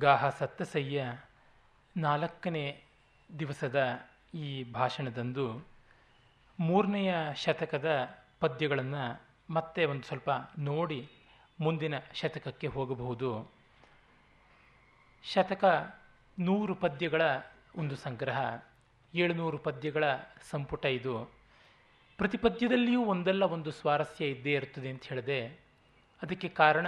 ಗಾಹ ಸತ್ತಸಯ್ಯ ನಾಲ್ಕನೇ ದಿವಸದ ಈ ಭಾಷಣದಂದು ಮೂರನೆಯ ಶತಕದ ಪದ್ಯಗಳನ್ನು ಮತ್ತೆ ಒಂದು ಸ್ವಲ್ಪ ನೋಡಿ ಮುಂದಿನ ಶತಕಕ್ಕೆ ಹೋಗಬಹುದು. ಶತಕ ನೂರು ಪದ್ಯಗಳ ಒಂದು ಸಂಗ್ರಹ, ಏಳುನೂರು ಪದ್ಯಗಳ ಸಂಪುಟ ಇದು. ಪ್ರತಿ ಪದ್ಯದಲ್ಲಿಯೂ ಒಂದಲ್ಲ ಒಂದು ಸ್ವಾರಸ್ಯ ಇದ್ದೇ ಇರ್ತದೆ ಅಂತ ಹೇಳಿದೆ, ಅದಕ್ಕೆ ಕಾರಣ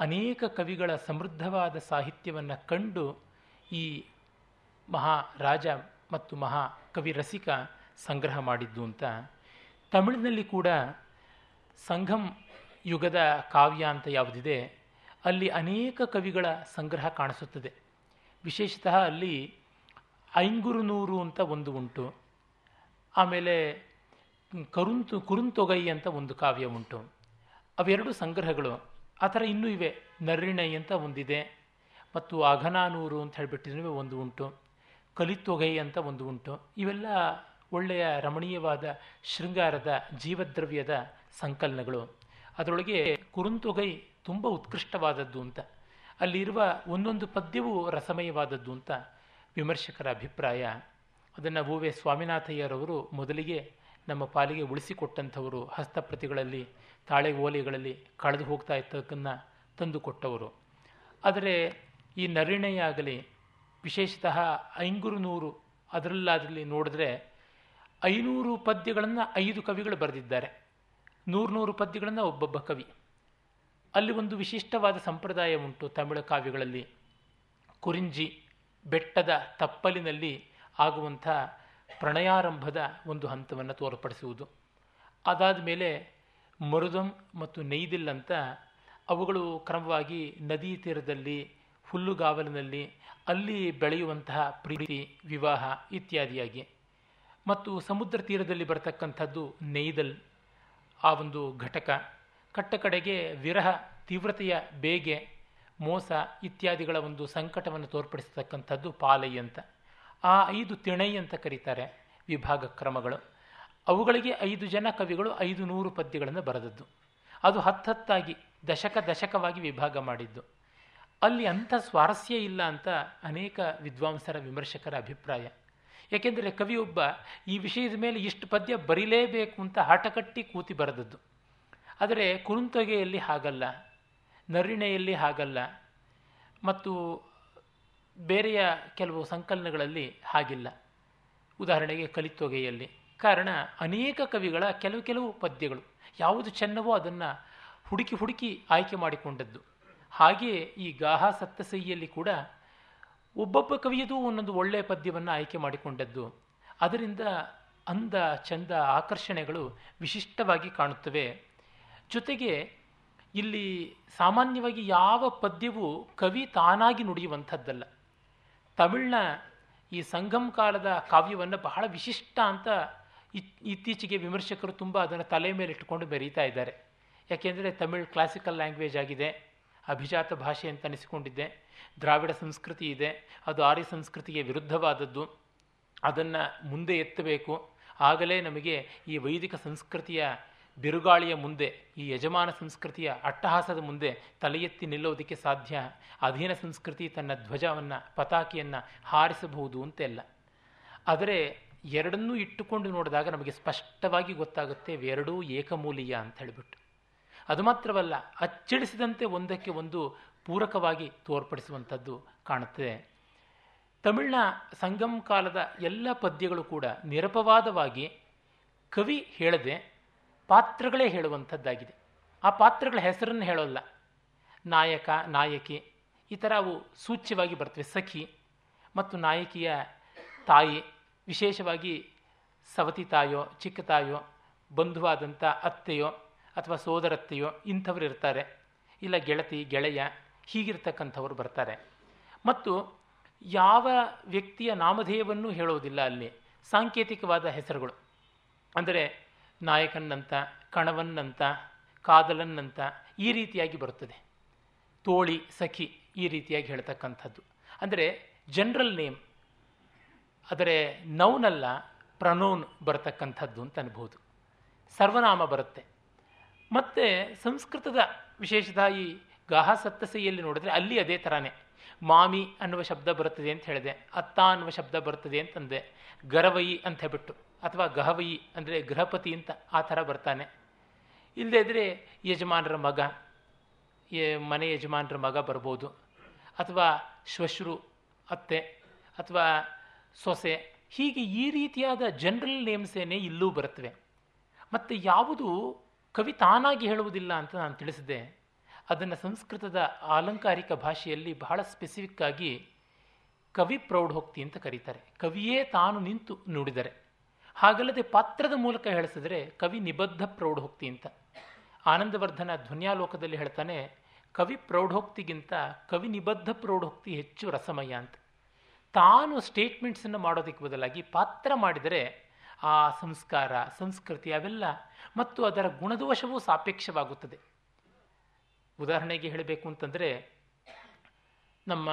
ಅನೇಕ ಕವಿಗಳ ಸಮೃದ್ಧವಾದ ಸಾಹಿತ್ಯವನ್ನು ಕಂಡು ಈ ಮಹಾರಾಜ ಮತ್ತು ಮಹಾ ಕವಿ ರಸಿಕ ಸಂಗ್ರಹ ಮಾಡಿದ್ದು ಅಂತ. ತಮಿಳಿನಲ್ಲಿ ಕೂಡ ಸಂಘಂ ಯುಗದ ಕಾವ್ಯ ಅಂತ ಯಾವುದಿದೆ, ಅಲ್ಲಿ ಅನೇಕ ಕವಿಗಳ ಸಂಗ್ರಹ ಕಾಣಿಸುತ್ತದೆ. ವಿಶೇಷತಃ ಅಲ್ಲಿ ಐಂಗುರುನೂರು ಅಂತ ಒಂದು ಉಂಟು, ಆಮೇಲೆ ಕರುಂತು ಕುರುಂತೊಗೈ ಅಂತ ಒಂದು ಕಾವ್ಯ ಉಂಟು. ಅವೆರಡು ಸಂಗ್ರಹಗಳು. ಆ ಥರ ಇನ್ನೂ ಇವೆ. ನರ್ರಿಣೈ ಅಂತ ಒಂದಿದೆ. ಮತ್ತು ಅಘನಾನೂರು ಅಂತ ಹೇಳಿಬಿಟ್ಟಿದ್ರೆ ಒಂದು ಉಂಟು. ಕಲಿತೊಗೈ ಅಂತ ಒಂದು ಉಂಟು. ಇವೆಲ್ಲ ಒಳ್ಳೆಯ ರಮಣೀಯವಾದ ಶೃಂಗಾರದ ಜೀವದ್ರವ್ಯದ ಸಂಕಲನಗಳು. ಅದರೊಳಗೆ ಕುರುಂತೊಗೈ ತುಂಬ ಉತ್ಕೃಷ್ಟವಾದದ್ದು ಅಂತ. ಅಲ್ಲಿರುವ ಒಂದೊಂದು ಪದ್ಯವೂ ರಸಮಯವಾದದ್ದು ಅಂತ ವಿಮರ್ಶಕರ ಅಭಿಪ್ರಾಯ. ಅದನ್ನು ವೆ ಸ್ವಾಮಿನಾಥಯ್ಯರವರು ಮೊದಲಿಗೆ ನಮ್ಮ ಪಾಲಿಗೆ ಉಳಿಸಿಕೊಟ್ಟಂಥವರು ಹಸ್ತಪ್ರತಿಗಳಲ್ಲಿ, ತಾಳೆ ಓಲೆಗಳಲ್ಲಿ ಕಳೆದು ಹೋಗ್ತಾ ಇದ್ದಕ್ಕನ್ನು ತಂದುಕೊಟ್ಟವರು. ಆದರೆ ಈ ನರಿಣೆಯಾಗಲಿ, ವಿಶೇಷತಃ ಐಂಗುರುನೂರು ಅದರಲ್ಲಾದಲ್ಲಿ ನೋಡಿದ್ರೆ ಐನೂರು ಪದ್ಯಗಳನ್ನು ಐದು ಕವಿಗಳು ಬರೆದಿದ್ದಾರೆ. ನೂರು ಪದ್ಯಗಳನ್ನು ಒಬ್ಬೊಬ್ಬ ಕವಿ. ಅಲ್ಲಿ ಒಂದು ವಿಶಿಷ್ಟವಾದ ಸಂಪ್ರದಾಯ ಉಂಟು ತಮಿಳು ಕಾವ್ಯಗಳಲ್ಲಿ. ಕುರಿಂಜಿ, ಬೆಟ್ಟದ ತಪ್ಪಲಿನಲ್ಲಿ ಆಗುವಂಥ ಪ್ರಣಯಾರಂಭದ ಒಂದು ಹಂತವನ್ನು ತೋರ್ಪಡಿಸುವುದು. ಅದಾದ ಮೇಲೆ ಮರುದಂ ಮತ್ತು ನೈದಿಲ್ ಅಂತ ಅವುಗಳು ಕ್ರಮವಾಗಿ ನದಿ ತೀರದಲ್ಲಿ, ಹುಲ್ಲುಗಾವಲಿನಲ್ಲಿ, ಅಲ್ಲಿ ಬೆಳೆಯುವಂತಹ ಪ್ರೀತಿ, ವಿವಾಹ ಇತ್ಯಾದಿಯಾಗಿ. ಮತ್ತು ಸಮುದ್ರ ತೀರದಲ್ಲಿ ಬರತಕ್ಕಂಥದ್ದು ನೈದಲ್ ಆ ಒಂದು ಘಟಕ. ಕಟ್ಟ ಕಡೆಗೆ ವಿರಹ, ತೀವ್ರತೆಯ ಬೇಗೆ, ಮೋಸ ಇತ್ಯಾದಿಗಳ ಒಂದು ಸಂಕಟವನ್ನು ತೋರ್ಪಡಿಸತಕ್ಕಂಥದ್ದು ಪಾಲೈ ಅಂತ. ಆ ಐದು ತಿಣೈ ಅಂತ ಕರೀತಾರೆ ವಿಭಾಗ ಕ್ರಮಗಳು. ಅವುಗಳಿಗೆ ಐದು ಜನ ಕವಿಗಳು ಐದು ನೂರು ಪದ್ಯಗಳನ್ನು ಬರೆದದ್ದು. ಅದು ಹತ್ತತ್ತಾಗಿ ದಶಕ ದಶಕವಾಗಿ ವಿಭಾಗ ಮಾಡಿದ್ದು. ಅಲ್ಲಿ ಅಂಥ ಸ್ವಾರಸ್ಯ ಇಲ್ಲ ಅಂತ ಅನೇಕ ವಿದ್ವಾಂಸರ ವಿಮರ್ಶಕರ ಅಭಿಪ್ರಾಯ. ಏಕೆಂದರೆ ಕವಿಯೊಬ್ಬ ಈ ವಿಷಯದ ಮೇಲೆ ಇಷ್ಟು ಪದ್ಯ ಬರೀಲೇಬೇಕು ಅಂತ ಹಠಕಟ್ಟಿ ಕೂತಿ ಬರೆದದ್ದು. ಆದರೆ ಕುರುಂತೊಗೆಯಲ್ಲಿ ಹಾಗಲ್ಲ, ನರಿಣೆಯಲ್ಲಿ ಹಾಗಲ್ಲ. ಮತ್ತು ಬೇರೆಯ ಕೆಲವು ಸಂಕಲನಗಳಲ್ಲಿ ಹಾಗಿಲ್ಲ. ಉದಾಹರಣೆಗೆ ಕಲಿತೊಗೆಯಲ್ಲಿ. ಕಾರಣ, ಅನೇಕ ಕವಿಗಳ ಕೆಲವು ಕೆಲವು ಪದ್ಯಗಳು, ಯಾವುದು ಚೆನ್ನವೋ ಅದನ್ನು ಹುಡುಕಿ ಹುಡುಕಿ ಆಯ್ಕೆ ಮಾಡಿಕೊಂಡದ್ದು. ಹಾಗೆಯೇ ಈ ಗಾಹ ಸತ್ತಸೈಯಲ್ಲಿ ಕೂಡ ಒಬ್ಬೊಬ್ಬ ಕವಿಯದು ಒಂದೊಂದು ಒಳ್ಳೆಯ ಪದ್ಯವನ್ನು ಆಯ್ಕೆ ಮಾಡಿಕೊಂಡದ್ದು. ಅದರಿಂದ ಅಂದ, ಚಂದ ಆಕರ್ಷಣೆಗಳು ವಿಶಿಷ್ಟವಾಗಿ ಕಾಣುತ್ತವೆ. ಜೊತೆಗೆ ಇಲ್ಲಿ ಸಾಮಾನ್ಯವಾಗಿ ಯಾವ ಪದ್ಯವೂ ಕವಿ ತಾನಾಗಿ ನುಡಿಯುವಂಥದ್ದಲ್ಲ. ತಮಿಳಿನ ಈ ಸಂಗಮ್ ಕಾಲದ ಕಾವ್ಯವನ್ನು ಬಹಳ ವಿಶಿಷ್ಟ ಅಂತ ಇತ್ತೀಚೆಗೆ ವಿಮರ್ಶಕರು ತುಂಬ ಅದನ್ನು ತಲೆ ಮೇಲೆ ಇಟ್ಟುಕೊಂಡು ಬೆರೀತಾ ಇದ್ದಾರೆ. ಯಾಕೆಂದರೆ ತಮಿಳ್ ಕ್ಲಾಸಿಕಲ್ ಲ್ಯಾಂಗ್ವೇಜ್ ಆಗಿದೆ, ಅಭಿಜಾತ ಭಾಷೆ ಅಂತ ಅನಿಸಿಕೊಂಡಿದ್ದೆ, ದ್ರಾವಿಡ ಸಂಸ್ಕೃತಿ ಇದೆ, ಅದು ಆರ್ಯ ಸಂಸ್ಕೃತಿಗೆ ವಿರುದ್ಧವಾದದ್ದು, ಅದನ್ನು ಮುಂದೆ ಎತ್ತಬೇಕು, ಆಗಲೇ ನಮಗೆ ಈ ವೈದಿಕ ಸಂಸ್ಕೃತಿಯ ಬಿರುಗಾಳಿಯ ಮುಂದೆ, ಈ ಯಜಮಾನ ಸಂಸ್ಕೃತಿಯ ಅಟ್ಟಹಾಸದ ಮುಂದೆ ತಲೆ ಎತ್ತಿ ನಿಲ್ಲೋದಕ್ಕೆ ಸಾಧ್ಯ? ಅಧೀನ ಸಂಸ್ಕೃತಿ ತನ್ನ ಧ್ವಜವನ್ನು, ಪತಾಕಿಯನ್ನು ಹಾರಿಸಬಹುದು ಅಂತೆಲ್ಲ. ಆದರೆ ಎರಡನ್ನೂ ಇಟ್ಟುಕೊಂಡು ನೋಡಿದಾಗ ನಮಗೆ ಸ್ಪಷ್ಟವಾಗಿ ಗೊತ್ತಾಗುತ್ತೆ ಎರಡೂ ಏಕಮೂಲೀಯ ಅಂತ ಹೇಳಿಬಿಟ್ಟು. ಅದು ಮಾತ್ರವಲ್ಲ, ಅಚ್ಚಳಿಸಿದಂತೆ ಒಂದಕ್ಕೆ ಒಂದು ಪೂರಕವಾಗಿ ತೋರ್ಪಡಿಸುವಂಥದ್ದು ಕಾಣುತ್ತದೆ. ತಮಿಳಿನ ಸಂಗಮ್ ಕಾಲದ ಎಲ್ಲ ಪದ್ಯಗಳು ಕೂಡ ನಿರಪವಾದವಾಗಿ ಕವಿ ಹೇಳದೆ ಪಾತ್ರಗಳೇ ಹೇಳುವಂಥದ್ದಾಗಿದೆ. ಆ ಪಾತ್ರಗಳ ಹೆಸರನ್ನು ಹೇಳೋಲ್ಲ. ನಾಯಕ, ನಾಯಕಿ, ಈ ಥರ ಅವು ಸೂಚ್ಯವಾಗಿ ಬರ್ತವೆ. ಸಖಿ ಮತ್ತು ನಾಯಕಿಯ ತಾಯಿ, ವಿಶೇಷವಾಗಿ ಸವತಿ ತಾಯೋ, ಚಿಕ್ಕ ತಾಯೋ, ಬಂಧುವಾದಂಥ ಅತ್ತೆಯೋ ಅಥವಾ ಸೋದರತ್ತೆಯೋ ಇಂಥವ್ರು ಇರ್ತಾರೆ. ಇಲ್ಲ ಗೆಳತಿ, ಗೆಳೆಯ ಹೀಗಿರ್ತಕ್ಕಂಥವ್ರು ಬರ್ತಾರೆ. ಮತ್ತು ಯಾವ ವ್ಯಕ್ತಿಯ ನಾಮಧೇಯವನ್ನು ಹೇಳೋದಿಲ್ಲ ಅಲ್ಲಿ. ಸಾಂಕೇತಿಕವಾದ ಹೆಸರುಗಳು. ಅಂದರೆ ನಾಯಕನ್ನಂತ ಕಣವನ್ನಂತ, ಕಾದಲನ್ನಂತ ಈ ರೀತಿಯಾಗಿ ಬರುತ್ತದೆ. ತೋಳಿ, ಸಖಿ ಈ ರೀತಿಯಾಗಿ ಹೇಳ್ತಕ್ಕಂಥದ್ದು. ಅಂದರೆ ಜನರಲ್ ನೇಮ್ ಆದರೆ ನೌನಲ್ಲ ಪ್ರನೌನ್ ಬರತಕ್ಕಂಥದ್ದು ಅಂತ ಅನ್ಬೋದು. ಸರ್ವನಾಮ ಬರುತ್ತೆ. ಮತ್ತು ಸಂಸ್ಕೃತದ ವಿಶೇಷತ ಈ ಗಾಹ ಸತ್ತಸೆಯಲ್ಲಿ ನೋಡಿದ್ರೆ ಅಲ್ಲಿ ಅದೇ ಥರನೇ ಮಾಮಿ ಅನ್ನುವ ಶಬ್ದ ಬರುತ್ತದೆ ಅಂತ ಹೇಳಿದೆ, ಅತ್ತ ಅನ್ನುವ ಶಬ್ದ ಬರ್ತದೆ ಅಂತಂದೆ ಗರವಯಿ ಅಂತ ಹೇಳ್ಬಿಟ್ಟು. ಅಥವಾ ಗಹವಯಿ ಅಂದರೆ ಗೃಹಪತಿ ಅಂತ ಆ ಥರ ಬರ್ತಾನೆ. ಇಲ್ಲದೇ ಇದ್ದರೆ ಯಜಮಾನರ ಮಗ ಮನೆ ಯಜಮಾನರ ಮಗ ಬರ್ಬೋದು. ಅಥವಾ ಶ್ವಶ್ರು, ಅತ್ತೆ, ಅಥವಾ ಸೊಸೆ, ಹೀಗೆ ಈ ರೀತಿಯಾದ ಜನರಲ್ ನೇಮ್ಸೇನೆ ಇಲ್ಲೂ ಬರುತ್ತವೆ ಮತ್ತು ಯಾವುದು ಕವಿ ತಾನಾಗಿ ಹೇಳುವುದಿಲ್ಲ ಅಂತ ನಾನು ತಿಳಿಸಿದೆ ಅದನ್ನು ಸಂಸ್ಕೃತದ ಆಲಂಕಾರಿಕ ಭಾಷೆಯಲ್ಲಿ ಬಹಳ ಸ್ಪೆಸಿಫಿಕ್ ಆಗಿ ಕವಿ ಪ್ರೌಢೋಕ್ತಿ ಅಂತ ಕರೀತಾರೆ. ಕವಿಯೇ ತಾನು ನಿಂತು ನುಡಿದರೆ. ಹಾಗಲ್ಲದೆ ಪಾತ್ರದ ಮೂಲಕ ಹೇಳಿಸಿದ್ರೆ ಕವಿ ನಿಬದ್ಧ ಪ್ರೌಢೋಕ್ತಿ ಅಂತ. ಆನಂದವರ್ಧನ ಧ್ವನ್ಯಾಲೋಕದಲ್ಲಿ ಹೇಳ್ತಾನೆ, ಕವಿ ಪ್ರೌಢೋಕ್ತಿಗಿಂತ ಕವಿ ನಿಬದ್ಧ ಪ್ರೌಢೋಕ್ತಿ ಹೆಚ್ಚು ರಸಮಯ ಅಂತ. ತಾನು ಸ್ಟೇಟ್ಮೆಂಟ್ಸನ್ನು ಮಾಡೋದಕ್ಕೆ ಬದಲಾಗಿ ಪಾತ್ರ ಮಾಡಿದರೆ ಆ ಸಂಸ್ಕಾರ, ಸಂಸ್ಕೃತಿ ಅವೆಲ್ಲ ಮತ್ತು ಅದರ ಗುಣದೋಷವೂ ಸಾಪೇಕ್ಷವಾಗುತ್ತದೆ. ಉದಾಹರಣೆಗೆ ಹೇಳಬೇಕು ಅಂತಂದರೆ, ನಮ್ಮ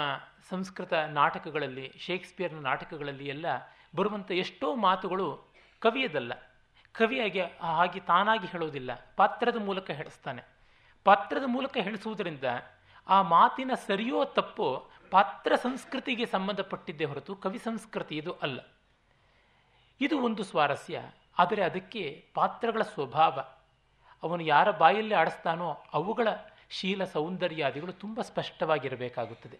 ಸಂಸ್ಕೃತ ನಾಟಕಗಳಲ್ಲಿ, ಶೇಕ್ಸ್ಪಿಯರ್ನ ನಾಟಕಗಳಲ್ಲಿ ಎಲ್ಲ ಬರುವಂಥ ಎಷ್ಟೋ ಮಾತುಗಳು ಕವಿಯದಲ್ಲ. ಕವಿಯಾಗಿ ಹಾಗೆ ತಾನಾಗಿ ಹೇಳೋದಿಲ್ಲ. ಪಾತ್ರದ ಮೂಲಕ ಹೇಳಿಸ್ತಾನೆ. ಪಾತ್ರದ ಮೂಲಕ ಹೇಳಿಸುವುದರಿಂದ ಆ ಮಾತಿನ ಸರಿಯೋ ತಪ್ಪೋ ಪಾತ್ರ ಸಂಸ್ಕೃತಿಗೆ ಸಂಬಂಧಪಟ್ಟಿದ್ದೇ ಹೊರತು ಕವಿ ಸಂಸ್ಕೃತಿ ಇದು ಅಲ್ಲ. ಇದು ಒಂದು ಸ್ವಾರಸ್ಯ. ಆದರೆ ಅದಕ್ಕೆ ಪಾತ್ರಗಳ ಸ್ವಭಾವ. ಅವನು ಯಾರ ಬಾಯಲ್ಲಿ ಆಡಿಸ್ತಾನೋ ಅವುಗಳ ಶೀಲ ಸೌಂದರ್ಯಾದಿಗಳು ತುಂಬ ಸ್ಪಷ್ಟವಾಗಿರಬೇಕಾಗುತ್ತದೆ.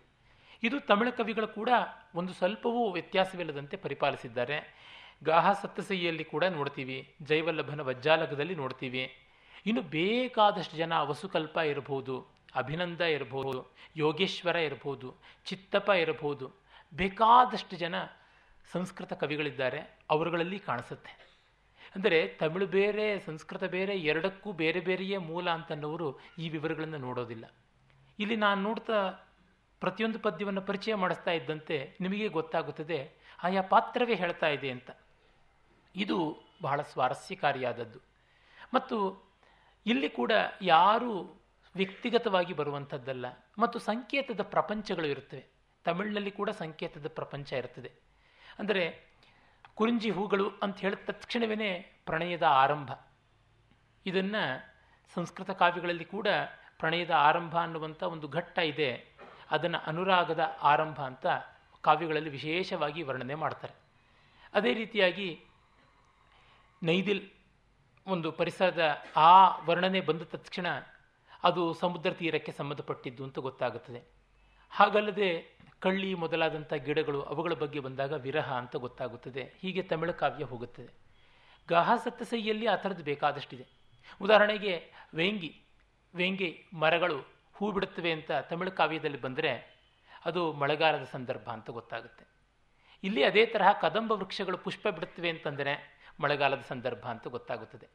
ಇದು ತಮಿಳು ಕವಿಗಳು ಕೂಡ ಒಂದು ಸ್ವಲ್ಪವೂ ವ್ಯತ್ಯಾಸವಿಲ್ಲದಂತೆ ಪರಿಪಾಲಿಸಿದ್ದಾರೆ. ಗಾಹ ಸತ್ತಸೈಯಲ್ಲಿ ಕೂಡ ನೋಡ್ತೀವಿ, ಜೈವಲ್ಲಭನ ವಜ್ಜಾಲಕದಲ್ಲಿ ನೋಡ್ತೀವಿ. ಇನ್ನು ಬೇಕಾದಷ್ಟು ಜನ ವಸುಕಲ್ಪ ಇರಬಹುದು, ಅಭಿನಂದ ಇರಬಹುದು, ಯೋಗೇಶ್ವರ ಇರಬಹುದು, ಚಿತ್ತಪ್ಪ ಇರಬಹುದು. ಬೇಕಾದಷ್ಟು ಜನ ಸಂಸ್ಕೃತ ಕವಿಗಳಿದ್ದಾರೆ, ಅವರುಗಳಲ್ಲಿ ಕಾಣಿಸುತ್ತೆ. ಅಂದರೆ ತಮಿಳು ಬೇರೆ, ಸಂಸ್ಕೃತ ಬೇರೆ, ಎರಡಕ್ಕೂ ಬೇರೆ ಬೇರೆಯೇ ಮೂಲ ಅಂತನ್ನೋರು ಈ ವಿವರಗಳನ್ನು ನೋಡೋದಿಲ್ಲ. ಇಲ್ಲಿ ನಾನು ನೋಡ್ತಾ ಪ್ರತಿಯೊಂದು ಪದ್ಯವನ್ನು ಪರಿಚಯ ಮಾಡಿಸ್ತಾ ಇದ್ದಂತೆ ನಿಮಗೆ ಗೊತ್ತಾಗುತ್ತದೆ, ಆಯಾ ಪಾತ್ರವೇ ಹೇಳ್ತಾ ಇದೆ ಅಂತ. ಇದು ಬಹಳ ಸ್ವಾರಸ್ಯಕಾರಿಯಾದದ್ದು. ಮತ್ತು ಇಲ್ಲಿ ಕೂಡ ಯಾರು ವ್ಯಕ್ತಿಗತವಾಗಿ ಬರುವಂಥದ್ದಲ್ಲ. ಮತ್ತು ಸಂಕೇತದ ಪ್ರಪಂಚಗಳು ಇರುತ್ತವೆ. ತಮಿಳಿನಲ್ಲಿ ಕೂಡ ಸಂಕೇತದ ಪ್ರಪಂಚ ಇರ್ತದೆ ಅಂದರೆ ಕುರುಂಜಿ ಹೂಗಳು ಅಂತ ಹೇಳಿದ ತಕ್ಷಣವೇ ಪ್ರಣಯದ ಆರಂಭ. ಇದನ್ನು ಸಂಸ್ಕೃತ ಕಾವ್ಯಗಳಲ್ಲಿ ಕೂಡ ಪ್ರಣಯದ ಆರಂಭ ಅನ್ನುವಂಥ ಒಂದು ಘಟ್ಟ ಇದೆ. ಅದನ್ನು ಅನುರಾಗದ ಆರಂಭ ಅಂತ ಕಾವ್ಯಗಳಲ್ಲಿ ವಿಶೇಷವಾಗಿ ವರ್ಣನೆ ಮಾಡ್ತಾರೆ. ಅದೇ ರೀತಿಯಾಗಿ ನೈದಿಲ್ ಒಂದು ಪರಿಸರದ ಆ ವರ್ಣನೆ ಬಂದ ತಕ್ಷಣ ಅದು ಸಮುದ್ರ ತೀರಕ್ಕೆ ಸಂಬಂಧಪಟ್ಟಿದ್ದು ಅಂತ ಗೊತ್ತಾಗುತ್ತದೆ. ಹಾಗಲ್ಲದೆ ಕಳ್ಳಿ ಮೊದಲಾದಂಥ ಗಿಡಗಳು ಅವುಗಳ ಬಗ್ಗೆ ಬಂದಾಗ ವಿರಹ ಅಂತ ಗೊತ್ತಾಗುತ್ತದೆ. ಹೀಗೆ ತಮಿಳು ಕಾವ್ಯ ಹೋಗುತ್ತದೆ. ಗಾಹ ಸತ್ತಸೈಯಲ್ಲಿ ಆ ಥರದ್ದು ಬೇಕಾದಷ್ಟಿದೆ. ಉದಾಹರಣೆಗೆ ವೇಂಗಿ ವೇಂಗಿ ಮರಗಳು ಹೂ ಬಿಡುತ್ತವೆ ಅಂತ ತಮಿಳು ಕಾವ್ಯದಲ್ಲಿ ಬಂದರೆ ಅದು ಮಳೆಗಾಲದ ಸಂದರ್ಭ ಅಂತ ಗೊತ್ತಾಗುತ್ತೆ. ಇಲ್ಲಿ ಅದೇ ತರಹ ಕದಂಬ ವೃಕ್ಷಗಳು ಪುಷ್ಪ ಬಿಡುತ್ತವೆ ಅಂತಂದರೆ ಮಳೆಗಾಲದ ಸಂದರ್ಭ ಅಂತ ಗೊತ್ತಾಗುತ್ತದೆ.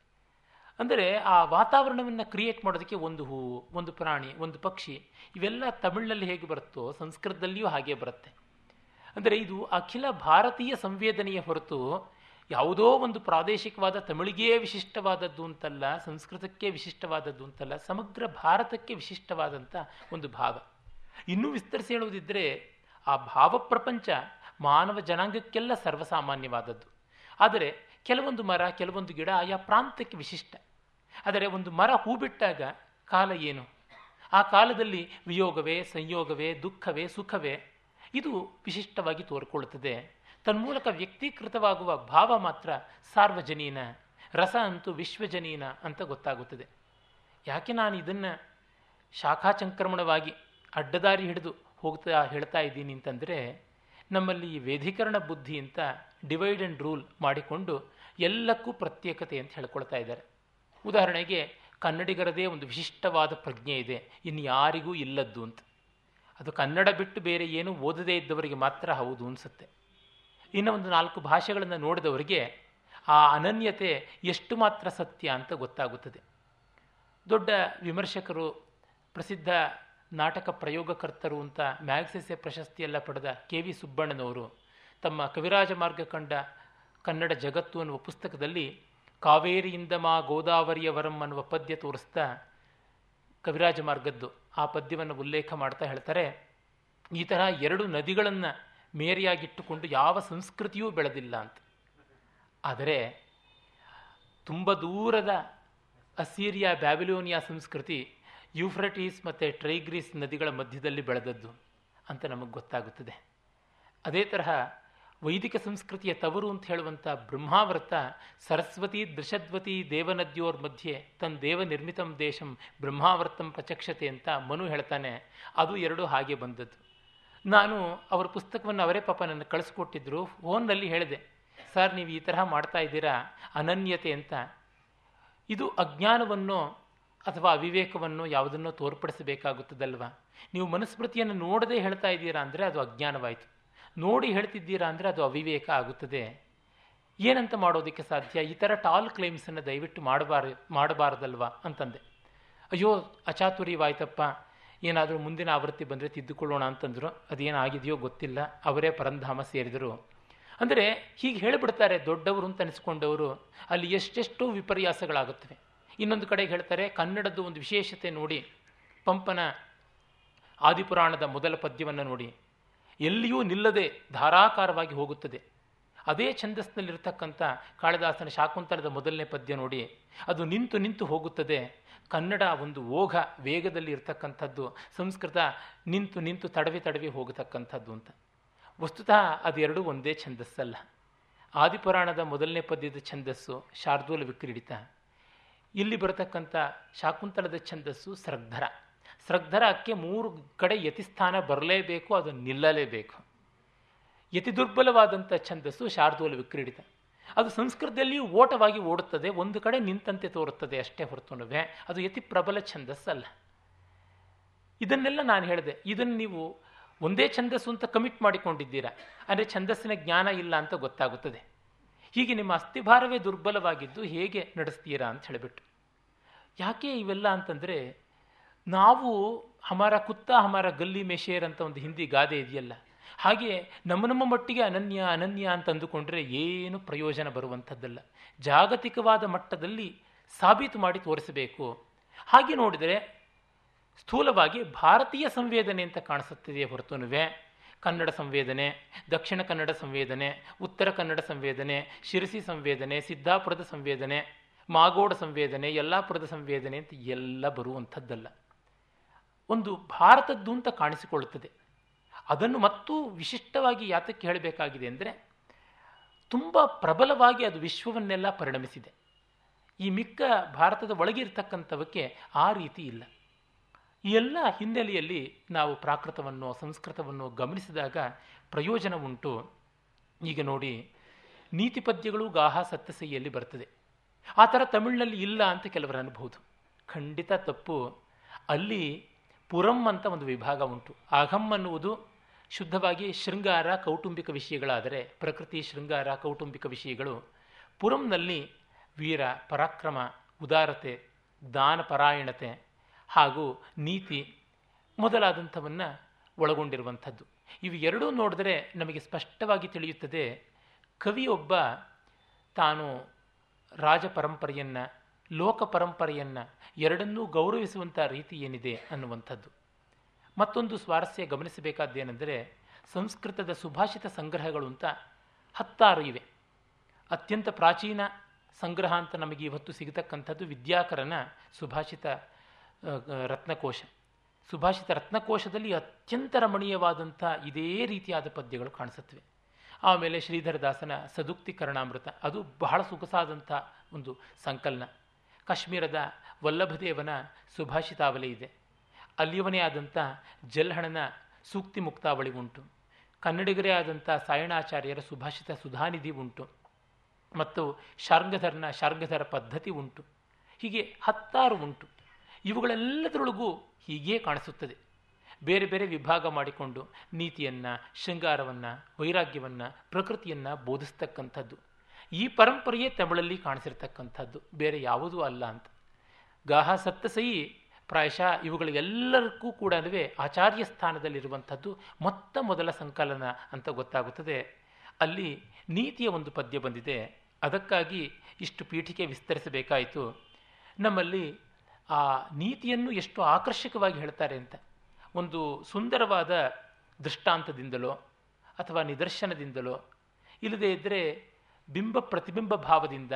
ಅಂದರೆ ಆ ವಾತಾವರಣವನ್ನು ಕ್ರಿಯೇಟ್ ಮಾಡೋದಕ್ಕೆ ಒಂದು ಹೂವು ಒಂದು ಪ್ರಾಣಿ, ಒಂದು ಪಕ್ಷಿ, ಇವೆಲ್ಲ ತಮಿಳಿನಲ್ಲಿ ಹೇಗೆ ಬರುತ್ತೋ ಸಂಸ್ಕೃತದಲ್ಲಿಯೂ ಹಾಗೆ ಬರುತ್ತೆ. ಅಂದರೆ ಇದು ಅಖಿಲ ಭಾರತೀಯ ಸಂವೇದನೆಯ ಹೊರತು ಯಾವುದೋ ಒಂದು ಪ್ರಾದೇಶಿಕವಾದ ತಮಿಳಿಗೇ ವಿಶಿಷ್ಟವಾದದ್ದು ಅಂತಲ್ಲ, ಸಂಸ್ಕೃತಕ್ಕೆ ವಿಶಿಷ್ಟವಾದದ್ದು ಅಂತಲ್ಲ, ಸಮಗ್ರ ಭಾರತಕ್ಕೆ ವಿಶಿಷ್ಟವಾದಂಥ ಒಂದು ಭಾವ. ಇನ್ನೂ ವಿಸ್ತರಿಸಿ ಹೇಳುವುದಿದ್ದರೆ ಆ ಭಾವ ಪ್ರಪಂಚ ಮಾನವ ಜನಾಂಗಕ್ಕೆಲ್ಲ ಸರ್ವಸಾಮಾನ್ಯವಾದದ್ದು. ಆದರೆ ಕೆಲವೊಂದು ಮರ, ಕೆಲವೊಂದು ಗಿಡ ಆಯಾ ಪ್ರಾಂತಕ್ಕೆ ವಿಶಿಷ್ಟ. ಆದರೆ ಒಂದು ಮರ ಹೂ ಬಿಟ್ಟಾಗ ಕಾಲ ಏನು? ಆ ಕಾಲದಲ್ಲಿ ವಿಯೋಗವೇ, ಸಂಯೋಗವೇ, ದುಃಖವೇ, ಸುಖವೇ? ಇದು ವಿಶಿಷ್ಟವಾಗಿ ತೋರ್ಕೊಳ್ಳುತ್ತದೆ. ತನ್ಮೂಲಕ ವ್ಯಕ್ತೀಕೃತವಾಗುವ ಭಾವ ಮಾತ್ರ ಸಾರ್ವಜನೀನ, ರಸ ಅಂತೂ ವಿಶ್ವಜನೀನ ಅಂತ ಗೊತ್ತಾಗುತ್ತದೆ. ಯಾಕೆ ನಾನು ಇದನ್ನು ಶಾಖಾಚಂಕ್ರಮಣವಾಗಿ ಅಡ್ಡದಾರಿ ಹಿಡಿದು ಹೋಗ್ತಾ ಹೇಳ್ತಾ ಇದ್ದೀನಿ ಅಂತಂದರೆ, ನಮ್ಮಲ್ಲಿ ಈ ವೇದೀಕರಣ ಬುದ್ಧಿ ಅಂತ ಡಿವೈಡ್ ಆ್ಯಂಡ್ ರೂಲ್ ಮಾಡಿಕೊಂಡು ಎಲ್ಲಕ್ಕೂ ಪ್ರತ್ಯೇಕತೆ ಅಂತ ಹೇಳ್ಕೊಳ್ತಾ ಇದ್ದಾರೆ. ಉದಾಹರಣೆಗೆ ಕನ್ನಡಿಗರದೇ ಒಂದು ವಿಶಿಷ್ಟವಾದ ಪ್ರಜ್ಞೆ ಇದೆ, ಇನ್ನು ಯಾರಿಗೂ ಇಲ್ಲದ್ದು ಅಂತ. ಅದು ಕನ್ನಡ ಬಿಟ್ಟು ಬೇರೆ ಏನು ಓದದೇ ಇದ್ದವರಿಗೆ ಮಾತ್ರ ಹೌದು ಅನಿಸುತ್ತೆ. ಇನ್ನು ಒಂದು ನಾಲ್ಕು ಭಾಷೆಗಳನ್ನು ನೋಡಿದವರಿಗೆ ಆ ಅನನ್ಯತೆ ಎಷ್ಟು ಮಾತ್ರ ಸತ್ಯ ಅಂತ ಗೊತ್ತಾಗುತ್ತದೆ. ದೊಡ್ಡ ವಿಮರ್ಶಕರು, ಪ್ರಸಿದ್ಧ ನಾಟಕ ಪ್ರಯೋಗಕರ್ತರು ಅಂತ ಮ್ಯಾಗ್ಸೆಸೆ ಪ್ರಶಸ್ತಿಯೆಲ್ಲ ಪಡೆದ ಕೆ ವಿ ಸುಬ್ಬಣ್ಣನವರು ತಮ್ಮ ಕವಿರಾಜ ಮಾರ್ಗ ಕಂಡ ಕನ್ನಡ ಜಗತ್ತು ಅನ್ನುವ ಪುಸ್ತಕದಲ್ಲಿ ಕಾವೇರಿಯಿಂದ ಮಾ ಗೋದಾವರಿಯ ವರಂ ಅನ್ನುವ ಪದ್ಯ ತೋರಿಸ್ತಾ ಕವಿರಾಜ ಮಾರ್ಗದ್ದು ಆ ಪದ್ಯವನ್ನು ಉಲ್ಲೇಖ ಮಾಡ್ತಾ ಹೇಳ್ತಾರೆ, ಈ ತರಹ ಎರಡು ನದಿಗಳನ್ನು ಮೇರೆಯಾಗಿಟ್ಟುಕೊಂಡು ಯಾವ ಸಂಸ್ಕೃತಿಯೂ ಬೆಳೆದಿಲ್ಲ ಅಂತ. ಆದರೆ ತುಂಬ ದೂರದ ಅಸೀರಿಯಾ ಬ್ಯಾಬಿಲೋನಿಯಾ ಸಂಸ್ಕೃತಿ ಯೂಫ್ರಟೀಸ್ ಮತ್ತು ಟ್ರೈಗ್ರೀಸ್ ನದಿಗಳ ಮಧ್ಯದಲ್ಲಿ ಬೆಳೆದದ್ದು ಅಂತ ನಮಗೆ ಗೊತ್ತಾಗುತ್ತದೆ. ಅದೇ ತರಹ ವೈದಿಕ ಸಂಸ್ಕೃತಿಯ ತವರು ಅಂತ ಹೇಳುವಂಥ ಬ್ರಹ್ಮಾವೃತ ಸರಸ್ವತಿ ದೃಶದ್ವತಿ ದೇವನದ್ಯೋರ್ ಮಧ್ಯೆ ತನ್ನ ದೇವ ನಿರ್ಮಿತಂ ದೇಶಂ ಬ್ರಹ್ಮಾವೃತಂ ಪ್ರಚಕ್ಷತೆ ಅಂತ ಮನು ಹೇಳ್ತಾನೆ. ಅದು ಎರಡು ಹಾಗೆ ಬಂದದ್ದು. ನಾನು ಅವರ ಪುಸ್ತಕವನ್ನು ಅವರೇ ಪಾಪ ನನ್ನ ಕಳಿಸ್ಕೊಟ್ಟಿದ್ರು, ಫೋನ್ನಲ್ಲಿ ಹೇಳಿದೆ, ಸರ್ ನೀವು ಈ ತರಹ ಮಾಡ್ತಾ ಇದ್ದೀರಾ? ಅನನ್ಯತೆ ಅಂತ. ಇದು ಅಜ್ಞಾನವನ್ನು ಅಥವಾ ಅವಿವೇಕವನ್ನು ಯಾವುದನ್ನೋ ತೋರ್ಪಡಿಸಬೇಕಾಗುತ್ತದಲ್ವ? ನೀವು ಮನುಸ್ಮೃತಿಯನ್ನು ನೋಡದೆ ಹೇಳ್ತಾ ಇದ್ದೀರಾ ಅಂದರೆ ಅದು ಅಜ್ಞಾನವಾಯಿತು. ನೋಡಿ ಹೇಳ್ತಿದ್ದೀರಾ ಅಂದರೆ ಅದು ಅವಿವೇಕ ಆಗುತ್ತದೆ. ಏನಂತ ಮಾಡೋದಕ್ಕೆ ಸಾಧ್ಯ? ಈ ಥರ ಟಾಲ್ ಕ್ಲೈಮ್ಸನ್ನು ದಯವಿಟ್ಟು ಮಾಡಬಾರ, ಮಾಡಬಾರ್ದಲ್ವ ಅಂತಂದೆ. ಅಯ್ಯೋ ಅಚಾತುರ್ಯವಾಯ್ತಪ್ಪ ಏನಾದರೂ ಮುಂದಿನ ಆವೃತ್ತಿ ಬಂದರೆ ತಿದ್ದುಕೊಳ್ಳೋಣ ಅಂತಂದರು. ಅದೇನಾಗಿದೆಯೋ ಗೊತ್ತಿಲ್ಲ. ಅವರೇ ಪರಂಧಾಮ ಸೇರಿದರು. ಅಂದರೆ ಹೀಗೆ ಹೇಳಿಬಿಡ್ತಾರೆ, ದೊಡ್ಡವರು ಅಂತ ಅನಿಸ್ಕೊಂಡವರು, ಅಲ್ಲಿ ಎಷ್ಟೆಷ್ಟು ವಿಪರ್ಯಾಸಗಳಾಗುತ್ತವೆ. ಇನ್ನೊಂದು ಕಡೆಗೆ ಹೇಳ್ತಾರೆ, ಕನ್ನಡದ್ದು ಒಂದು ವಿಶೇಷತೆ ನೋಡಿ. ಪಂಪನ ಆದಿಪುರಾಣದ ಮೊದಲ ಪದ್ಯವನ್ನು ನೋಡಿ. ಎಲ್ಲಿಯೂ ನಿಲ್ಲದೆ ಧಾರಾಕಾರವಾಗಿ ಹೋಗುತ್ತದೆ. ಅದೇ ಛಂದಸ್ನಲ್ಲಿರ್ತಕ್ಕಂಥ ಕಾಳಿದಾಸನ ಶಾಕುಂತಲದ ಮೊದಲನೇ ಪದ್ಯ ನೋಡಿ, ಅದು ನಿಂತು ನಿಂತು ಹೋಗುತ್ತದೆ. ಕನ್ನಡ ಒಂದು ಓಘ ವೇಗದಲ್ಲಿ ಇರತಕ್ಕಂಥದ್ದು, ಸಂಸ್ಕೃತ ನಿಂತು ನಿಂತು ತಡವಿ ತಡವಿ ಹೋಗತಕ್ಕಂಥದ್ದು ಅಂತ. ವಸ್ತುತಃ ಅದೆರಡೂ ಒಂದೇ ಛಂದಸ್ಸಲ್ಲ. ಆದಿಪುರಾಣದ ಮೊದಲನೇ ಪದ್ಯದ ಛಂದಸ್ಸು ಶಾರ್ದೂಲ ವಿಕ್ರೀಡಿತ. ಇಲ್ಲಿ ಬರತಕ್ಕಂಥ ಶಾಕುಂತಲದ ಛಂದಸ್ಸು ಸ್ರಗ್ಧರ ಸ್ರಗ್ಧರಕ್ಕೆ ಮೂರು ಕಡೆ ಯತಿಸ್ಥಾನ ಬರಲೇಬೇಕು, ಅದು ನಿಲ್ಲಲೇಬೇಕು. ಯತಿ ದುರ್ಬಲವಾದಂಥ ಛಂದಸ್ಸು ಶಾರ್ದೂಲ ವಿಕ್ರೀಡಿತ. ಅದು ಸಂಸ್ಕೃತದಲ್ಲಿಯೂ ಓಟವಾಗಿ ಓಡುತ್ತದೆ, ಒಂದು ಕಡೆ ನಿಂತಂತೆ ತೋರುತ್ತದೆ ಅಷ್ಟೇ ಹೊರತುನುವೆ, ಅದು ಯತಿ ಪ್ರಬಲ ಛಂದಸ್ಸಲ್ಲ. ಇದನ್ನೆಲ್ಲ ನಾನು ಹೇಳಿದೆ, ಇದನ್ನು ನೀವು ಒಂದೇ ಛಂದಸ್ಸು ಅಂತ ಕಮಿಟ್ ಮಾಡಿಕೊಂಡಿದ್ದೀರಾ? ಅಂದರೆ ಛಂದಸ್ಸಿನ ಜ್ಞಾನ ಇಲ್ಲ ಅಂತ ಗೊತ್ತಾಗುತ್ತದೆ. ಹೀಗೆ ನಿಮ್ಮ ಅಸ್ಥಿಭಾರವೇ ದುರ್ಬಲವಾಗಿದ್ದು ಹೇಗೆ ನಡೆಸ್ತೀರಾ ಅಂತ ಹೇಳಿಬಿಟ್ಟು. ಯಾಕೆ ಇವೆಲ್ಲ ಅಂತಂದರೆ ನಾವು ಹಮಾರ ಕುತ್ತ ಹಮಾರ ಗಲ್ಲಿ ಮೆಷೇರ್ ಅಂತ ಒಂದು ಹಿಂದಿ ಗಾದೆ ಇದೆಯಲ್ಲ? ಹಾಗೆ ನಮ್ಮ ನಮ್ಮ ಮಟ್ಟಿಗೆ ಅನನ್ಯ ಅನನ್ಯ ಅಂತ ಅಂದುಕೊಂಡ್ರೆ ಏನು ಪ್ರಯೋಜನ ಬರುವಂಥದ್ದಲ್ಲ. ಜಾಗತಿಕವಾದ ಮಟ್ಟದಲ್ಲಿ ಸಾಬೀತು ಮಾಡಿ ತೋರಿಸಬೇಕು. ಹಾಗೆ ನೋಡಿದರೆ ಸ್ಥೂಲವಾಗಿ ಭಾರತೀಯ ಸಂವೇದನೆ ಅಂತ ಕಾಣಿಸುತ್ತಿದೆಯೇ ಹೊರತುನುವೆ. ಕನ್ನಡ ಸಂವೇದನೆ, ದಕ್ಷಿಣ ಕನ್ನಡ ಸಂವೇದನೆ, ಉತ್ತರ ಕನ್ನಡ ಸಂವೇದನೆ, ಶಿರಸಿ ಸಂವೇದನೆ, ಸಿದ್ದಾಪುರದ ಸಂವೇದನೆ, ಮಾಗೋಡ ಸಂವೇದನೆ, ಯಲ್ಲಾಪುರದ ಸಂವೇದನೆ ಅಂತ ಎಲ್ಲ ಬರುವಂಥದ್ದಲ್ಲ. ಒಂದು ಭಾರತದ್ದು ಅಂತ ಕಾಣಿಸಿಕೊಳ್ಳುತ್ತದೆ. ಅದನ್ನು ಮತ್ತೂ ವಿಶಿಷ್ಟವಾಗಿ ಯಾತಕ್ಕೆ ಹೇಳಬೇಕಾಗಿದೆ ಅಂದರೆ, ತುಂಬ ಪ್ರಬಲವಾಗಿ ಅದು ವಿಶ್ವವನ್ನೆಲ್ಲ ಪರಿಣಮಿಸಿದೆ. ಈ ಮಿಕ್ಕ ಭಾರತದ ಒಳಗಿರ್ತಕ್ಕಂಥವಕ್ಕೆ ಆ ರೀತಿ ಇಲ್ಲ. ಈ ಎಲ್ಲ ಹಿನ್ನೆಲೆಯಲ್ಲಿ ನಾವು ಪ್ರಾಕೃತವನ್ನು, ಸಂಸ್ಕೃತವನ್ನು ಗಮನಿಸಿದಾಗ ಪ್ರಯೋಜನ ಉಂಟು. ಈಗ ನೋಡಿ, ನೀತಿ ಪದ್ಯಗಳು ಗಾಹ ಸತ್ತಸೈಯಲ್ಲಿ ಬರ್ತದೆ. ಆ ಥರ ತಮಿಳಿನಲ್ಲಿ ಇಲ್ಲ ಅಂತ ಕೆಲವರು ಅನ್ಬೋದು ಖಂಡಿತ ತಪ್ಪು. ಅಲ್ಲಿ ಪುರಂ ಅಂತ ಒಂದು ವಿಭಾಗ ಉಂಟು. ಅಹಂ ಅನ್ನುವುದು ಶುದ್ಧವಾಗಿ ಶೃಂಗಾರ ಕೌಟುಂಬಿಕ ವಿಷಯಗಳಾದರೆ ಪ್ರಕೃತಿ, ಶೃಂಗಾರ ಕೌಟುಂಬಿಕ ವಿಷಯಗಳು. ಪುರಂನಲ್ಲಿ ವೀರ, ಪರಾಕ್ರಮ, ಉದಾರತೆ ದಾನಪರಾಯಣತೆ ಹಾಗೂ ನೀತಿ ಮೊದಲಾದಂಥವನ್ನು ಒಳಗೊಂಡಿರುವಂಥದ್ದು. ಇವು ಎರಡೂ ನೋಡಿದ್ರೆ ನಮಗೆ ಸ್ಪಷ್ಟವಾಗಿ ತಿಳಿಯುತ್ತದೆ, ಕವಿಯೊಬ್ಬ ತಾನು ರಾಜ ಪರಂಪರೆಯನ್ನು ಲೋಕ ಪರಂಪರೆಯನ್ನು ಎರಡನ್ನೂ ಗೌರವಿಸುವಂಥ ರೀತಿ ಏನಿದೆ ಅನ್ನುವಂಥದ್ದು. ಮತ್ತೊಂದು ಸ್ವಾರಸ್ಯ ಗಮನಿಸಬೇಕಾದ್ದೇನೆಂದರೆ ಸಂಸ್ಕೃತದ ಸುಭಾಷಿತ ಸಂಗ್ರಹಗಳು ಅಂತ ಹತ್ತಾರು ಇವೆ. ಅತ್ಯಂತ ಪ್ರಾಚೀನ ಸಂಗ್ರಹ ಅಂತ ನಮಗೆ ಇವತ್ತು ಸಿಗತಕ್ಕಂಥದ್ದು ವಿದ್ಯಾಕರನ ಸುಭಾಷಿತ ರತ್ನಕೋಶ. ಸುಭಾಷಿತ ರತ್ನಕೋಶದಲ್ಲಿ ಅತ್ಯಂತ ರಮಣೀಯವಾದಂಥ ಇದೇ ರೀತಿಯಾದ ಪದ್ಯಗಳು ಕಾಣಿಸುತ್ತವೆ. ಆಮೇಲೆ ಶ್ರೀಧರದಾಸನ ಸದುಕ್ತಿ ಕರ್ಣಾಮೃತ, ಅದು ಬಹಳ ಸೊಗಸಾದಂಥ ಒಂದು ಸಂಕಲನ. ಕಾಶ್ಮೀರದ ವಲ್ಲಭದೇವನ ಸುಭಾಷಿತಾವಲಿ ಇದೆ. ಅಲ್ಲಿಯವನೇ ಆದಂಥ ಜಲ್ಹಣನ ಸೂಕ್ತಿ ಮುಕ್ತಾವಳಿ ಉಂಟು. ಕನ್ನಡಿಗರೇ ಆದಂಥ ಸಾಯಣಾಚಾರ್ಯರ ಸುಭಾಷಿತ ಸುಧಾನಿಧಿ ಉಂಟು. ಮತ್ತು ಶಾರ್ಗಧರ್ನ ಶಾರ್ಗಧರ ಪದ್ಧತಿ ಉಂಟು. ಹೀಗೆ ಹತ್ತಾರು ಉಂಟು. ಇವುಗಳೆಲ್ಲದರೊಳಗೂ ಹೀಗೇ ಕಾಣಿಸುತ್ತದೆ. ಬೇರೆ ಬೇರೆ ವಿಭಾಗ ಮಾಡಿಕೊಂಡು ನೀತಿಯನ್ನು, ಶೃಂಗಾರವನ್ನು, ವೈರಾಗ್ಯವನ್ನು, ಪ್ರಕೃತಿಯನ್ನು ಬೋಧಿಸ್ತಕ್ಕಂಥದ್ದು. ಈ ಪರಂಪರೆಯೇ ತಮಿಳಲ್ಲಿ ಕಾಣಿಸಿರ್ತಕ್ಕಂಥದ್ದು. ಬೇರೆ ಯಾವುದೂ ಅಲ್ಲ ಅಂತ. ಗಾಹ ಸಪ್ತಸೈ ಪ್ರಾಯಶಃ ಇವುಗಳಿಗೆಲ್ಲರಿಗೂ ಕೂಡ ಆಚಾರ್ಯ ಸ್ಥಾನದಲ್ಲಿರುವಂಥದ್ದು ಮೊತ್ತ ಮೊದಲ ಸಂಕಲನ ಅಂತ ಗೊತ್ತಾಗುತ್ತದೆ. ಅಲ್ಲಿ ನೀತಿಯ ಒಂದು ಪದ್ಯ ಬಂದಿದೆ. ಅದಕ್ಕಾಗಿ ಇಷ್ಟು ಪೀಠಿಕೆ ವಿಸ್ತರಿಸಬೇಕಾಯಿತು. ನಮ್ಮಲ್ಲಿ ಆ ನೀತಿಯನ್ನು ಎಷ್ಟು ಆಕರ್ಷಕವಾಗಿ ಹೇಳ್ತಾರೆ ಅಂತ. ಒಂದು ಸುಂದರವಾದ ದೃಷ್ಟಾಂತದಿಂದಲೋ ಅಥವಾ ನಿದರ್ಶನದಿಂದಲೋ, ಇಲ್ಲದೇ ಇದ್ದರೆ ಬಿಂಬ ಪ್ರತಿಬಿಂಬ ಭಾವದಿಂದ,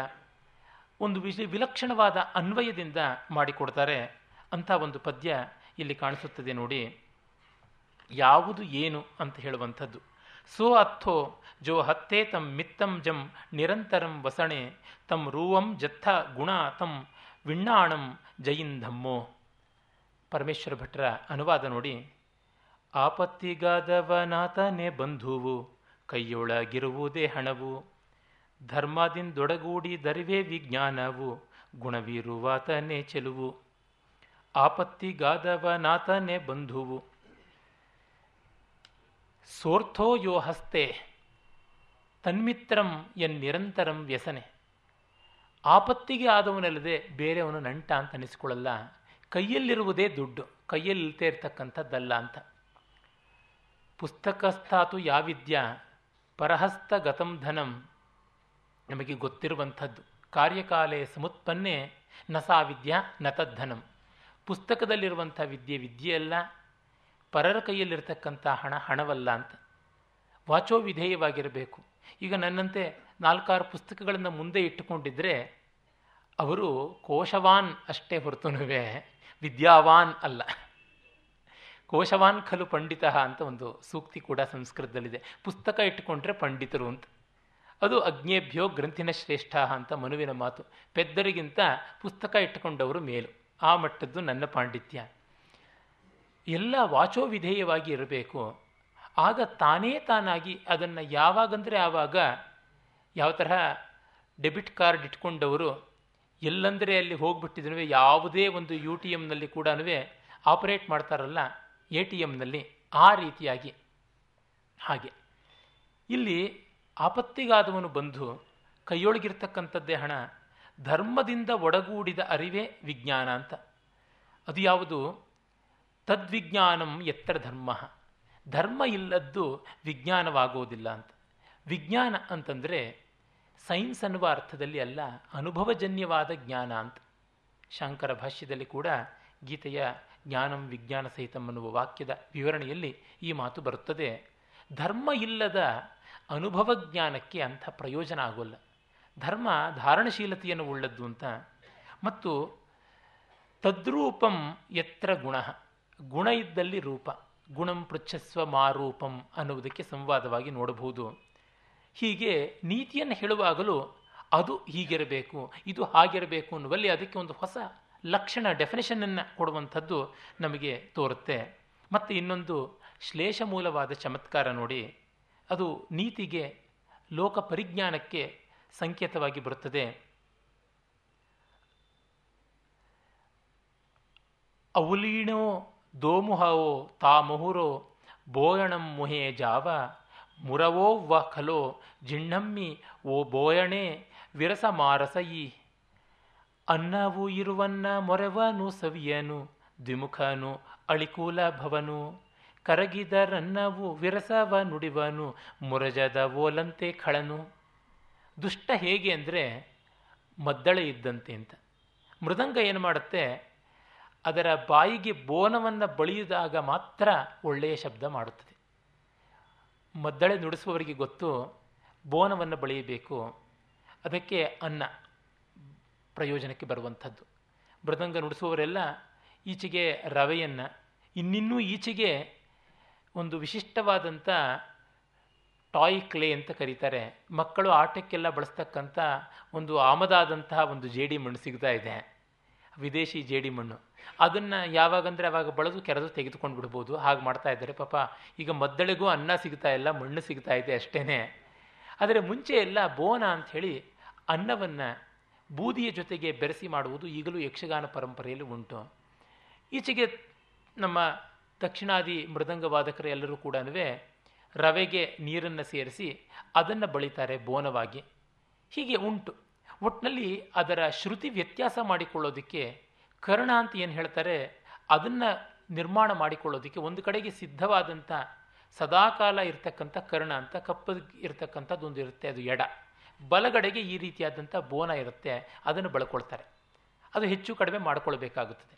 ಒಂದು ವಿಶಿ ವಿಲಕ್ಷಣವಾದ ಅನ್ವಯದಿಂದ ಮಾಡಿಕೊಡ್ತಾರೆ ಅಂಥ ಒಂದು ಪದ್ಯ ಇಲ್ಲಿ ಕಾಣಿಸುತ್ತದೆ ನೋಡಿ. ಯಾವುದು ಏನು ಅಂತ ಹೇಳುವಂಥದ್ದು. ಸೋ ಅಥೋ ಜೋ ಹತ್ತೇ ತಂ ಮಿತ್ತಂ ಜಂ ನಿರಂತರಂ ವಸಣೆ, ತಂ ರೂವಂ ಜತ್ಥ ಗುಣ ತಂ ವಿಣ್ಣಾಣಂ ಜಯಿಂಧಮ್ಮೋ ಪರಮೇಶ್ವರ ಭಟ್ರ ಅನುವಾದ ನೋಡಿ, ಆಪತ್ತಿಗಾದವನಾತನೇ ಬಂಧುವು, ಕೈಯೊಳಗಿರುವುದೇ ಹಣವು ಧರ್ಮದಿಂದೊಡಗೂಡಿ ದರಿವೇ ವಿಜ್ಞಾನವು, ಗುಣವಿರುವಾತನೇ ಚೆಲುವು. ಆಪತ್ತಿಗಾದವನಾತನೇ ಬಂಧುವು. ಸೋರ್ಥೋ ಯೋ ಹಸ್ತೆ, ತನ್ಮಿತ್ರಂ ಎನ್ ನಿರಂತರಂ ವ್ಯಸನೆ. ಆಪತ್ತಿಗೆ ಆದವನಲ್ಲದೆ ಬೇರೆಯವನು ನಂಟ ಅಂತ ಅನಿಸ್ಕೊಳ್ಳಲ್ಲ ಕೈಯಲ್ಲಿರುವುದೇ ದುಡ್ಡು, ಕೈಯಲ್ಲಿ ಇಲ್ತೇ ಇರ್ತಕ್ಕಂಥದ್ದಲ್ಲ ಅಂತ. ಪುಸ್ತಕಸ್ಥಾತು ಯಾವಿದ್ಯ, ಪರಹಸ್ತ ಗತಂ ಧನಂ ನಮಗೆ ಗೊತ್ತಿರುವಂಥದ್ದು. ಕಾರ್ಯಕಾಲೆ ಸಮುತ್ಪನ್ನೆ ನಸಾ ವಿದ್ಯಾ ನ ತದ್ಧನಂ ಪುಸ್ತಕದಲ್ಲಿರುವಂಥ ವಿದ್ಯೆ ವಿದ್ಯೆಯಲ್ಲ, ಪರರ ಕೈಯಲ್ಲಿರ್ತಕ್ಕಂಥ ಹಣ ಹಣವಲ್ಲ ಅಂತ. ವಾಚೋ ವಿಧೇಯವಾಗಿರಬೇಕು. ಈಗ ನನ್ನಂತೆ ನಾಲ್ಕಾರು ಪುಸ್ತಕಗಳನ್ನು ಮುಂದೆ ಇಟ್ಟುಕೊಂಡಿದ್ದರೆ ಅವರು ಕೋಶವಾನ್ ಅಷ್ಟೇ ಹೊರತುನುವೆ ವಿದ್ಯಾವಾನ್ ಅಲ್ಲ. ಕೋಶವಾನ್ ಖಲು ಪಂಡಿತ ಅಂತ ಒಂದು ಸೂಕ್ತಿ ಕೂಡ ಸಂಸ್ಕೃತದಲ್ಲಿದೆ. ಪುಸ್ತಕ ಇಟ್ಟುಕೊಂಡ್ರೆ ಪಂಡಿತರು ಅಂತ. ಅದು ಅಗ್ನೇಭ್ಯೋ ಗ್ರಂಥಿನ ಶ್ರೇಷ್ಠ ಅಂತ ಮನುವಿನ ಮಾತು. ಪೆದ್ದರಿಗಿಂತ ಪುಸ್ತಕ ಇಟ್ಟುಕೊಂಡವರು ಮೇಲು. ಆ ಮಟ್ಟದ್ದು ನನ್ನ ಪಾಂಡಿತ್ಯ. ಎಲ್ಲ ವಾಚೋ ವಿಧೇಯವಾಗಿ ಇರಬೇಕು. ಆಗ ತಾನೇ ತಾನಾಗಿ ಅದನ್ನು ಯಾವಾಗಂದರೆ ಆವಾಗ ಯಾವ ತರಹ ಡೆಬಿಟ್ ಕಾರ್ಡ್ ಇಟ್ಕೊಂಡವರು ಎಲ್ಲಂದರೆ ಅಲ್ಲಿ ಹೋಗ್ಬಿಟ್ಟಿದ್ರು ಯಾವುದೇ ಒಂದು ಯು ಟಿ ಎಮ್ನಲ್ಲಿ ಕೂಡ ಆಪರೇಟ್ ಮಾಡ್ತಾರಲ್ಲ ಎ ಟಿ ಎಮ್ನಲ್ಲಿ ಆ ರೀತಿಯಾಗಿ. ಹಾಗೆ. ಇಲ್ಲಿ ಆಪತ್ತಿಗಾದವನು ಬಂಧು ಕೈಯೊಳಗಿರ್ತಕ್ಕಂಥದ್ದೇ ಹಣ, ಧರ್ಮದಿಂದ ಒಡಗೂಡಿದ ಅರಿವೇ ವಿಜ್ಞಾನ ಅಂತ. ಅದು ಯಾವುದು? ತದ್ವಿಜ್ಞಾನಂ ಎತ್ತರ ಧರ್ಮ. ಧರ್ಮ ಇಲ್ಲದ್ದು ವಿಜ್ಞಾನವಾಗೋದಿಲ್ಲ ಅಂತ. ವಿಜ್ಞಾನ ಅಂತಂದರೆ ಸೈನ್ಸ್ ಅನ್ನುವ ಅರ್ಥದಲ್ಲಿ ಅಲ್ಲ, ಅನುಭವಜನ್ಯವಾದ ಜ್ಞಾನ ಅಂತ. ಶಂಕರ ಭಾಷ್ಯದಲ್ಲಿ ಕೂಡ ಗೀತೆಯ ಜ್ಞಾನಂ ವಿಜ್ಞಾನ ಸಹಿತಂ ಅನ್ನುವ ವಾಕ್ಯದ ವಿವರಣೆಯಲ್ಲಿ ಈ ಮಾತು ಬರುತ್ತದೆ. ಧರ್ಮ ಇಲ್ಲದ ಅನುಭವ ಜ್ಞಾನಕ್ಕೆ ಅಂಥ ಪ್ರಯೋಜನ ಆಗೋಲ್ಲ. ಧರ್ಮ ಧಾರಣಶೀಲತೆಯನ್ನು ಉಳ್ಳದ್ದು ಅಂತ. ಮತ್ತು ತದ್ರೂಪಂ ಎತ್ರ ಗುಣ. ಗುಣ ಇದ್ದಲ್ಲಿ ರೂಪ. ಗುಣಂ ಪೃಚ್ಛಸ್ವ ಮಾರೂಪಂ ಅನ್ನುವುದಕ್ಕೆ ಸಂವಾದವಾಗಿ ನೋಡಬಹುದು. ಹೀಗೆ ನೀತಿಯನ್ನು ಹೇಳುವಾಗಲೂ ಅದು ಹೀಗಿರಬೇಕು, ಇದು ಹಾಗಿರಬೇಕು ಅನ್ನುವಲ್ಲಿ ಅದಕ್ಕೆ ಒಂದು ಹೊಸ ಲಕ್ಷಣ, ಡೆಫಿನೇಷನನ್ನು ಕೊಡುವಂಥದ್ದು ನಮಗೆ ತೋರುತ್ತೆ. ಮತ್ತು ಇನ್ನೊಂದು ಶ್ಲೇಷ ಮೂಲವಾದ ಚಮತ್ಕಾರ ನೋಡಿ. ಅದು ನೀತಿಗೆ, ಲೋಕ ಪರಿಜ್ಞಾನಕ್ಕೆ ಸಂಕೇತವಾಗಿ ಬರುತ್ತದೆ. ಅವುಲೀಣೋ ದೋಮುಹವೋ ತಾ ಮುಹುರೋ ಬೋಯಣಂ ಮುಹೆ ಜಾವ, ಮುರವೋ ವ ಖಲೋ ಜಿಣ್ಣಮ್ಮಿ ಓ ಬೋಯಣೆ ವಿರಸ ಮಾರಸಯಿ. ಅನ್ನವು ಇರುವನ್ನ ಮೊರೆವನು ಸವಿಯನು, ದ್ವಿಮುಖನು ಅಳಿಕೂಲ ಭವನು. ಕರಗಿದರನ್ನವು ವಿರಸವ ನುಡಿವನು, ಮುರಜದ ಓಲಂತೆ ಖಳನು. ದುಷ್ಟ ಹೇಗೆ ಅಂದರೆ ಮದ್ದಳೆ ಇದ್ದಂತೆ ಅಂತ. ಮೃದಂಗ ಏನು ಮಾಡುತ್ತೆ? ಅದರ ಬಾಯಿಗೆ ಬೋನವನ್ನು ಬಳಿಯುವಾಗ ಮಾತ್ರ ಒಳ್ಳೆಯ ಶಬ್ದ ಮಾಡುತ್ತದೆ. ಮದ್ದಳೆ ನುಡಿಸುವವರಿಗೆ ಗೊತ್ತು, ಬೋನವನ್ನು ಬಳಿಯಬೇಕು. ಅದಕ್ಕೆ ಅನ್ನ ಪ್ರಯೋಜನಕ್ಕೆ ಬರುವಂಥದ್ದು. ಮೃದಂಗ ನುಡಿಸುವವರೆಲ್ಲ ಈಚೆಗೆ ರವೆಯನ್ನು, ಇನ್ನಿನ್ನೂ ಈಚೆಗೆ ಒಂದು ವಿಶಿಷ್ಟವಾದಂಥ ಟಾಯ್ ಕ್ಲೇ ಅಂತ ಕರೀತಾರೆ. ಮಕ್ಕಳು ಆಟಕ್ಕೆಲ್ಲ ಬಳಸ್ತಕ್ಕಂಥ ಒಂದು ಆಮದಾದಂತಹ ಒಂದು ಜೇಡಿ ಮಣ್ಣು ಸಿಗ್ತಾ ಇದೆ. ವಿದೇಶಿ ಜೇಡಿ ಮಣ್ಣು. ಅದನ್ನು ಯಾವಾಗಂದರೆ ಅವಾಗ ಬಳದು ಕೆರೆದು ತೆಗೆದುಕೊಂಡು ಬಿಡ್ಬೋದು. ಹಾಗೆ ಮಾಡ್ತಾ ಇದ್ದಾರೆ. ಪಾಪ ಈಗ ಮದ್ದಳೆಗೂ ಅನ್ನ ಸಿಗ್ತಾ ಇಲ್ಲ, ಮಣ್ಣು ಸಿಗ್ತಾ ಇದೆ ಅಷ್ಟೇ ಆದರೆ ಮುಂಚೆ ಎಲ್ಲ ಬೋನ ಅಂಥೇಳಿ ಅನ್ನವನ್ನು ಬೂದಿಯ ಜೊತೆಗೆ ಬೆರೆಸಿ ಮಾಡುವುದು ಈಗಲೂ ಯಕ್ಷಗಾನ ಪರಂಪರೆಯಲ್ಲಿ ಉಂಟು. ಈಚೆಗೆ ನಮ್ಮ ದಕ್ಷಿಣಾದಿ ಮೃದಂಗ ವಾದಕರು ಎಲ್ಲರೂ ಕೂಡ ರವೆಗೆ ನೀರನ್ನು ಸೇರಿಸಿ ಅದನ್ನು ಬಳಿತಾರೆ ಬೋನವಾಗಿ. ಹೀಗೆ ಉಂಟು. ಒಟ್ಟಿನಲ್ಲಿ ಅದರ ಶ್ರುತಿ ವ್ಯತ್ಯಾಸ ಮಾಡಿಕೊಳ್ಳೋದಕ್ಕೆ ಕರ್ಣ ಅಂತ ಏನು ಹೇಳ್ತಾರೆ, ಅದನ್ನು ನಿರ್ಮಾಣ ಮಾಡಿಕೊಳ್ಳೋದಕ್ಕೆ ಒಂದು ಕಡೆಗೆ ಸಿದ್ಧವಾದಂಥ ಸದಾಕಾಲ ಇರ್ತಕ್ಕಂಥ ಕರ್ಣ ಅಂತ, ಕಪ್ಪು ಇರತಕ್ಕಂಥದ್ದೊಂದು ಇರುತ್ತೆ, ಅದು ಎಡ. ಬಲಗಡೆಗೆ ಈ ರೀತಿಯಾದಂಥ ಬೋನ ಇರುತ್ತೆ, ಅದನ್ನು ಬಳಕೊಳ್ತಾರೆ. ಅದು ಹೆಚ್ಚು ಕಡಿಮೆ ಮಾಡ್ಕೊಳ್ಬೇಕಾಗುತ್ತದೆ.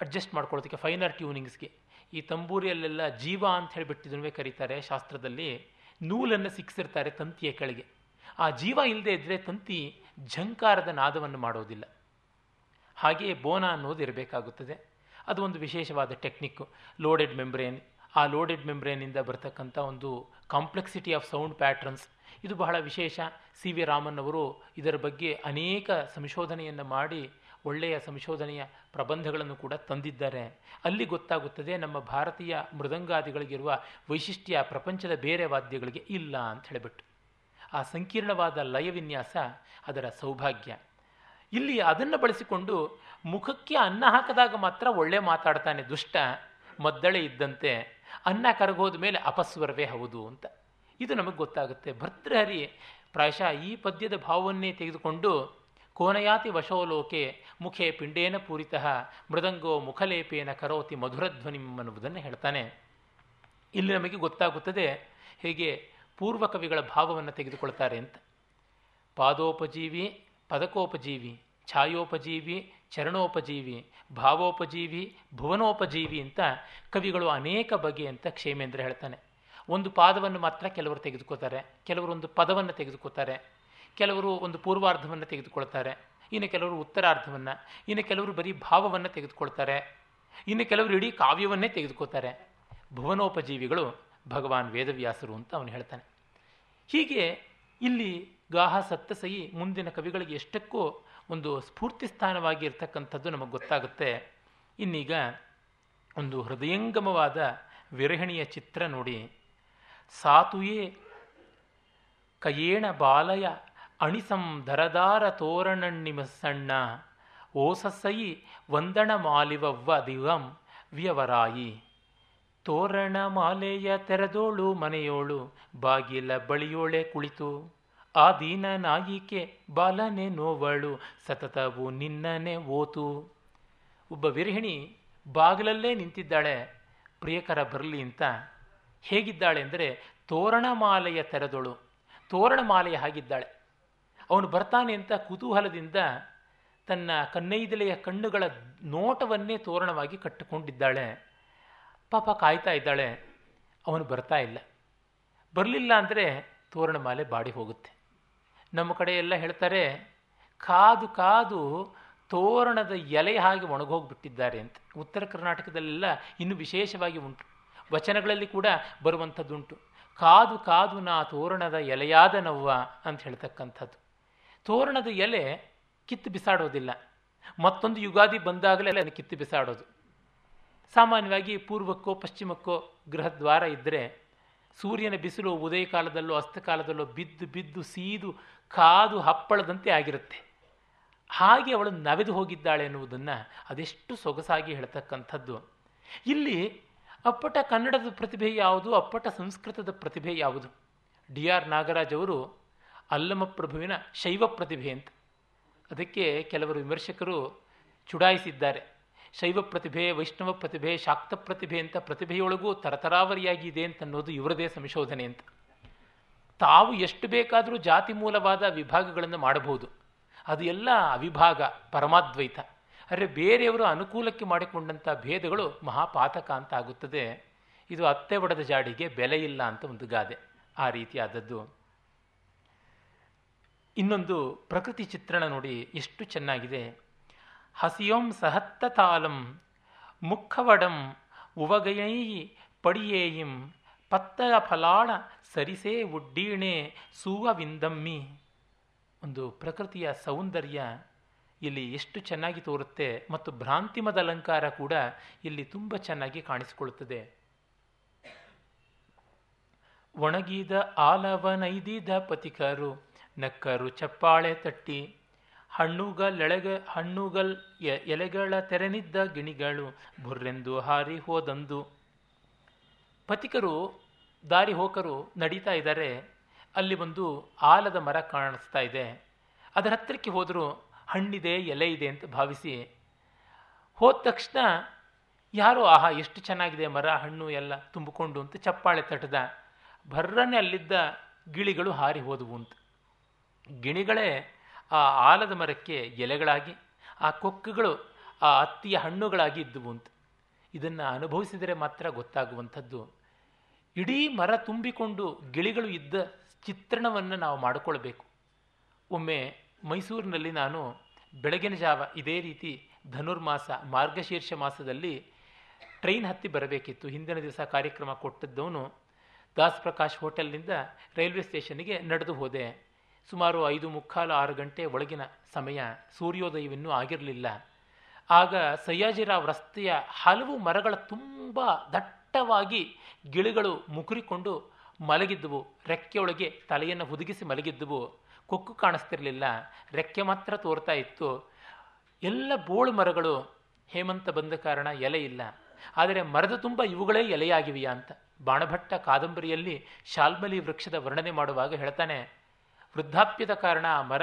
ಅಡ್ಜಸ್ಟ್ ಮಾಡ್ಕೊಳ್ಳೋದಕ್ಕೆ ಫೈನರ್ ಟ್ಯೂನಿಂಗ್ಸ್ಗೆ. ಈ ತಂಬೂರಿಯಲ್ಲೆಲ್ಲ ಜೀವ ಅಂತ ಹೇಳಿಬಿಟ್ಟಿದ್ದನ್ನೇ ಕರೀತಾರೆ ಶಾಸ್ತ್ರದಲ್ಲಿ. ನೂಲನ್ನು ಸಿಕ್ಕಿಸಿರ್ತಾರೆ ತಂತಿಯ ಕೆಳಗೆ. ಆ ಜೀವ ಇಲ್ಲದೆ ಇದ್ದರೆ ತಂತಿ ಝಂಕಾರದ ನಾದವನ್ನು ಮಾಡೋದಿಲ್ಲ. ಹಾಗೆಯೇ ಬೋನ ಅನ್ನೋದು ಇರಬೇಕಾಗುತ್ತದೆ. ಅದು ಒಂದು ವಿಶೇಷವಾದ ಟೆಕ್ನಿಕ್ಕು. ಲೋಡೆಡ್ ಮೆಂಬ್ರೇನ್, ಆ ಲೋಡೆಡ್ ಮೆಂಬ್ರೇನಿಂದ ಬರ್ತಕ್ಕಂಥ ಒಂದು ಕಾಂಪ್ಲೆಕ್ಸಿಟಿ ಆಫ್ ಸೌಂಡ್ ಪ್ಯಾಟ್ರನ್ಸ್. ಇದು ಬಹಳ ವಿಶೇಷ. ಸಿ ವಿ ರಾಮನ್ ಅವರು ಇದರ ಬಗ್ಗೆ ಅನೇಕ ಸಂಶೋಧನೆಯನ್ನು ಮಾಡಿ ಒಳ್ಳೆಯ ಸಂಶೋಧನೆಯ ಪ್ರಬಂಧಗಳನ್ನು ಕೂಡ ತಂದಿದ್ದಾರೆ. ಅಲ್ಲಿ ಗೊತ್ತಾಗುತ್ತದೆ ನಮ್ಮ ಭಾರತೀಯ ಮೃದಂಗಾದಿಗಳಿಗಿರುವ ವೈಶಿಷ್ಟ್ಯ ಪ್ರಪಂಚದ ಬೇರೆ ವಾದ್ಯಗಳಿಗೆ ಇಲ್ಲ ಅಂತ ಹೇಳಿಬಿಟ್ಟು. ಆ ಸಂಕೀರ್ಣವಾದ ಲಯವಿನ್ಯಾಸ ಅದರ ಸೌಭಾಗ್ಯ. ಇಲ್ಲಿ ಅದನ್ನು ಬಳಸಿಕೊಂಡು ಮುಖಕ್ಕೆ ಅನ್ನ ಹಾಕಿದಾಗ ಮಾತ್ರ ಒಳ್ಳೆ ಮಾತಾಡ್ತಾನೆ ದುಷ್ಟ, ಮದ್ದಳೆ ಇದ್ದಂತೆ, ಅನ್ನ ಕರಗೋದ ಮೇಲೆ ಅಪಸ್ವರವೇ ಹೌದು ಅಂತ. ಇದು ನಮಗೆ ಗೊತ್ತಾಗುತ್ತೆ. ಭರ್ತೃಹರಿ ಪ್ರಾಯಶಃ ಈ ಪದ್ಯದ ಭಾವವನ್ನೇ ತೆಗೆದುಕೊಂಡು ಕೋನಯಾತಿ ವಶೋಲೋಕೆ ಮುಖೆ ಪಿಂಡೇನ ಪೂರಿತಃ ಮೃದಂಗೋ ಮುಖಲೇಪೇನ ಕರೋತಿ ಮಧುರಧ್ವನಿಂ ಅನ್ನುವುದನ್ನು ಹೇಳ್ತಾನೆ. ಇಲ್ಲಿ ನಮಗೆ ಗೊತ್ತಾಗುತ್ತದೆ ಹೇಗೆ ಪೂರ್ವ ಕವಿಗಳ ಭಾವವನ್ನು ತೆಗೆದುಕೊಳ್ತಾರೆ ಅಂತ. ಪಾದೋಪಜೀವಿ, ಪದಕೋಪಜೀವಿ, ಛಾಯೋಪಜೀವಿ, ಚರಣೋಪಜೀವಿ, ಭಾವೋಪಜೀವಿ, ಭುವನೋಪಜೀವಿ ಅಂತ ಕವಿಗಳು ಅನೇಕ ಬಗೆ ಅಂತ ಕ್ಷೇಮೇಂದ್ರ ಹೇಳ್ತಾನೆ. ಒಂದು ಪಾದವನ್ನು ಮಾತ್ರ ಕೆಲವರು ತೆಗೆದುಕೋತಾರೆ ಕೆಲವರೊಂದು ಪದವನ್ನು ತೆಗೆದುಕೋತಾರೆ ಕೆಲವರು ಒಂದು ಪೂರ್ವಾರ್ಧವನ್ನು ತೆಗೆದುಕೊಳ್ತಾರೆ, ಇನ್ನು ಕೆಲವರು ಉತ್ತರಾರ್ಧವನ್ನು, ಇನ್ನು ಕೆಲವರು ಬರೀ ಭಾವವನ್ನು ತೆಗೆದುಕೊಳ್ತಾರೆ, ಇನ್ನು ಕೆಲವರು ಇಡೀ ಕಾವ್ಯವನ್ನೇ ತೆಗೆದುಕೊಳ್ತಾರೆ. ಭುವನೋಪಜೀವಿಗಳು ಭಗವಾನ್ ವೇದವ್ಯಾಸರು ಅಂತ ಅವನು ಹೇಳ್ತಾನೆ. ಹೀಗೆ ಇಲ್ಲಿ ಗಾಹ ಸತ್ತಸೈ ಮುಂದಿನ ಕವಿಗಳಿಗೆ ಎಷ್ಟಕ್ಕೂ ಒಂದು ಸ್ಫೂರ್ತಿ ಸ್ಥಾನವಾಗಿ ಇರ್ತಕ್ಕಂಥದ್ದು ನಮಗೆ ಗೊತ್ತಾಗುತ್ತೆ. ಇನ್ನೀಗ ಒಂದು ಹೃದಯಂಗಮವಾದ ವಿರಹಿಣಿಯ ಚಿತ್ರ ನೋಡಿ. ಸಾತುಯೇ ಕಯೇಣ ಬಾಲಯ ಅಣಿಸಂ ಧರದಾರ ತೋರಣಣ್ಣಿಮ ಸಣ್ಣ ಓಸಸೈ ವಂದಣ ಮಾಲಿವವ್ವ ದಿವಂ ವ್ಯವರಾಯಿ. ತೋರಣ ಮಾಲೆಯ ತೆರೆದೋಳು ಮನೆಯೋಳು, ಬಾಗಿಲ ಬಳಿಯೋಳೆ ಕುಳಿತು, ಆ ದೀನ ನಾಯಿಕೆ ಬಾಲನೆ ನೋವಳು, ಸತತವು ನಿನ್ನನೆ ಓತು. ಒಬ್ಬ ವಿರಹಿಣಿ ಬಾಗಿಲಲ್ಲೇ ನಿಂತಿದ್ದಾಳೆ, ಪ್ರಿಯಕರ ಬರಲಿ ಅಂತ. ಹೇಗಿದ್ದಾಳೆ ಅಂದರೆ ತೋರಣಮಾಲೆಯ ತೆರೆದೋಳು, ತೋರಣಮಾಲೆಯ ಹಾಗಿದ್ದಾಳೆ. ಅವನು ಬರ್ತಾನೆ ಅಂತ ಕುತೂಹಲದಿಂದ ತನ್ನ ಕನ್ನೈದಲೆಯ ಕಣ್ಣುಗಳ ನೋಟವನ್ನೇ ತೋರಣವಾಗಿ ಕಟ್ಟಿಕೊಂಡಿದ್ದಾಳೆ. ಪಾಪ ಕಾಯ್ತಾ ಇದ್ದಾಳೆ. ಅವನು ಬರ್ತಾ ಇಲ್ಲ. ಬರಲಿಲ್ಲ ಅಂದರೆ ತೋರಣಮಾಲೆ ಬಾಡಿ ಹೋಗುತ್ತೆ. ನಮ್ಮ ಕಡೆ ಎಲ್ಲ ಹೇಳ್ತಾರೆ, ಕಾದು ಕಾದು ತೋರಣದ ಎಲೆ ಹಾಗೆ ಒಣಗೋಗ್ಬಿಟ್ಟಿದ್ದಾರೆ ಅಂತ. ಉತ್ತರ ಕರ್ನಾಟಕದಲ್ಲೆಲ್ಲ ಇನ್ನು ವಿಶೇಷವಾಗಿ ಉಂಟು. ವಚನಗಳಲ್ಲಿ ಕೂಡ ಬರುವಂಥದ್ದುಂಟು. ಕಾದು ಕಾದು ನಾ ತೋರಣದ ಎಲೆಯಾದ ನವ್ವ ಅಂತ ಹೇಳ್ತಕ್ಕಂಥದ್ದು. ತೋರಣದ ಎಲೆ ಕಿತ್ತು ಬಿಸಾಡೋದಿಲ್ಲ. ಮತ್ತೊಂದು ಯುಗಾದಿ ಬಂದಾಗಲೇ ಅದನ್ನು ಕಿತ್ತು ಬಿಸಾಡೋದು. ಸಾಮಾನ್ಯವಾಗಿ ಪೂರ್ವಕ್ಕೋ, ಪಶ್ಚಿಮಕ್ಕೋ ಗೃಹದ್ವಾರ ಇದ್ದರೆ ಸೂರ್ಯನ ಬಿಸಿಲು ಉದಯ ಕಾಲದಲ್ಲೋ, ಅಸ್ತಕಾಲದಲ್ಲೋ ಬಿದ್ದು ಬಿದ್ದು ಸೀದು ಕಾದು ಹಪ್ಪಳದಂತೆ ಆಗಿರುತ್ತೆ. ಹಾಗೆ ಅವಳು ನವೆದು ಹೋಗಿದ್ದಾಳೆ ಎನ್ನುವುದನ್ನು ಅದೆಷ್ಟು ಸೊಗಸಾಗಿ ಹೇಳ್ತಕ್ಕಂಥದ್ದು. ಇಲ್ಲಿ ಅಪ್ಪಟ ಕನ್ನಡದ ಪ್ರತಿಭೆ ಯಾವುದು, ಅಪ್ಪಟ ಸಂಸ್ಕೃತದ ಪ್ರತಿಭೆ ಯಾವುದು? ಡಿ ಆರ್ ನಾಗರಾಜ್ ಅವರು ಅಲ್ಲಮ ಪ್ರಭುವಿನ ಶೈವ ಪ್ರತಿಭೆ ಅಂತ. ಅದಕ್ಕೆ ಕೆಲವರು ವಿಮರ್ಶಕರು ಚುಡಾಯಿಸಿದ್ದಾರೆ. ಶೈವ ಪ್ರತಿಭೆ, ವೈಷ್ಣವ ಪ್ರತಿಭೆ, ಶಾಕ್ತ ಪ್ರತಿಭೆ ಅಂತ ಪ್ರತಿಭೆಯೊಳಗೂ ತರತರಾವರಿಯಾಗಿ ಇದೆ ಅಂತ ಅನ್ನೋದು ಇವರದೇ ಸಂಶೋಧನೆ ಅಂತ. ತಾವು ಎಷ್ಟು ಬೇಕಾದರೂ ಜಾತಿ ಮೂಲವಾದ ವಿಭಾಗಗಳನ್ನು ಮಾಡಬಹುದು. ಅದು ಎಲ್ಲ ಅವಿಭಾಗ, ಪರಮಾದ್ವೈತ. ಆದರೆ ಬೇರೆಯವರು ಅನುಕೂಲಕ್ಕೆ ಮಾಡಿಕೊಂಡಂಥ ಭೇದಗಳು ಮಹಾಪಾತಕ ಅಂತ ಆಗುತ್ತದೆ. ಇದು ಅತ್ತೆ ಒಡೆದ ಜಾಡಿಗೆ ಬೆಲೆ ಇಲ್ಲ ಅಂತ ಒಂದು ಗಾದೆ ಆ ರೀತಿಯಾದದ್ದು. ಇನ್ನೊಂದು ಪ್ರಕೃತಿ ಚಿತ್ರಣ ನೋಡಿ ಎಷ್ಟು ಚೆನ್ನಾಗಿದೆ. ಹಸಿಯೋಂ ಸಹತ್ತ ತಾಲಂ, ಮುಖವಡಂ ಉವಗೈ ಪಡಿಯೇಯಿಂ ಪತ್ತರ ಫಲಾಳ ಸರಿಸೇ ಉಡ್ಡೀಣೆ ಸೂವವಿಂದಮ್ಮಿ ಒಂದು ಪ್ರಕೃತಿಯ ಸೌಂದರ್ಯ ಇಲ್ಲಿ ಎಷ್ಟು ಚೆನ್ನಾಗಿ ತೋರುತ್ತೆ ಮತ್ತು ಭ್ರಾಂತಿಮದ ಅಲಂಕಾರ ಕೂಡ ಇಲ್ಲಿ ತುಂಬ ಚೆನ್ನಾಗಿ ಕಾಣಿಸಿಕೊಳ್ಳುತ್ತದೆ. ಒಣಗಿದ ಆಲವನೈದಿದ ಪತಿಕರು ನಕ್ಕರು ಚಪ್ಪಾಳೆ ತಟ್ಟಿ ಹಣ್ಣುಗಳೆಳೆಗ ಹಣ್ಣುಗಲ್ ಎಲೆಗಳ ತೆರೆನಿದ್ದ ಗಿಣಿಗಳು ಬುರ್ರೆಂದು ಹಾರಿ ಹೋದಂದು. ಪತಿಕರು, ದಾರಿ ಹೋಕರು ನಡೀತಾ ಇದ್ದಾರೆ ಅಲ್ಲಿ ಒಂದು ಆಲದ ಮರ ಕಾಣಿಸ್ತಾ ಇದೆ. ಅದರ ಹತ್ತಿರಕ್ಕೆ ಹೋದರೂ ಹಣ್ಣಿದೆ, ಎಲೆ ಇದೆ ಅಂತ ಭಾವಿಸಿ ಹೋದ ತಕ್ಷಣ ಯಾರೋ, ಆಹಾ, ಎಷ್ಟು ಚೆನ್ನಾಗಿದೆ ಮರ, ಹಣ್ಣು ಎಲ್ಲ ತುಂಬಿಕೊಂಡು ಅಂತ ಚಪ್ಪಾಳೆ ತಟ್ಟದ ಭರ್ರನೆ ಅಲ್ಲಿದ್ದ ಗಿಳಿಗಳು ಹಾರಿ ಹೋದವು ಅಂತ. ಗಿಣಿಗಳೇ ಆ ಆಲದ ಮರಕ್ಕೆ ಎಲೆಗಳಾಗಿ, ಆ ಕೊಕ್ಕುಗಳು ಆ ಅತ್ತಿಯ ಹಣ್ಣುಗಳಾಗಿ ಇದ್ದುವು ಅಂತ ಇದನ್ನು ಅನುಭವಿಸಿದರೆ ಮಾತ್ರ ಗೊತ್ತಾಗುವಂಥದ್ದು. ಇಡೀ ಮರ ತುಂಬಿಕೊಂಡು ಗಿಳಿಗಳು ಇದ್ದ ಚಿತ್ರಣವನ್ನು ನಾವು ಮಾಡಿಕೊಳ್ಬೇಕು. ಒಮ್ಮೆ ಮೈಸೂರಿನಲ್ಲಿ ನಾನು ಬೆಳಗಿನ ಜಾವ ಇದೇ ರೀತಿ ಧನುರ್ಮಾಸ, ಮಾರ್ಗಶೀರ್ಷ ಮಾಸದಲ್ಲಿ ಟ್ರೈನ್ ಹತ್ತಿ ಬರಬೇಕಿತ್ತು. ಹಿಂದಿನ ದಿವಸ ಕಾರ್ಯಕ್ರಮ ಕೊಟ್ಟದ್ದವನು ದಾಸ್ ಪ್ರಕಾಶ್ ಹೋಟೆಲ್ನಿಂದ ರೈಲ್ವೆ ಸ್ಟೇಷನ್ಗೆ ನಡೆದು ಹೋದೆ. ಸುಮಾರು ಐದು ಮುಕ್ಕಾಲು ಆರು ಗಂಟೆ ಒಳಗಿನ ಸಮಯ ಸೂರ್ಯೋದಯವಿನ್ನೂ ಆಗಿರಲಿಲ್ಲ. ಆಗ ಸಯ್ಯಾಜಿರಾವ್ ರಸ್ತೆಯ ಹಲವು ಮರಗಳ ತುಂಬ ದಟ್ಟವಾಗಿ ಗಿಳಿಗಳು ಮುಕುರಿಕೊಂಡು ಮಲಗಿದ್ದವು. ರೆಕ್ಕೆಯೊಳಗೆ ತಲೆಯನ್ನು ಹುದುಗಿಸಿ ಮಲಗಿದ್ದವು. ಕೊಕ್ಕು ಕಾಣಿಸ್ತಿರಲಿಲ್ಲ. ರೆಕ್ಕೆ ಮಾತ್ರ ತೋರ್ತಾ ಇತ್ತು. ಎಲ್ಲ ಬೋಳು ಮರಗಳು ಹೇಮಂತ ಬಂದ ಕಾರಣ ಎಲೆ ಇಲ್ಲ. ಆದರೆ ಮರದ ತುಂಬ ಇವುಗಳೇ ಎಲೆಯಾಗಿವೆಯಾ ಅಂತ. ಬಾಣಭಟ್ಟ ಕಾದಂಬರಿಯಲ್ಲಿ ಶಾಲ್ಮಲಿ ವೃಕ್ಷದ ವರ್ಣನೆ ಮಾಡುವಾಗ ಹೇಳ್ತಾನೆ ವೃದ್ಧಾಪ್ಯದ ಕಾರಣ ಆ ಮರ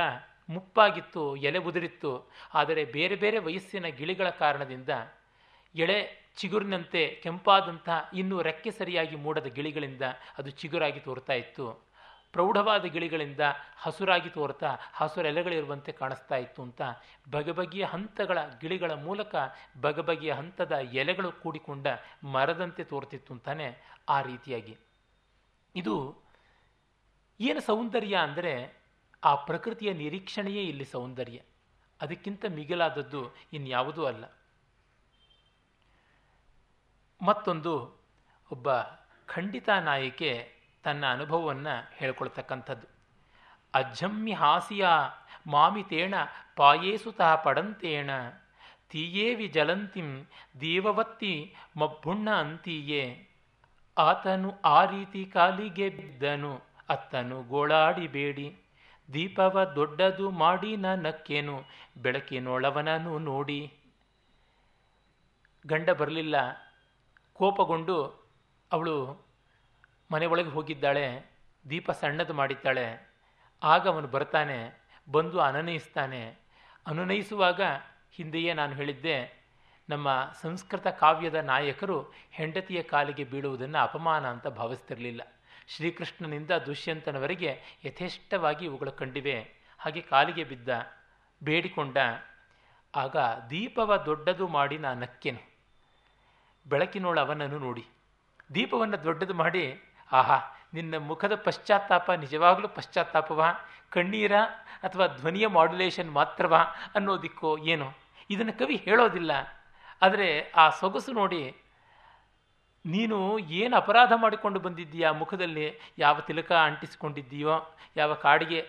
ಮುಪ್ಪಾಗಿತ್ತು, ಎಲೆ ಉದುರಿತ್ತು. ಆದರೆ ಬೇರೆ ಬೇರೆ ವಯಸ್ಸಿನ ಗಿಳಿಗಳ ಕಾರಣದಿಂದ ಎಳೆ ಚಿಗುರಿನಂತೆ ಕೆಂಪಾದಂಥ ಇನ್ನೂ ರೆಕ್ಕೆ ಸರಿಯಾಗಿ ಮೂಡದ ಗಿಳಿಗಳಿಂದ ಅದು ಚಿಗುರಾಗಿ ತೋರ್ತಾ ಇತ್ತು. ಪ್ರೌಢವಾದ ಗಿಳಿಗಳಿಂದ ಹಸುರಾಗಿ ತೋರ್ತಾ ಹಸುರೆಲೆಗಳಿರುವಂತೆ ಕಾಣಿಸ್ತಾ ಇತ್ತು ಅಂತ ಬಗೆಬಗೆಯ ಹಂತಗಳ ಗಿಳಿಗಳ ಮೂಲಕ ಬಗೆಬಗೆಯ ಹಂತದ ಎಲೆಗಳು ಕೂಡಿಕೊಂಡ ಮರದಂತೆ ತೋರ್ತಿತ್ತು ಅಂತಾನೆ ಆ ರೀತಿಯಾಗಿ. ಇದು ಏನು ಸೌಂದರ್ಯ ಅಂದರೆ ಆ ಪ್ರಕೃತಿಯ ನಿರೀಕ್ಷಣೆಯೇ ಇಲ್ಲಿ ಸೌಂದರ್ಯ. ಅದಕ್ಕಿಂತ ಮಿಗಿಲಾದದ್ದು ಇನ್ಯಾವುದೂ ಅಲ್ಲ. ಮತ್ತೊಂದು, ಒಬ್ಬ ಖಂಡಿತ ನಾಯಿಕೆ ತನ್ನ ಅನುಭವವನ್ನು ಹೇಳ್ಕೊಳ್ತಕ್ಕಂಥದ್ದು. ಅಜ್ಜಮ್ಮಿ ಹಾಸಿಯ ಮಾಮಿತೇಣ ಪಾಯೇಸುತಃ ಪಡಂತೇಣ ತೀಯೇವಿ ಜಲಂತಿಂ ದೇವವತ್ತಿ ಮಬ್ಬುಣ್ಣ ಅಂತೀಯೇ, ಆತನು ಆ ರೀತಿ ಕಾಲಿಗೆ ಬಿದ್ದನು. ಅತ್ತನು, ಗೋಳಾಡಿಬೇಡಿ. ದೀಪವ ದೊಡ್ಡದು ಮಾಡಿ ನಕ್ಕೇನು ಬೆಳಕಿನೊಳವನನು ನೋಡಿ. ಗಂಡ ಬರಲಿಲ್ಲ. ಕೋಪಗೊಂಡು ಅವಳು ಮನೆ ಒಳಗೆ ಹೋಗಿದ್ದಾಳೆ. ದೀಪ ಸಣ್ಣದು ಮಾಡಿದ್ದಾಳೆ. ಆಗ ಅವನು ಬರ್ತಾನೆ, ಬಂದು ಅನನಯಿಸ್ತಾನೆ. ಅನುನಯಿಸುವಾಗ ಹಿಂದೆಯೇ ನಾನು ಹೇಳಿದ್ದೆ, ನಮ್ಮ ಸಂಸ್ಕೃತ ಕಾವ್ಯದ ನಾಯಕರು ಹೆಂಡತಿಯ ಕಾಲಿಗೆ ಬೀಳುವುದನ್ನು ಅಪಮಾನ ಅಂತ ಭಾವಿಸ್ತಿರಲಿಲ್ಲ. ಶ್ರೀಕೃಷ್ಣನಿಂದ ದುಷ್ಯಂತನವರೆಗೆ ಯಥೇಷ್ಟವಾಗಿ ಇವುಗಳು ಕಂಡಿವೆ. ಹಾಗೆ ಕಾಲಿಗೆ ಬಿದ್ದ, ಬೇಡಿಕೊಂಡ, ಆಗ ದೀಪವ ದೊಡ್ಡದು ಮಾಡಿ ನಾ ನಕ್ಕೆನು. ಬೆಳಕಿನೋಳು ಅವನನ್ನು ನೋಡಿ. ದೀಪವನ್ನು ದೊಡ್ಡದು ಮಾಡಿ, ಆಹಾ, ನಿನ್ನ ಮುಖದ ಪಶ್ಚಾತ್ತಾಪ ನಿಜವಾಗಲೂ ಪಶ್ಚಾತ್ತಾಪವಾ? ಕಣ್ಣೀರ ಅಥವಾ ಧ್ವನಿಯ ಮಾಡ್ಯುಲೇಷನ್ ಮಾತ್ರವಾ ಅನ್ನೋದಿಕ್ಕೋ ಏನೋ? ಇದನ್ನು ಕವಿ ಹೇಳೋದಿಲ್ಲ. ಆದರೆ ಆ ಸೊಗಸು ನೋಡಿ ನೀನು ಏನು ಅಪರಾಧ ಮಾಡಿಕೊಂಡು ಬಂದಿದ್ದೀಯಾ? ಮುಖದಲ್ಲಿ ಯಾವ ತಿಲಕ ಅಂಟಿಸಿಕೊಂಡಿದ್ದೀಯೋ, ಯಾವ ಕಾಡಿಗೆ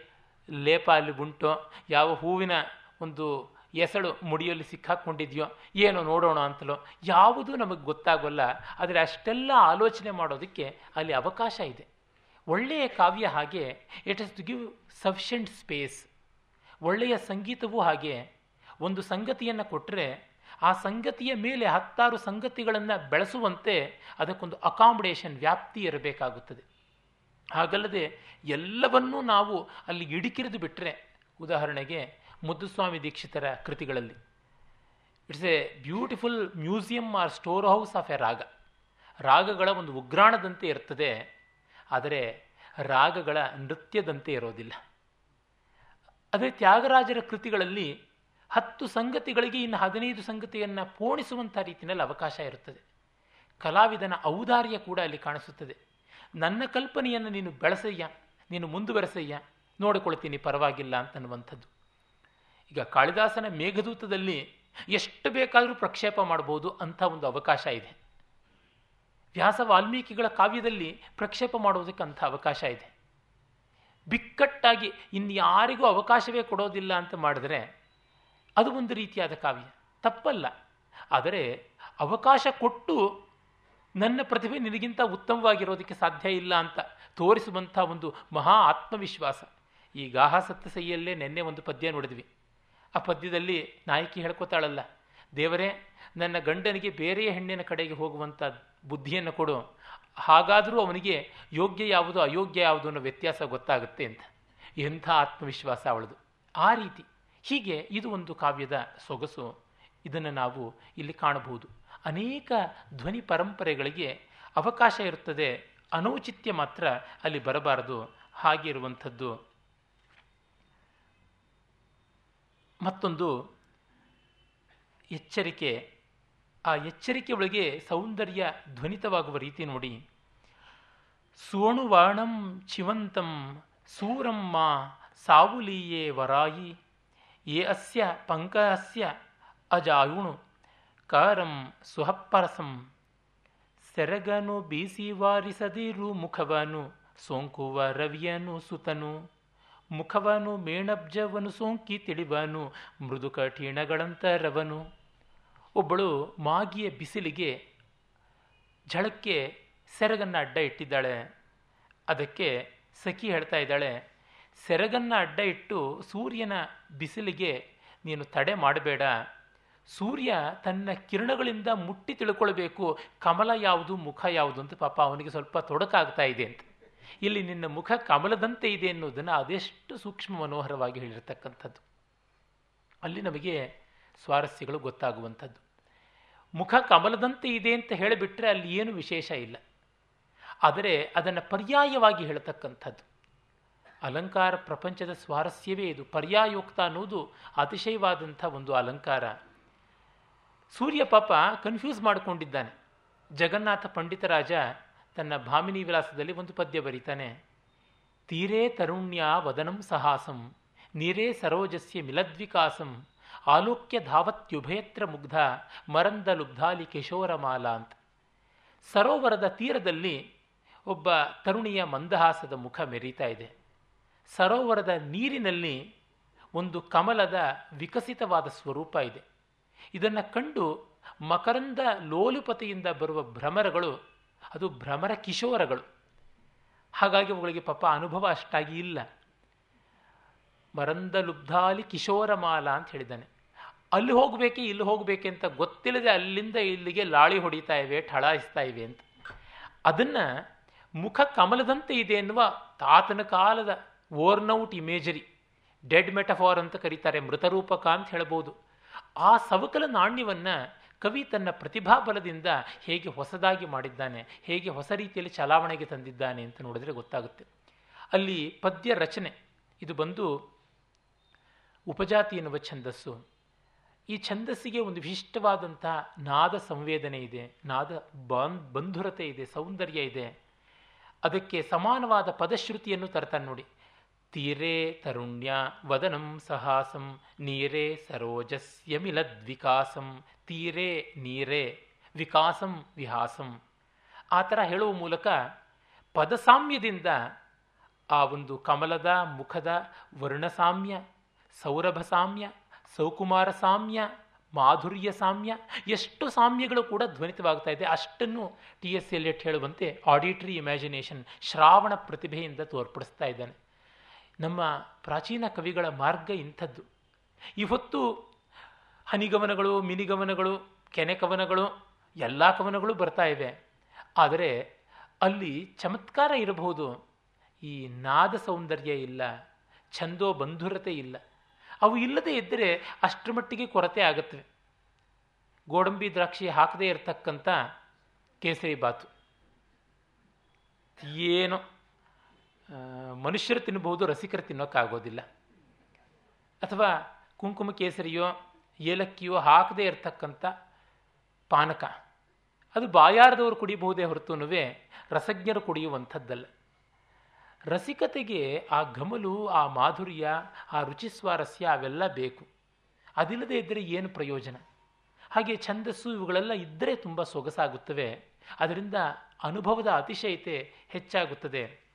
ಲೇಪ ಅಲ್ಲಿ ಗುಂಟೋ ಯಾವ ಹೂವಿನ ಒಂದು ಎಸಳು ಮುಡಿಯಲ್ಲಿ ಸಿಕ್ಕಾಕ್ಕೊಂಡಿದ್ಯೋ ಏನೋ ನೋಡೋಣ ಅಂತಲೋ, ಯಾವುದೂ ನಮಗೆ ಗೊತ್ತಾಗೋಲ್ಲ. ಆದರೆ ಅಷ್ಟೆಲ್ಲ ಆಲೋಚನೆ ಮಾಡೋದಕ್ಕೆ ಅಲ್ಲಿ ಅವಕಾಶ ಇದೆ. ಒಳ್ಳೆಯ ಕಾವ್ಯ ಹಾಗೆ it is to give sufficient space ಒಳ್ಳೆಯ ಸಂಗೀತವೂ ಹಾಗೆ, ಒಂದು ಸಂಗತಿಯನ್ನು ಕೊಟ್ಟರೆ ಆ ಸಂಗತಿಯ ಮೇಲೆ ಹತ್ತಾರು ಸಂಗತಿಗಳನ್ನು ಬೆಳೆಸುವಂತೆ ಅದಕ್ಕೊಂದು ಅಕಾಮಡೇಷನ್ ವ್ಯಾಪ್ತಿ ಇರಬೇಕಾಗುತ್ತದೆ. ಹಾಗಲ್ಲದೆ ಎಲ್ಲವನ್ನೂ ನಾವು ಅಲ್ಲಿ ಇಡಿಕಿರಿದು ಬಿಟ್ಟರೆ ಉದಾಹರಣೆಗೆ ಮುದ್ದುಸ್ವಾಮಿ ದೀಕ್ಷಿತರ ಕೃತಿಗಳಲ್ಲಿ it's a beautiful museum or store house of a raga ರಾಗಗಳ ಒಂದು ಉಗ್ರಾಣದಂತೆ ಇರ್ತದೆ, ಆದರೆ ರಾಗಗಳ ನೃತ್ಯದಂತೆ ಇರೋದಿಲ್ಲ. ಅದೇ ತ್ಯಾಗರಾಜರ ಕೃತಿಗಳಲ್ಲಿ ಹತ್ತು ಸಂಗತಿಗಳಿಗೆ ಇನ್ನು ಹದಿನೈದು ಸಂಗತಿಯನ್ನು ಪೋಣಿಸುವಂಥ ರೀತಿಯಲ್ಲಿ ಅವಕಾಶ ಇರುತ್ತದೆ. ಕಲಾವಿದನ ಔದಾರ್ಯ ಕೂಡ ಅಲ್ಲಿ ಕಾಣಿಸುತ್ತದೆ. ನನ್ನ ಕಲ್ಪನೆಯನ್ನು ನೀನು ಬೆಳೆಸಯ್ಯ, ನೀನು ಮುಂದುವರೆಸಯ್ಯ, ನೋಡಿಕೊಳ್ತೀನಿ ಪರವಾಗಿಲ್ಲ ಅಂತನ್ನುವಂಥದ್ದು. ಈಗ ಕಾಳಿದಾಸನ ಮೇಘದೂತದಲ್ಲಿ ಎಷ್ಟು ಬೇಕಾದರೂ ಪ್ರಕ್ಷೇಪ ಮಾಡ್ಬೋದು ಅಂಥ ಒಂದು ಅವಕಾಶ ಇದೆ. ವ್ಯಾಸ ವಾಲ್ಮೀಕಿಗಳ ಕಾವ್ಯದಲ್ಲಿ ಪ್ರಕ್ಷೇಪ ಮಾಡುವುದಕ್ಕೆ ಅಂಥ ಅವಕಾಶ ಇದೆ. ಬಿಕ್ಕಟ್ಟಾಗಿ ಇನ್ಯಾರಿಗೂ ಅವಕಾಶವೇ ಕೊಡೋದಿಲ್ಲ ಅಂತ ಮಾಡಿದ್ರೆ ಅದು ಒಂದು ರೀತಿಯಾದ ಕಾವ್ಯ. ತಪ್ಪಲ್ಲ. ಆದರೆ ಅವಕಾಶ ಕೊಟ್ಟು ನನ್ನ ಪ್ರತಿಭೆ ನಿನಗಿಂತ ಉತ್ತಮವಾಗಿರೋದಕ್ಕೆ ಸಾಧ್ಯ ಇಲ್ಲ ಅಂತ ತೋರಿಸುವಂಥ ಒಂದು ಮಹಾ ಆತ್ಮವಿಶ್ವಾಸ. ಈ ಗಾಹ ಸತ್ತಸೈಯಲ್ಲೇ ನಿನ್ನೆ ಒಂದು ಪದ್ಯ ನೋಡಿದ್ವಿ. ಆ ಪದ್ಯದಲ್ಲಿ ನಾಯಕಿ ಹೇಳ್ಕೊತಾಳಲ್ಲ, ದೇವರೇ, ನನ್ನ ಗಂಡನಿಗೆ ಬೇರೆ ಹೆಣ್ಣಿನ ಕಡೆಗೆ ಹೋಗುವಂಥ ಬುದ್ಧಿಯನ್ನು ಕೊಡು. ಹಾಗಾದರೂ ಅವನಿಗೆ ಯೋಗ್ಯ ಯಾವುದು, ಅಯೋಗ್ಯ ಯಾವುದು ಅನ್ನೋ ವ್ಯತ್ಯಾಸ ಗೊತ್ತಾಗುತ್ತೆ ಅಂತ. ಎಂಥ ಆತ್ಮವಿಶ್ವಾಸ ಅವಳದು. ಆ ರೀತಿ. ಹೀಗೆ ಇದು ಒಂದು ಕಾವ್ಯದ ಸೊಗಸು. ಇದನ್ನು ನಾವು ಇಲ್ಲಿ ಕಾಣಬಹುದು. ಅನೇಕ ಧ್ವನಿ ಪರಂಪರೆಗಳಿಗೆ ಅವಕಾಶ ಇರುತ್ತದೆ. ಅನೌಚಿತ್ಯ ಮಾತ್ರ ಅಲ್ಲಿ ಬರಬಾರದು. ಹಾಗಿರುವಂಥದ್ದು ಮತ್ತೊಂದು ಎಚ್ಚರಿಕೆ. ಆ ಎಚ್ಚರಿಕೆ ಒಳಗೆ ಸೌಂದರ್ಯ ಧ್ವನಿತವಾಗುವ ರೀತಿ ನೋಡಿ. ಸೋಣುವಾಣಂ ಚಿವಂತಂ ಸೂರಮ್ಮ ಸಾವುಲೀಯೇ ವರಾಯಿ ಯೇ ಅಸ್ಯ ಪಂಕಸ್ಯ ಅಜಾಯುಣು ಕಾರಂ ಸುಹಪ್ಪರಸಂ ಸೆರಗನು ಬೀಸಿ ವಾರಿಸದಿರು ಮುಖವನು ಸೋಂಕುವ ರವಿಯನು ಸುತನು ಮುಖವನು ಮೇಣಬ್ಜವನು ಸೋಂಕಿ ತಿಳಿವನು ಮೃದು ಕಠಿಣಗಳಂತರವನು ಒಬ್ಬಳು ಮಾಗಿಯ ಬಿಸಿಲಿಗೆ ಝಳಕ್ಕೆ ಸೆರಗನ್ನು ಅಡ್ಡ ಇಟ್ಟಿದ್ದಾಳೆ. ಅದಕ್ಕೆ ಸಖಿ ಹೇಳ್ತಾ ಇದ್ದಾಳೆ ಸೆರಗನ್ನು ಅಡ್ಡ ಇಟ್ಟು ಸೂರ್ಯನ ಬಿಸಿಲಿಗೆ, ನೀನು ತಡೆ ಮಾಡಬೇಡ. ಸೂರ್ಯ ತನ್ನ ಕಿರಣಗಳಿಂದ ಮುಟ್ಟಿ ತಿಳ್ಕೊಳ್ಬೇಕು. ಕಮಲ ಯಾವುದು, ಮುಖ ಯಾವುದು? ಅಂತ ಪಾಪ ಅವನಿಗೆ ಸ್ವಲ್ಪ ತೊಡಕಾಗ್ತಾ ಇದೆ ಅಂತ. ಇಲ್ಲಿ ನಿನ್ನ ಮುಖ ಕಮಲದಂತೆ ಇದೆ ಅನ್ನೋದನ್ನು ಅದೆಷ್ಟು ಸೂಕ್ಷ್ಮ ಮನೋಹರವಾಗಿ ಹೇಳಿರ್ತಕ್ಕಂಥದ್ದು. ಅಲ್ಲಿ ನಮಗೆ ಸ್ವಾರಸ್ಯಗಳು ಗೊತ್ತಾಗುವಂಥದ್ದು. ಮುಖ ಕಮಲದಂತೆ ಇದೆ ಅಂತ ಹೇಳಿಬಿಟ್ರೆ ಅಲ್ಲಿ ಏನು ವಿಶೇಷ ಇಲ್ಲ. ಆದರೆ ಅದನ್ನು ಪರ್ಯಾಯವಾಗಿ ಹೇಳ್ತಕ್ಕಂಥದ್ದು. ಅಲಂಕಾರ ಪ್ರಪಂಚದ ಸ್ವಾರಸ್ಯವೇ ಇದು. ಪರ್ಯಾಯೋಕ್ತ ಅನ್ನೋದು ಅತಿಶಯವಾದಂಥ ಒಂದು ಅಲಂಕಾರ. ಸೂರ್ಯ ಪಾಪ ಕನ್ಫ್ಯೂಸ್ ಮಾಡಿಕೊಂಡಿದ್ದಾನೆ. ಜಗನ್ನಾಥ ಪಂಡಿತರಾಜ ತನ್ನ ಭಾಮಿನಿ ವಿಲಾಸದಲ್ಲಿ ಒಂದು ಪದ್ಯ ಬರೀತಾನೆ. ತೀರೇ ತರುಣ್ಯ ವದನಂ ಸಹಾಸಂ, ನೀರೇ ಸರೋಜಸ್ಯ ಮಿಲದ್ವಿಕಾಸಂ, ಆಲೋಕ್ಯ ಧಾವತ್ಯುಭಯತ್ರ ಮುಗ್ಧ, ಮರಂದ ಲುಬ್ಧಾಲಿ ಕಿಶೋರಮಾಲ ಅಂತ. ಸರೋವರದ ತೀರದಲ್ಲಿ ಒಬ್ಬ ತರುಣಿಯ ಮಂದಹಾಸದ ಮುಖ ಮೆರೀತಾ ಇದೆ. ಸರೋವರದ ನೀರಿನಲ್ಲಿ ಒಂದು ಕಮಲದ ವಿಕಸಿತವಾದ ಸ್ವರೂಪ ಇದೆ. ಇದನ್ನು ಕಂಡು ಮಕರಂದ ಲೋಲುಪತಿಯಿಂದ ಬರುವ ಭ್ರಮರಗಳು, ಅದು ಭ್ರಮರ ಕಿಶೋರಗಳು. ಹಾಗಾಗಿ ಅವುಗಳಿಗೆ ಪಾಪ ಅನುಭವ ಅಷ್ಟಾಗಿ ಇಲ್ಲ. ಮರಂದ ಲುಬ್ಧಾಲಿ ಕಿಶೋರಮಾಲ ಅಂತ ಹೇಳಿದ್ದಾನೆ. ಅಲ್ಲಿ ಹೋಗಬೇಕೆ, ಇಲ್ಲಿ ಹೋಗಬೇಕೆ ಅಂತ ಗೊತ್ತಿಲ್ಲದೆ ಅಲ್ಲಿಂದ ಇಲ್ಲಿಗೆ ಲಾಳಿ ಹೊಡಿತಾ ಇವೆ, ಠಳಾಯಿಸ್ತಾ ಇವೆ ಅಂತ. ಅದನ್ನು ಮುಖ ಕಮಲದಂತೆ ಇದೆ ಎನ್ನುವ ತಾತನ ಕಾಲದ ಓರ್ನೌಟ್ ಇಮೇಜರಿ ಡೆಡ್ ಮೆಟಫಾರ್ ಅಂತ ಕರೀತಾರೆ, ಮೃತರೂಪಕ ಅಂತ ಹೇಳ್ಬೋದು. ಆ ಸವಕಲ ನಾಣ್ಯವನ್ನು ಕವಿ ತನ್ನ ಪ್ರತಿಭಾಬಲದಿಂದ ಹೇಗೆ ಹೊಸದಾಗಿ ಮಾಡಿದ್ದಾನೆ, ಹೇಗೆ ಹೊಸ ರೀತಿಯಲ್ಲಿ ಚಲಾವಣೆಗೆ ತಂದಿದ್ದಾನೆ ಅಂತ ನೋಡಿದ್ರೆ ಗೊತ್ತಾಗುತ್ತೆ. ಅಲ್ಲಿ ಪದ್ಯ ರಚನೆ, ಇದು ಬಂದು ಉಪಜಾತಿ ಎನ್ನುವ ಛಂದಸ್ಸು. ಈ ಛಂದಸ್ಸಿಗೆ ಒಂದು ವಿಶಿಷ್ಟವಾದಂಥ ನಾದ ಸಂವೇದನೆ ಇದೆ, ನಾದ ಬಂಧುರತೆ ಇದೆ, ಸೌಂದರ್ಯ ಇದೆ. ಅದಕ್ಕೆ ಸಮಾನವಾದ ಪದಶ್ರುತಿಯನ್ನು ತರ್ತಾನೆ ನೋಡಿ. ತೀರೇ ತರುಣ್ಯ ವದನಂ ಸಹಾಸಂ ನೀರೇ ಸರೋಜಸ್ಯ ಮಿಲದ್ವಿಕಾಸಂ ತೀರೇ ನೀರೇ ವಿಕಾಸಂ ವಿಹಾಸಂ ಆ ಥರ ಹೇಳುವ ಮೂಲಕ ಪದಸಾಮ್ಯದಿಂದ ಆ ಒಂದು ಕಮಲದ, ಮುಖದ ವರ್ಣಸಾಮ್ಯ ಸೌರಭ ಸಾಮ್ಯ ಸೌಕುಮಾರ ಸಾಮ್ಯ ಮಾಧುರ್ಯ ಸಾಮ್ಯ ಎಷ್ಟು ಸಾಮ್ಯಗಳು ಕೂಡ ಧ್ವನಿತವಾಗ್ತಾ ಇದೆ. ಅಷ್ಟನ್ನು ಟಿ ಎಸ್ ಎಲಿಯಟ್ ಹೇಳುವಂತೆ ಆಡಿಟ್ರಿ ಇಮ್ಯಾಜಿನೇಷನ್ ಶ್ರಾವಣ ಪ್ರತಿಭೆಯಿಂದ ತೋರ್ಪಡಿಸ್ತಾ ಇದ್ದಾನೆ. ನಮ್ಮ ಪ್ರಾಚೀನ ಕವಿಗಳ ಮಾರ್ಗ ಇಂಥದ್ದು. ಇವತ್ತು ಹನಿಗವನಗಳು ಮಿನಿಗಮನಗಳು ಕೆನೆ ಕವನಗಳು ಎಲ್ಲ ಕವನಗಳು ಬರ್ತಾ ಇವೆ. ಆದರೆ ಅಲ್ಲಿ ಚಮತ್ಕಾರ ಇರಬಹುದು. ಈ ನಾದ ಸೌಂದರ್ಯ ಇಲ್ಲ, ಛಂದೋ ಬಂಧುರತೆ ಇಲ್ಲ. ಅವು ಇಲ್ಲದೆ ಇದ್ದರೆ ಅಷ್ಟರ ಮಟ್ಟಿಗೆ ಕೊರತೆ ಆಗುತ್ತವೆ ಗೋಡಂಬಿ ದ್ರಾಕ್ಷಿ ಹಾಕದೇ ಇರತಕ್ಕಂಥ ಕೇಸರಿ ಬಾತು ಏನೋ ಮನುಷ್ಯರು ತಿನ್ನಬಹುದು ರಸಿಕರು ತಿನ್ನೋಕ್ಕಾಗೋದಿಲ್ಲ. ಅಥವಾ ಕುಂಕುಮ ಕೇಸರಿಯೋ, ಏಲಕ್ಕಿಯೋ ಹಾಕದೇ ಇರತಕ್ಕಂಥ ಪಾನಕ. ಅದು ಬಾಯಾರದವರು ಕುಡಿಬಹುದೇ ಹೊರತುನುವೆ ರಸಜ್ಞರು ಕುಡಿಯುವಂಥದ್ದಲ್ಲ. ರಸಿಕತೆಗೆ ಆ ಗಮಲು ಆ ಮಾಧುರ್ಯ, ಆ ರುಚಿ ಸ್ವಾರಸ್ಯ ಅವೆಲ್ಲ ಬೇಕು. ಅದಿಲ್ಲದೆ ಇದ್ದರೆ ಏನು ಪ್ರಯೋಜನ? ಹಾಗೆ ಛಂದಸ್ಸು ಇವುಗಳೆಲ್ಲ ಇದ್ದರೆ ತುಂಬ ಸೊಗಸಾಗುತ್ತವೆ. ಅದರಿಂದ ಅನುಭವದ ಅತಿಶಯತೆ ಹೆಚ್ಚಾಗುತ್ತದೆ.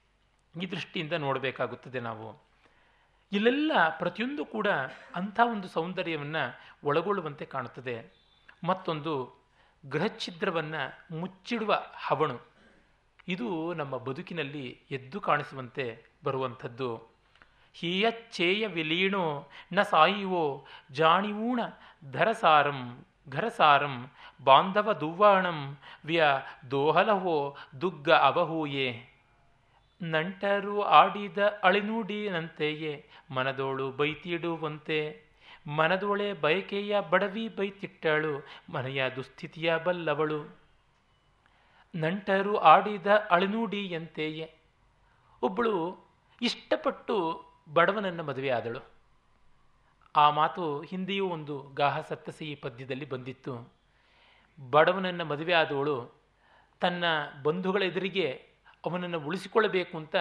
ಈ ದೃಷ್ಟಿಯಿಂದ ನೋಡಬೇಕಾಗುತ್ತದೆ ನಾವು. ಇಲ್ಲೆಲ್ಲ ಪ್ರತಿಯೊಂದು ಕೂಡ ಅಂಥ ಒಂದು ಸೌಂದರ್ಯವನ್ನು ಒಳಗೊಳ್ಳುವಂತೆ ಕಾಣುತ್ತದೆ. ಮತ್ತೊಂದು ಗೃಹಛಿದ್ರವನ್ನು ಮುಚ್ಚಿಡುವ ಹವಣು. ಇದು ನಮ್ಮ ಬದುಕಿನಲ್ಲಿ ಎದ್ದು ಕಾಣಿಸುವಂತೆ ಬರುವಂಥದ್ದು. ಹೀಯಚ್ಚೇಯ ವಿಲೀಣೋ ನ ಸಾಯಿವೋ ಜಾಣಿವೂಣ ಧರಸಾರಂ ಘರಸಾರಂ ಬಾಂಧವ ದುವ್ವಾಣಂ ವ್ಯ ದೋಹಲಹೋ ದುಗ್ಗ ಅವಹೂಯೆ. ನಂಟರು ಆಡಿದ ಅಳಿನುಡಿನಂತೆಯೇ ಮನದೋಳು ಬೈತಿಡುವಂತೆ. ಮನದೊಳೆ ಬಯಕೆಯ ಬಡವಿ ಬೈತಿಟ್ಟಳು, ಮನೆಯ ದುಸ್ಥಿತಿಯ ಬಲ್ಲವಳು. ನಂಟರು ಆಡಿದ ಅಳಿನುಡಿಯಂತೆಯೇ. ಒಬ್ಬಳು ಇಷ್ಟಪಟ್ಟು ಬಡವನನ್ನು ಮದುವೆಯಾದಳು ಆ ಮಾತು ಹಿಂದೆಯೂ ಒಂದು ಗಾಹ ಸತ್ತಸಿ ಪದ್ಯದಲ್ಲಿ ಬಂದಿತ್ತು. ಬಡವನನ್ನು ಮದುವೆ ಆದವಳು ತನ್ನ ಬಂಧುಗಳ ಎದುರಿಗೆ ಅವನನ್ನು ಉಳಿಸಿಕೊಳ್ಳಬೇಕು ಅಂತ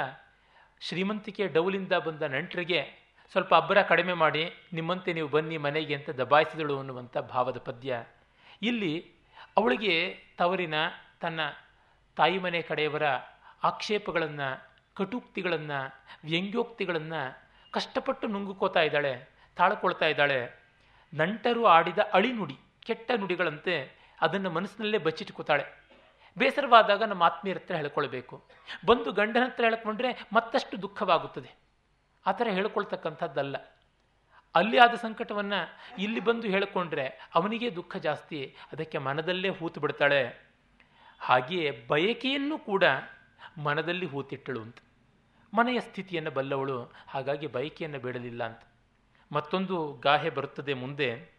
ಶ್ರೀಮಂತಿಕೆ ಡೌಲಿಂದ ಬಂದ ನಂಟರಿಗೆ ಸ್ವಲ್ಪ ಅಬ್ಬರ ಕಡಿಮೆ ಮಾಡಿ, ನಿಮ್ಮಂತೆ ನೀವು ಬನ್ನಿ ಮನೆಗೆ ಅಂತ ದಬಾಯಿಸಿದಳು ಅನ್ನುವಂಥ ಭಾವದ ಪದ್ಯ. ಇಲ್ಲಿ ಅವಳಿಗೆ ತವರಿನ ತನ್ನ ತಾಯಿ ಮನೆ ಕಡೆಯವರ ಆಕ್ಷೇಪಗಳನ್ನು, ಕಟುಕ್ತಿಗಳನ್ನು, ವ್ಯಂಗ್ಯೋಕ್ತಿಗಳನ್ನು ಕಷ್ಟಪಟ್ಟು ನುಂಗುಕೋತಾ ಇದ್ದಾಳೆ, ತಾಳ್ಕೊಳ್ತಾ ಇದ್ದಾಳೆ. ನಂಟರು ಆಡಿದ ಅಳಿನುಡಿ, ಕೆಟ್ಟ ನುಡಿಗಳಂತೆ ಅದನ್ನು ಮನಸ್ಸಿನಲ್ಲೇ ಬಚ್ಚಿಟ್ಕೋತಾಳೆ. ಬೇಸರವಾದಾಗ ನಮ್ಮ ಆತ್ಮೀಯರ ಹತ್ರ ಹೇಳ್ಕೊಳ್ಬೇಕು. ಬಂದು ಗಂಡನ ಹತ್ರ ಹೇಳ್ಕೊಂಡ್ರೆ ಮತ್ತಷ್ಟು ದುಃಖವಾಗುತ್ತದೆ. ಆ ಥರ ಹೇಳ್ಕೊಳ್ತಕ್ಕಂಥದ್ದಲ್ಲ. ಅಲ್ಲಿ ಆದ ಸಂಕಟವನ್ನು ಇಲ್ಲಿ ಬಂದು ಹೇಳಿಕೊಂಡ್ರೆ ಅವನಿಗೆ ದುಃಖ ಜಾಸ್ತಿ, ಅದಕ್ಕೆ ಮನದಲ್ಲೇ ಹೂತು ಬಿಡ್ತಾಳೆ. ಹಾಗೆಯೇ ಬಯಕೆಯನ್ನು ಕೂಡ ಮನದಲ್ಲಿ ಹೂತಿಟ್ಟಳು ಅಂತ. ಮನೆಯ ಸ್ಥಿತಿಯನ್ನು ಬಲ್ಲವಳು, ಹಾಗಾಗಿ ಬಯಕೆಯನ್ನು ಬೇಡಲಿಲ್ಲ ಅಂತ. ಮತ್ತೊಂದು ಗಾಹೆ ಬರುತ್ತದೆ ಮುಂದೆ.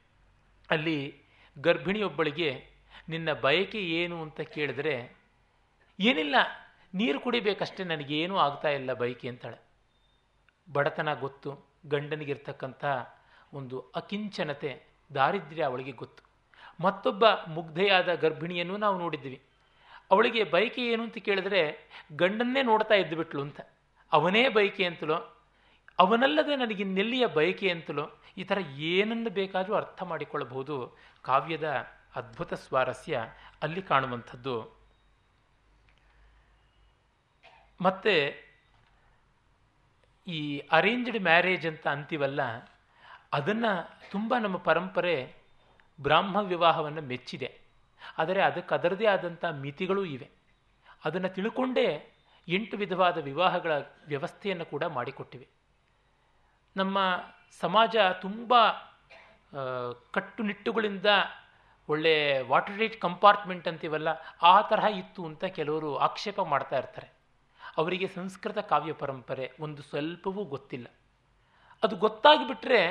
ಅಲ್ಲಿ ಗರ್ಭಿಣಿಯೊಬ್ಬಳಿಗೆ ನಿನ್ನ ಬಯಕೆ ಏನು ಅಂತ ಕೇಳಿದ್ರೆ, ಏನಿಲ್ಲ, ನೀರು ಕುಡಿಬೇಕಷ್ಟೇ ನನಗೇನೂ ಆಗ್ತಾ ಇಲ್ಲ ಬಯಕೆ ಅಂತಾಳೆ. ಬಡತನ ಗೊತ್ತು, ಗಂಡನಿಗಿರ್ತಕ್ಕಂಥ ಒಂದು ಅಕಿಂಚನತೆ, ದಾರಿದ್ರ್ಯ ಅವಳಿಗೆ ಗೊತ್ತು. ಮತ್ತೊಬ್ಬ ಮುಗ್ಧೆಯಾದ ಗರ್ಭಿಣಿಯನ್ನು ನಾವು ನೋಡಿದ್ವಿ ಅವಳಿಗೆ ಬಯಕೆ ಏನು ಅಂತ ಕೇಳಿದ್ರೆ, ಗಂಡನ್ನೇ ನೋಡ್ತಾ ಇದ್ದುಬಿಟ್ಲು ಅಂತ. ಅವನೇ ಬಯಕೆ ಅಂತಲೋ, ಅವನಲ್ಲದೆ ನನಗೆ ನೆಲ್ಲಿಯ ಬಯಕೆ ಅಂತಲೋ, ಈ ಥರ ಏನನ್ನು ಬೇಕಾದರೂ ಅರ್ಥ ಮಾಡಿಕೊಳ್ಳಬಹುದು ಕಾವ್ಯದ ಅದ್ಭುತ ಸ್ವಾರಸ್ಯ ಅಲ್ಲಿ ಕಾಣುವಂಥದ್ದು. ಮತ್ತೆ ಈ ಅರೇಂಜ್ಡ್ ಮ್ಯಾರೇಜ್ ಅಂತ ಅಂತೀವಲ್ಲ, ಅದನ್ನು ತುಂಬ ನಮ್ಮ ಪರಂಪರೆ ಬ್ರಾಹ್ಮ ವಿವಾಹವನ್ನು ಮೆಚ್ಚಿದೆ. ಆದರೆ ಅದಕ್ಕೆ ಅದರದೇ ಆದಂಥ ಮಿತಿಗಳೂ ಇವೆ. ಅದನ್ನು ತಿಳ್ಕೊಂಡೇ ಎಂಟು ವಿಧವಾದ ವಿವಾಹಗಳ ವ್ಯವಸ್ಥೆಯನ್ನು ಕೂಡ ಮಾಡಿಕೊಟ್ಟಿವೆ. ನಮ್ಮ ಸಮಾಜ ತುಂಬ ಕಟ್ಟುನಿಟ್ಟುಗಳಿಂದ ಒಳ್ಳೆ ವಾಟರ್ ಟೈಟ್ ಕಂಪಾರ್ಟ್ಮೆಂಟ್ ಅಂತೀವಲ್ಲ, ಆ ತರಹ ಇತ್ತು ಅಂತ ಕೆಲವರು ಆಕ್ಷೇಪ ಮಾಡ್ತಾ ಇರ್ತಾರೆ. ಅವರಿಗೆ ಸಂಸ್ಕೃತ ಕಾವ್ಯ ಪರಂಪರೆ ಒಂದು ಸ್ವಲ್ಪವೂ ಗೊತ್ತಿಲ್ಲ. ಅದು ಗೊತ್ತಾಗಿಬಿಟ್ರೆ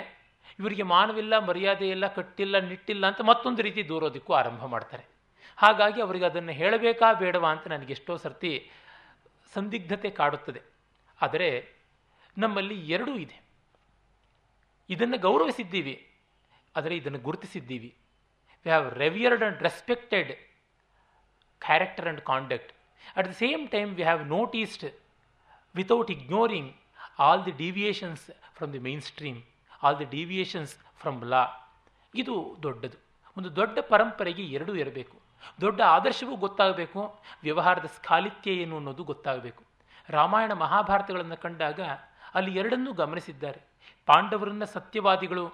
ಇವರಿಗೆ ಮಾನವಿಲ್ಲ, ಮರ್ಯಾದೆ ಇಲ್ಲ, ಕಟ್ಟಿಲ್ಲ, ನಿಟ್ಟಿಲ್ಲ ಅಂತ ಮತ್ತೊಂದು ರೀತಿ ದೂರೋದಕ್ಕೂ ಆರಂಭ ಮಾಡ್ತಾರೆ. ಹಾಗಾಗಿ ಅವರಿಗೆ ಅದನ್ನು ಹೇಳಬೇಕಾ ಬೇಡವಾ ಅಂತ ನನಗೆ ಎಷ್ಟೋ ಸರ್ತಿ ಸಂದಿಗ್ಧತೆ ಕಾಡುತ್ತದೆ. ಆದರೆ ನಮ್ಮಲ್ಲಿ ಎರಡೂ ಇದೆ. ಇದನ್ನು ಗೌರವಿಸಿದ್ದೀವಿ, ಆದರೆ ಇದನ್ನು ಗುರುತಿಸಿದ್ದೀವಿ. Have revered and respected character and conduct at the same time we have noticed without ignoring all the deviations from the main stream all the deviations from law ಇದು ದೊಡ್ಡದು. ಒಂದು ದೊಡ್ಡ ಪರಂಪರೆಗೆ ಎರಡೂ ಇರಬೇಕು. ದೊಡ್ಡ ಆದರ್ಶವೂ ಗೊತ್ತಾಗಬೇಕು, ವ್ಯವಹಾರದ ಸ್ಖಾಲಿತ್ಯ ಏನು ಅನ್ನೋದು ಗೊತ್ತಾಗಬೇಕು. ರಾಮಾಯಣ ಮಹಾಭಾರತಗಳನ್ನು ಕಂಡಾಗ ಅಲ್ಲಿ ಎರಡನ್ನೂ ಗಮನಿಸಿದ್ದಾರೆ. ಪಾಂಡವರನ್ನ ಸತ್ಯವಾದಿಗಳು,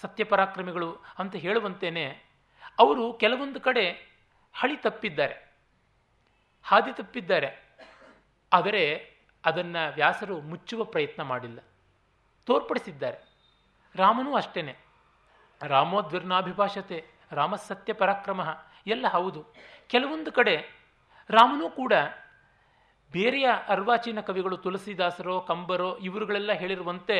ಸತ್ಯಪರಾಕ್ರಮಿಗಳು ಅಂತ ಹೇಳುವಂತೇನೆ ಅವರು ಕೆಲವೊಂದು ಕಡೆ ಹಳಿ ತಪ್ಪಿದ್ದಾರೆ, ಹಾದಿ ತಪ್ಪಿದ್ದಾರೆ, ಆದರೆ ಅದನ್ನು ವ್ಯಾಸರು ಮುಚ್ಚುವ ಪ್ರಯತ್ನ ಮಾಡಿಲ್ಲ. ತೋರ್ಪಡಿಸಿದ್ದಾರೆ. ರಾಮನೂ ಅಷ್ಟೇನೆ. ರಾಮೋದ್ವಿರ್ನಾಭಿಭಾಷತೆ ರಾಮಸತ್ಯ ಪರಾಕ್ರಮ ಎಲ್ಲ ಹೌದು. ಕೆಲವೊಂದು ಕಡೆ ರಾಮನೂ ಕೂಡ ಬೇರೆಯ ಅರ್ವಾಚೀನ ಕವಿಗಳು ತುಳಸಿದಾಸರೋ ಕಂಬರೋ ಇವರುಗಳೆಲ್ಲ ಹೇಳಿರುವಂತೆ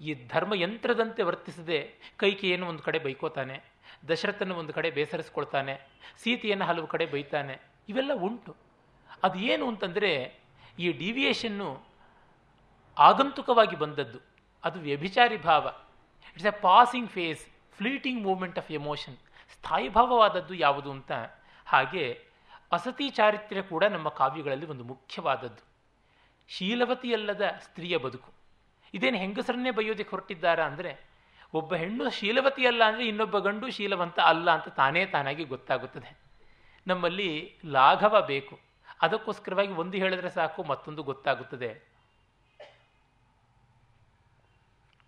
ಈ ಧರ್ಮ ಯಂತ್ರದಂತೆ ವರ್ತಿಸದೆ ಕೈಕೆಯನ್ನು ಒಂದು ಕಡೆ ಬೈಕೋತಾನೆ. ದಶರಥನ ಒಂದು ಕಡೆ ಬೇಸರಿಸ್ಕೊಳ್ತಾನೆ, ಸೀತೆಯನ್ನು ಹಲವು ಕಡೆ ಬೈತಾನೆ, ಇವೆಲ್ಲ ಉಂಟು. ಅದು ಏನು ಅಂತಂದರೆ ಈ ಡಿವಿಯೇಷನ್ನು ಆಗಂತುಕವಾಗಿ ಬಂದದ್ದು. ಅದು ವ್ಯಭಿಚಾರಿ ಭಾವ. It's a passing phase fleeting moment of emotion ಸ್ಥಾಯಿಭಾವವಾದದ್ದು ಯಾವುದು ಅಂತ? ಹಾಗೆ ಅಸತಿ ಚಾರಿತ್ರ್ಯ ಕೂಡ ನಮ್ಮ ಕಾವ್ಯಗಳಲ್ಲಿ ಒಂದು ಮುಖ್ಯವಾದದ್ದು. ಶೀಲವತಿಯಲ್ಲದ ಸ್ತ್ರೀಯ ಬದುಕು. ಇದೇನು ಹೆಂಗಸರನ್ನೇ ಬೈಯೋದಕ್ಕೆ ಹೊರಟಿದ್ದಾರಾ ಅಂದರೆ ಒಬ್ಬ ಹೆಣ್ಣು ಶೀಲವತಿ ಅಲ್ಲ ಅಂದರೆ ಇನ್ನೊಬ್ಬ ಗಂಡು ಶೀಲವಂತ ಅಲ್ಲ ಅಂತ ತಾನೇ ತಾನಾಗಿ ಗೊತ್ತಾಗುತ್ತದೆ. ನಮ್ಮಲ್ಲಿ ಲಾಘವ ಬೇಕು. ಅದಕ್ಕೋಸ್ಕರವಾಗಿ ಒಂದು ಹೇಳಿದ್ರೆ ಸಾಕು, ಮತ್ತೊಂದು ಗೊತ್ತಾಗುತ್ತದೆ.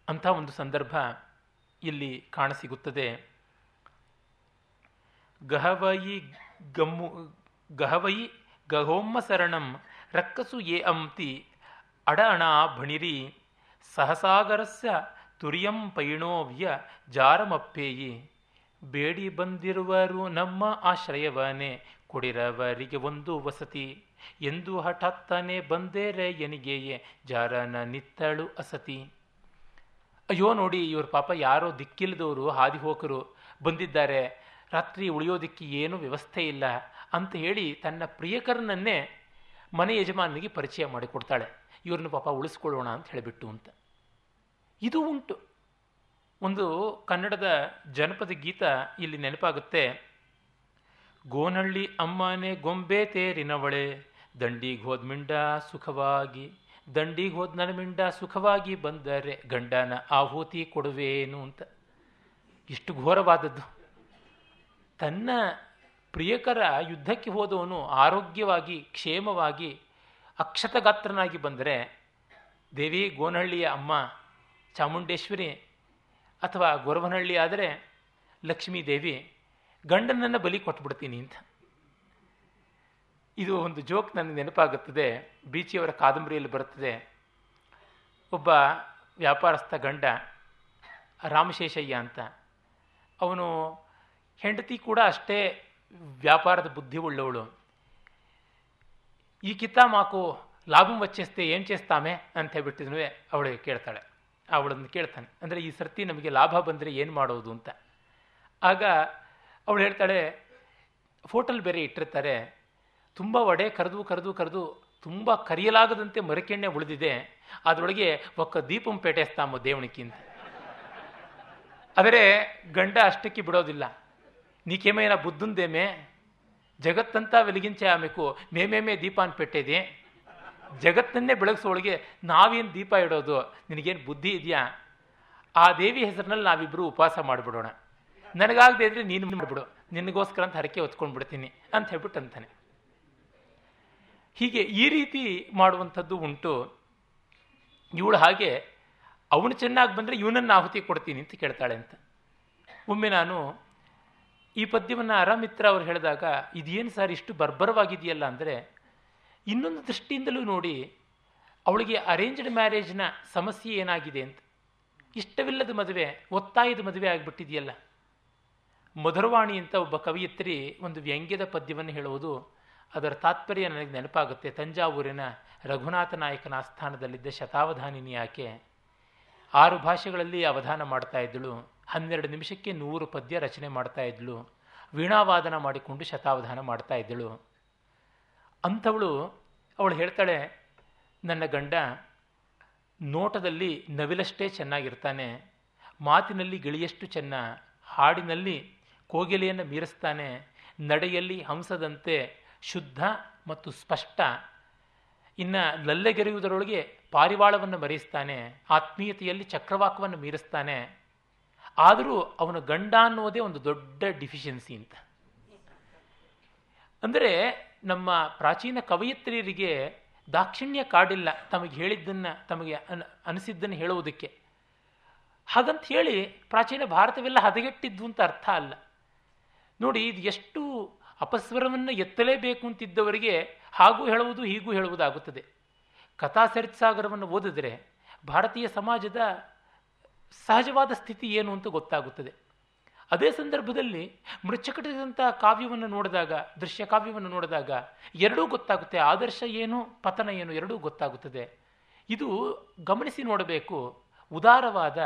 ಅಂಥ ಒಂದು ಸಂದರ್ಭ ಇಲ್ಲಿ ಕಾಣಸಿಗುತ್ತದೆ ಗಹವಯಿ ಗಮ್ಮು, ಗಹವಯಿ ಗಹೋಮ್ಮ ಸರಣಂ ರಕ್ಕಸು ಯೇ ಅಂತಿ ಅಡ ಅಣ ಭಣಿರಿ ಸಹಸಾಗರಸ್ಯ ತುರಿಯಂ ಪೈಣೋವ್ಯ ಜಾರಮಪ್ಪೇಯಿ. ಬೇಡಿ ಬಂದಿರುವರು ನಮ್ಮ ಆಶ್ರಯವನೇ, ಕೊಡಿರವರಿಗೆ ಒಂದು ವಸತಿ. ಎಂದು ಹಠಾತ್ತನೆ ಬಂದೇರೆ ಎನಿಗೆಯೇ, ಜಾರನ ನಿತ್ತಳು ಅಸತಿ. ಅಯ್ಯೋ ನೋಡಿ, ಇವ್ರ ಪಾಪ ಯಾರೋ ದಿಕ್ಕಿಲ್ಲದವರು, ಹಾದಿ ಹೋಕರು ಬಂದಿದ್ದಾರೆ. ರಾತ್ರಿ ಉಳಿಯೋದಿಕ್ಕೆ ಏನೂ ವ್ಯವಸ್ಥೆ ಇಲ್ಲ ಅಂತ ಹೇಳಿ ತನ್ನ ಪ್ರಿಯಕರನನ್ನೇ ಮನೆ ಯಜಮಾನಿಗೆ ಪರಿಚಯ ಮಾಡಿಕೊಡ್ತಾಳೆ. ಇವ್ರನ್ನ ಪಾಪ ಉಳಿಸ್ಕೊಳ್ಳೋಣ ಅಂತ ಹೇಳಿಬಿಟ್ಟು ಅಂತ. ಇದು ಉಂಟು. ಒಂದು ಕನ್ನಡದ ಜನಪದ ಗೀತ ಇಲ್ಲಿ ನೆನಪಾಗುತ್ತೆ. ಗೋನಳ್ಳಿ ಅಮ್ಮನೆ ಗೊಂಬೆ ತೇರಿನವಳೆ, ದಂಡಿಗೆ ಹೋದ ಮಿಂಡ ಸುಖವಾಗಿ, ದಂಡಿಗೆ ಹೋದ ನನ್ನ ಮಿಂಡ ಸುಖವಾಗಿ ಬಂದರೆ ಗಂಡನ ಆಹುತಿ ಕೊಡುವೇನು ಅಂತ. ಇಷ್ಟು ಘೋರವಾದದ್ದು. ತನ್ನ ಪ್ರಿಯಕರ ಯುದ್ಧಕ್ಕೆ ಹೋದವನು ಆರೋಗ್ಯವಾಗಿ, ಕ್ಷೇಮವಾಗಿ ಅಕ್ಷತಗಾತ್ರನಾಗಿ ಬಂದರೆ ದೇವಿ ಗೋನಹಳ್ಳಿಯ ಅಮ್ಮ ಚಾಮುಂಡೇಶ್ವರಿ ಅಥವಾ ಗೊರವನಹಳ್ಳಿ ಆದರೆ ಲಕ್ಷ್ಮೀ ದೇವಿ ಗಂಡನನ್ನು ಬಲಿ ಕೊಟ್ಬಿಡ್ತೀನಿ ಅಂತ. ಇದು ಒಂದು ಜೋಕ್ ನನಗೆ ನೆನಪಾಗುತ್ತದೆ. ಬೀಚಿಯವರ ಕಾದಂಬರಿಯಲ್ಲಿ ಬರುತ್ತದೆ. ಒಬ್ಬ ವ್ಯಾಪಾರಸ್ಥ ಗಂಡ, ರಾಮಶೇಷಯ್ಯ ಅಂತ. ಅವನು ಹೆಂಡತಿ ಕೂಡ ಅಷ್ಟೇ ವ್ಯಾಪಾರದ ಬುದ್ಧಿ ಉಳ್ಳವಳು. ಈ ಕಿತ್ತ ಮಾಕು ಲಾಭಂ ವಚ್ಚಿಸ್ತೇ, ಏನು ಚೇಸ್ತಾಮೆ? ಅಂತ ಹೇಳ್ಬಿಟ್ಟಿದ್ನು ಅವಳು ಕೇಳ್ತಾಳೆ. ಅವಳನ್ನು ಕೇಳ್ತಾನೆ. ಅಂದರೆ ಈ ಸರ್ತಿ ನಮಗೆ ಲಾಭ ಬಂದರೆ ಏನು ಮಾಡೋದು ಅಂತ. ಆಗ ಅವಳು ಹೇಳ್ತಾಳೆ, ಫೋಟಲ್ ಬೇರೆ ಇಟ್ಟಿರ್ತಾರೆ. ತುಂಬ ಒಡೆ ಕರೆದು ಕರೆದು ಕರೆದು ತುಂಬ ಕರೆಯಲಾಗದಂತೆ ಮರಕೆಣ್ಣೆ ಉಳಿದಿದೆ. ಅದರೊಳಗೆ ಒಕ್ಕ ದೀಪಂ ಪೇಟೆಸ್ತಾಮ ದೇವಣಿಕಿಂತ ಆದರೆ ಗಂಡ ಅಷ್ಟಕ್ಕೆ ಬಿಡೋದಿಲ್ಲ. ನೀಕೇಮೇನ ಬುದ್ಧಂದೇಮೆ. ಜಗತ್ತಂತ ವೆಲಗಿಂಚೆ ಆಮೇಕು. ಮೇಮೇಮೆ ದೀಪಾನ್ పెట్టేది ಜಗತ್ತನ್ನೇ ಬೆಳಗಿಸೋಳಿಗೆ ನಾವೇನು ದೀಪ ಇಡೋದು? ನಿನಗೇನು ಬುದ್ಧಿ ಇದೆಯಾ? ಆ ದೇವಿ ಹೆಸರಿನಲ್ಲಿ ನಾವಿಬ್ಬರು ಉಪವಾಸ ಮಾಡಿಬಿಡೋಣ. ನನಗಾಗದೆ ಇದ್ರೆ ನೀನು ಮಾಡಿಬಿಡು. ನಿನಗೋಸ್ಕರ ಅಂತ ಹರಕೆ ಹೊತ್ಕೊಂಡು ಬಿಡ್ತೀನಿ ಅಂತ ಹೇಳ್ಬಿಟ್ಟು ಅಂತಾನೆ. ಹೀಗೆ ಈ ರೀತಿ ಮಾಡುವಂಥದ್ದು ಉಂಟು. ಇವಳು ಹಾಗೆ, ಅವನು ಚೆನ್ನಾಗಿ ಬಂದರೆ ಇವನನ್ನು ಆಹುತಿ ಕೊಡ್ತೀನಿ ಅಂತ ಕೇಳ್ತಾಳೆ ಅಂತ. ಒಮ್ಮೆ ನಾನು ಈ ಪದ್ಯವನ್ನು ಅರಾಮಿತ್ರ ಅವರು ಹೇಳಿದಾಗ, ಇದೇನು ಸರ್ ಇಷ್ಟು ಬರ್ಬರವಾಗಿದೆಯಲ್ಲ ಅಂದರೆ ಇನ್ನೊಂದು ದೃಷ್ಟಿಯಿಂದಲೂ ನೋಡಿ, ಅವಳಿಗೆ ಅರೇಂಜ್ಡ್ ಮ್ಯಾರೇಜ್ನ ಸಮಸ್ಯೆ ಏನಾಗಿದೆ ಅಂತ. ಇಷ್ಟವಿಲ್ಲದ ಮದುವೆ, ಒತ್ತಾಯದ ಮದುವೆ ಆಗಿಬಿಟ್ಟಿದೆಯಲ್ಲ. ಮಧುರವಾಣಿ ಅಂತ ಒಬ್ಬ ಕವಿಯತ್ರಿ ಒಂದು ವ್ಯಂಗ್ಯದ ಪದ್ಯವನ್ನು ಹೇಳುವುದು ಅದರ ತಾತ್ಪರ್ಯ ನನಗೆ ನೆನಪಾಗುತ್ತೆ. ತಂಜಾವೂರಿನ ರಘುನಾಥ ನಾಯಕನ ಆಸ್ಥಾನದಲ್ಲಿದ್ದ ಶತಾವಧಾನಿನಿ ಆಕೆ ಆರು ಭಾಷೆಗಳಲ್ಲಿ ಅವಧಾನ ಮಾಡ್ತಾ ಇದ್ದಳು. ಹನ್ನೆರಡು ನಿಮಿಷಕ್ಕೆ ನೂರು ಪದ್ಯ ರಚನೆ ಮಾಡ್ತಾ ಇದ್ದಳು. ವೀಣಾವಾದನ ಮಾಡಿಕೊಂಡು ಶತಾವಧಾನ ಮಾಡ್ತಾ ಇದ್ದಳು. ಅಂಥವಳು ಅವಳು ಹೇಳ್ತಾಳೆ, ನನ್ನ ಗಂಡ ನೋಟದಲ್ಲಿ ನವಿಲಷ್ಟೇ ಚೆನ್ನಾಗಿರ್ತಾನೆ, ಮಾತಿನಲ್ಲಿ ಗಿಳಿಯಷ್ಟು ಚೆನ್ನ, ಹಾಡಿನಲ್ಲಿ ಕೋಗಿಲೆಯನ್ನು ಮೀರಿಸ್ತಾನೆ, ನಡೆಯಲ್ಲಿ ಹಂಸದಂತೆ ಶುದ್ಧ ಮತ್ತು ಸ್ಪಷ್ಟ, ಇನ್ನು ಲಲ್ಲೆಗೆರೆಯುವುದರೊಳಗೆ ಪಾರಿವಾಳವನ್ನು ಮರೆಯಿಸ್ತಾನೆ, ಆತ್ಮೀಯತೆಯಲ್ಲಿ ಚಕ್ರವಾಕವನ್ನು ಮೀರಿಸ್ತಾನೆ, ಆದರೂ ಅವನ ಗಂಡ ಅನ್ನೋದೇ ಒಂದು ದೊಡ್ಡ ಡಿಫಿಷಿಯನ್ಸಿ ಅಂತ. ಅಂದರೆ ನಮ್ಮ ಪ್ರಾಚೀನ ಕವಯಿತ್ರಿಯರಿಗೆ ದಾಕ್ಷಿಣ್ಯ ಕಾಡಿಲ್ಲ ತಮಗೆ ಹೇಳಿದ್ದನ್ನು, ತಮಗೆ ಅನ್, ಅನಿಸಿದ್ದನ್ನು ಹೇಳುವುದಕ್ಕೆ. ಹಾಗಂತ ಹೇಳಿ ಪ್ರಾಚೀನ ಭಾರತವೆಲ್ಲ ಹದಗೆಟ್ಟಿದ್ದು ಅಂತ ಅರ್ಥ ಅಲ್ಲ. ನೋಡಿ, ಇದು ಎಷ್ಟು ಅಪಸ್ವರವನ್ನು ಎತ್ತಲೇಬೇಕು ಅಂತಿದ್ದವರಿಗೆ ಹಾಗೂ ಹೇಳುವುದು, ಹೀಗೂ ಹೇಳುವುದಾಗುತ್ತದೆ. ಕಥಾ ಸರಿತ್ಸಾಗರವನ್ನು ಓದಿದರೆ ಭಾರತೀಯ ಸಮಾಜದ ಸಹಜವಾದ ಸ್ಥಿತಿ ಏನು ಅಂತ ಗೊತ್ತಾಗುತ್ತದೆ. ಅದೇ ಸಂದರ್ಭದಲ್ಲಿ ಮೃಚ್ಛಕಟಿದಂಥ ಕಾವ್ಯವನ್ನು ನೋಡಿದಾಗ, ದೃಶ್ಯ ಕಾವ್ಯವನ್ನು ನೋಡಿದಾಗ ಎರಡೂ ಗೊತ್ತಾಗುತ್ತೆ. ಆದರ್ಶ ಏನು, ಪತನ ಏನು, ಎರಡೂ ಗೊತ್ತಾಗುತ್ತದೆ. ಇದು ಗಮನಿಸಿ ನೋಡಬೇಕು. ಉದಾರವಾದ,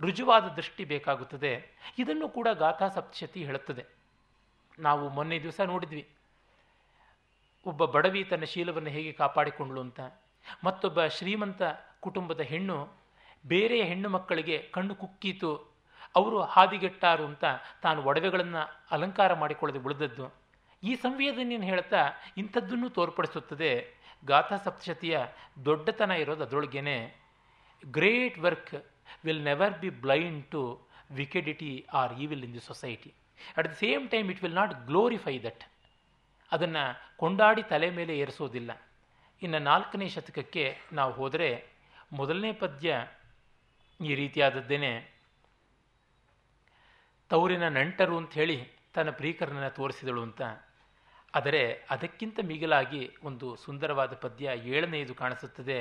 ರುಜುವಾದ ದೃಷ್ಟಿ ಬೇಕಾಗುತ್ತದೆ. ಇದನ್ನು ಕೂಡ ಗಾಥಾ ಸಪ್ತಶತಿ ಹೇಳುತ್ತದೆ. ನಾವು ಮೊನ್ನೆ ದಿವಸ ನೋಡಿದ್ವಿ. ಒಬ್ಬ ಬಡವಿ ತನ್ನ ಶೀಲವನ್ನು ಹೇಗೆ ಕಾಪಾಡಿಕೊಂಡ್ಳು ಅಂತ. ಮತ್ತೊಬ್ಬ ಶ್ರೀಮಂತ ಕುಟುಂಬದ ಹೆಣ್ಣು ಬೇರೆ ಹೆಣ್ಣು ಮಕ್ಕಳಿಗೆ ಕಣ್ಣು ಕುಕ್ಕೀತು. ಅವರು ಹಾದಿಗೆಟ್ಟಾರು ಅಂತ ತಾನು ಒಡವೆಗಳನ್ನು ಅಲಂಕಾರ ಮಾಡಿಕೊಳ್ಳದೆ ಉಳಿದದ್ದು. ಈ ಸಂವೇದನೆಯನ್ನು ಹೇಳ್ತಾ ಇಂಥದ್ದನ್ನು ತೋರ್ಪಡಿಸುತ್ತದೆ. ಗಾಥಾ ಸಪ್ತಶತಿಯ ದೊಡ್ಡತನ ಇರೋದು ಅದರೊಳಗೇನೆ. Great work will never be blind to wickedity or evil in the society at the same time it will not glorify that ಅದನ್ನು ಕೊಂಡಾಡಿ ತಲೆ ಮೇಲೆ ಏರಿಸೋದಿಲ್ಲ. ಇನ್ನು ನಾಲ್ಕನೇ ಶತಕಕ್ಕೆ ನಾವು ಹೋದರೆ ಮೊದಲನೇ ಪದ್ಯ ಈ ರೀತಿಯಾದದ್ದೇನೆ. ತೌರಿನ ನಂಟರು ಅಂತ ಹೇಳಿ ತನ್ನ ಪ್ರೀಕರನನ್ನು ತೋರಿಸಿದಳು ಅಂತ. ಆದರೆ ಅದಕ್ಕಿಂತ ಮಿಗಿಲಾಗಿ ಒಂದು ಸುಂದರವಾದ ಪದ್ಯ ಏಳನೆಯದು ಕಾಣಿಸುತ್ತದೆ.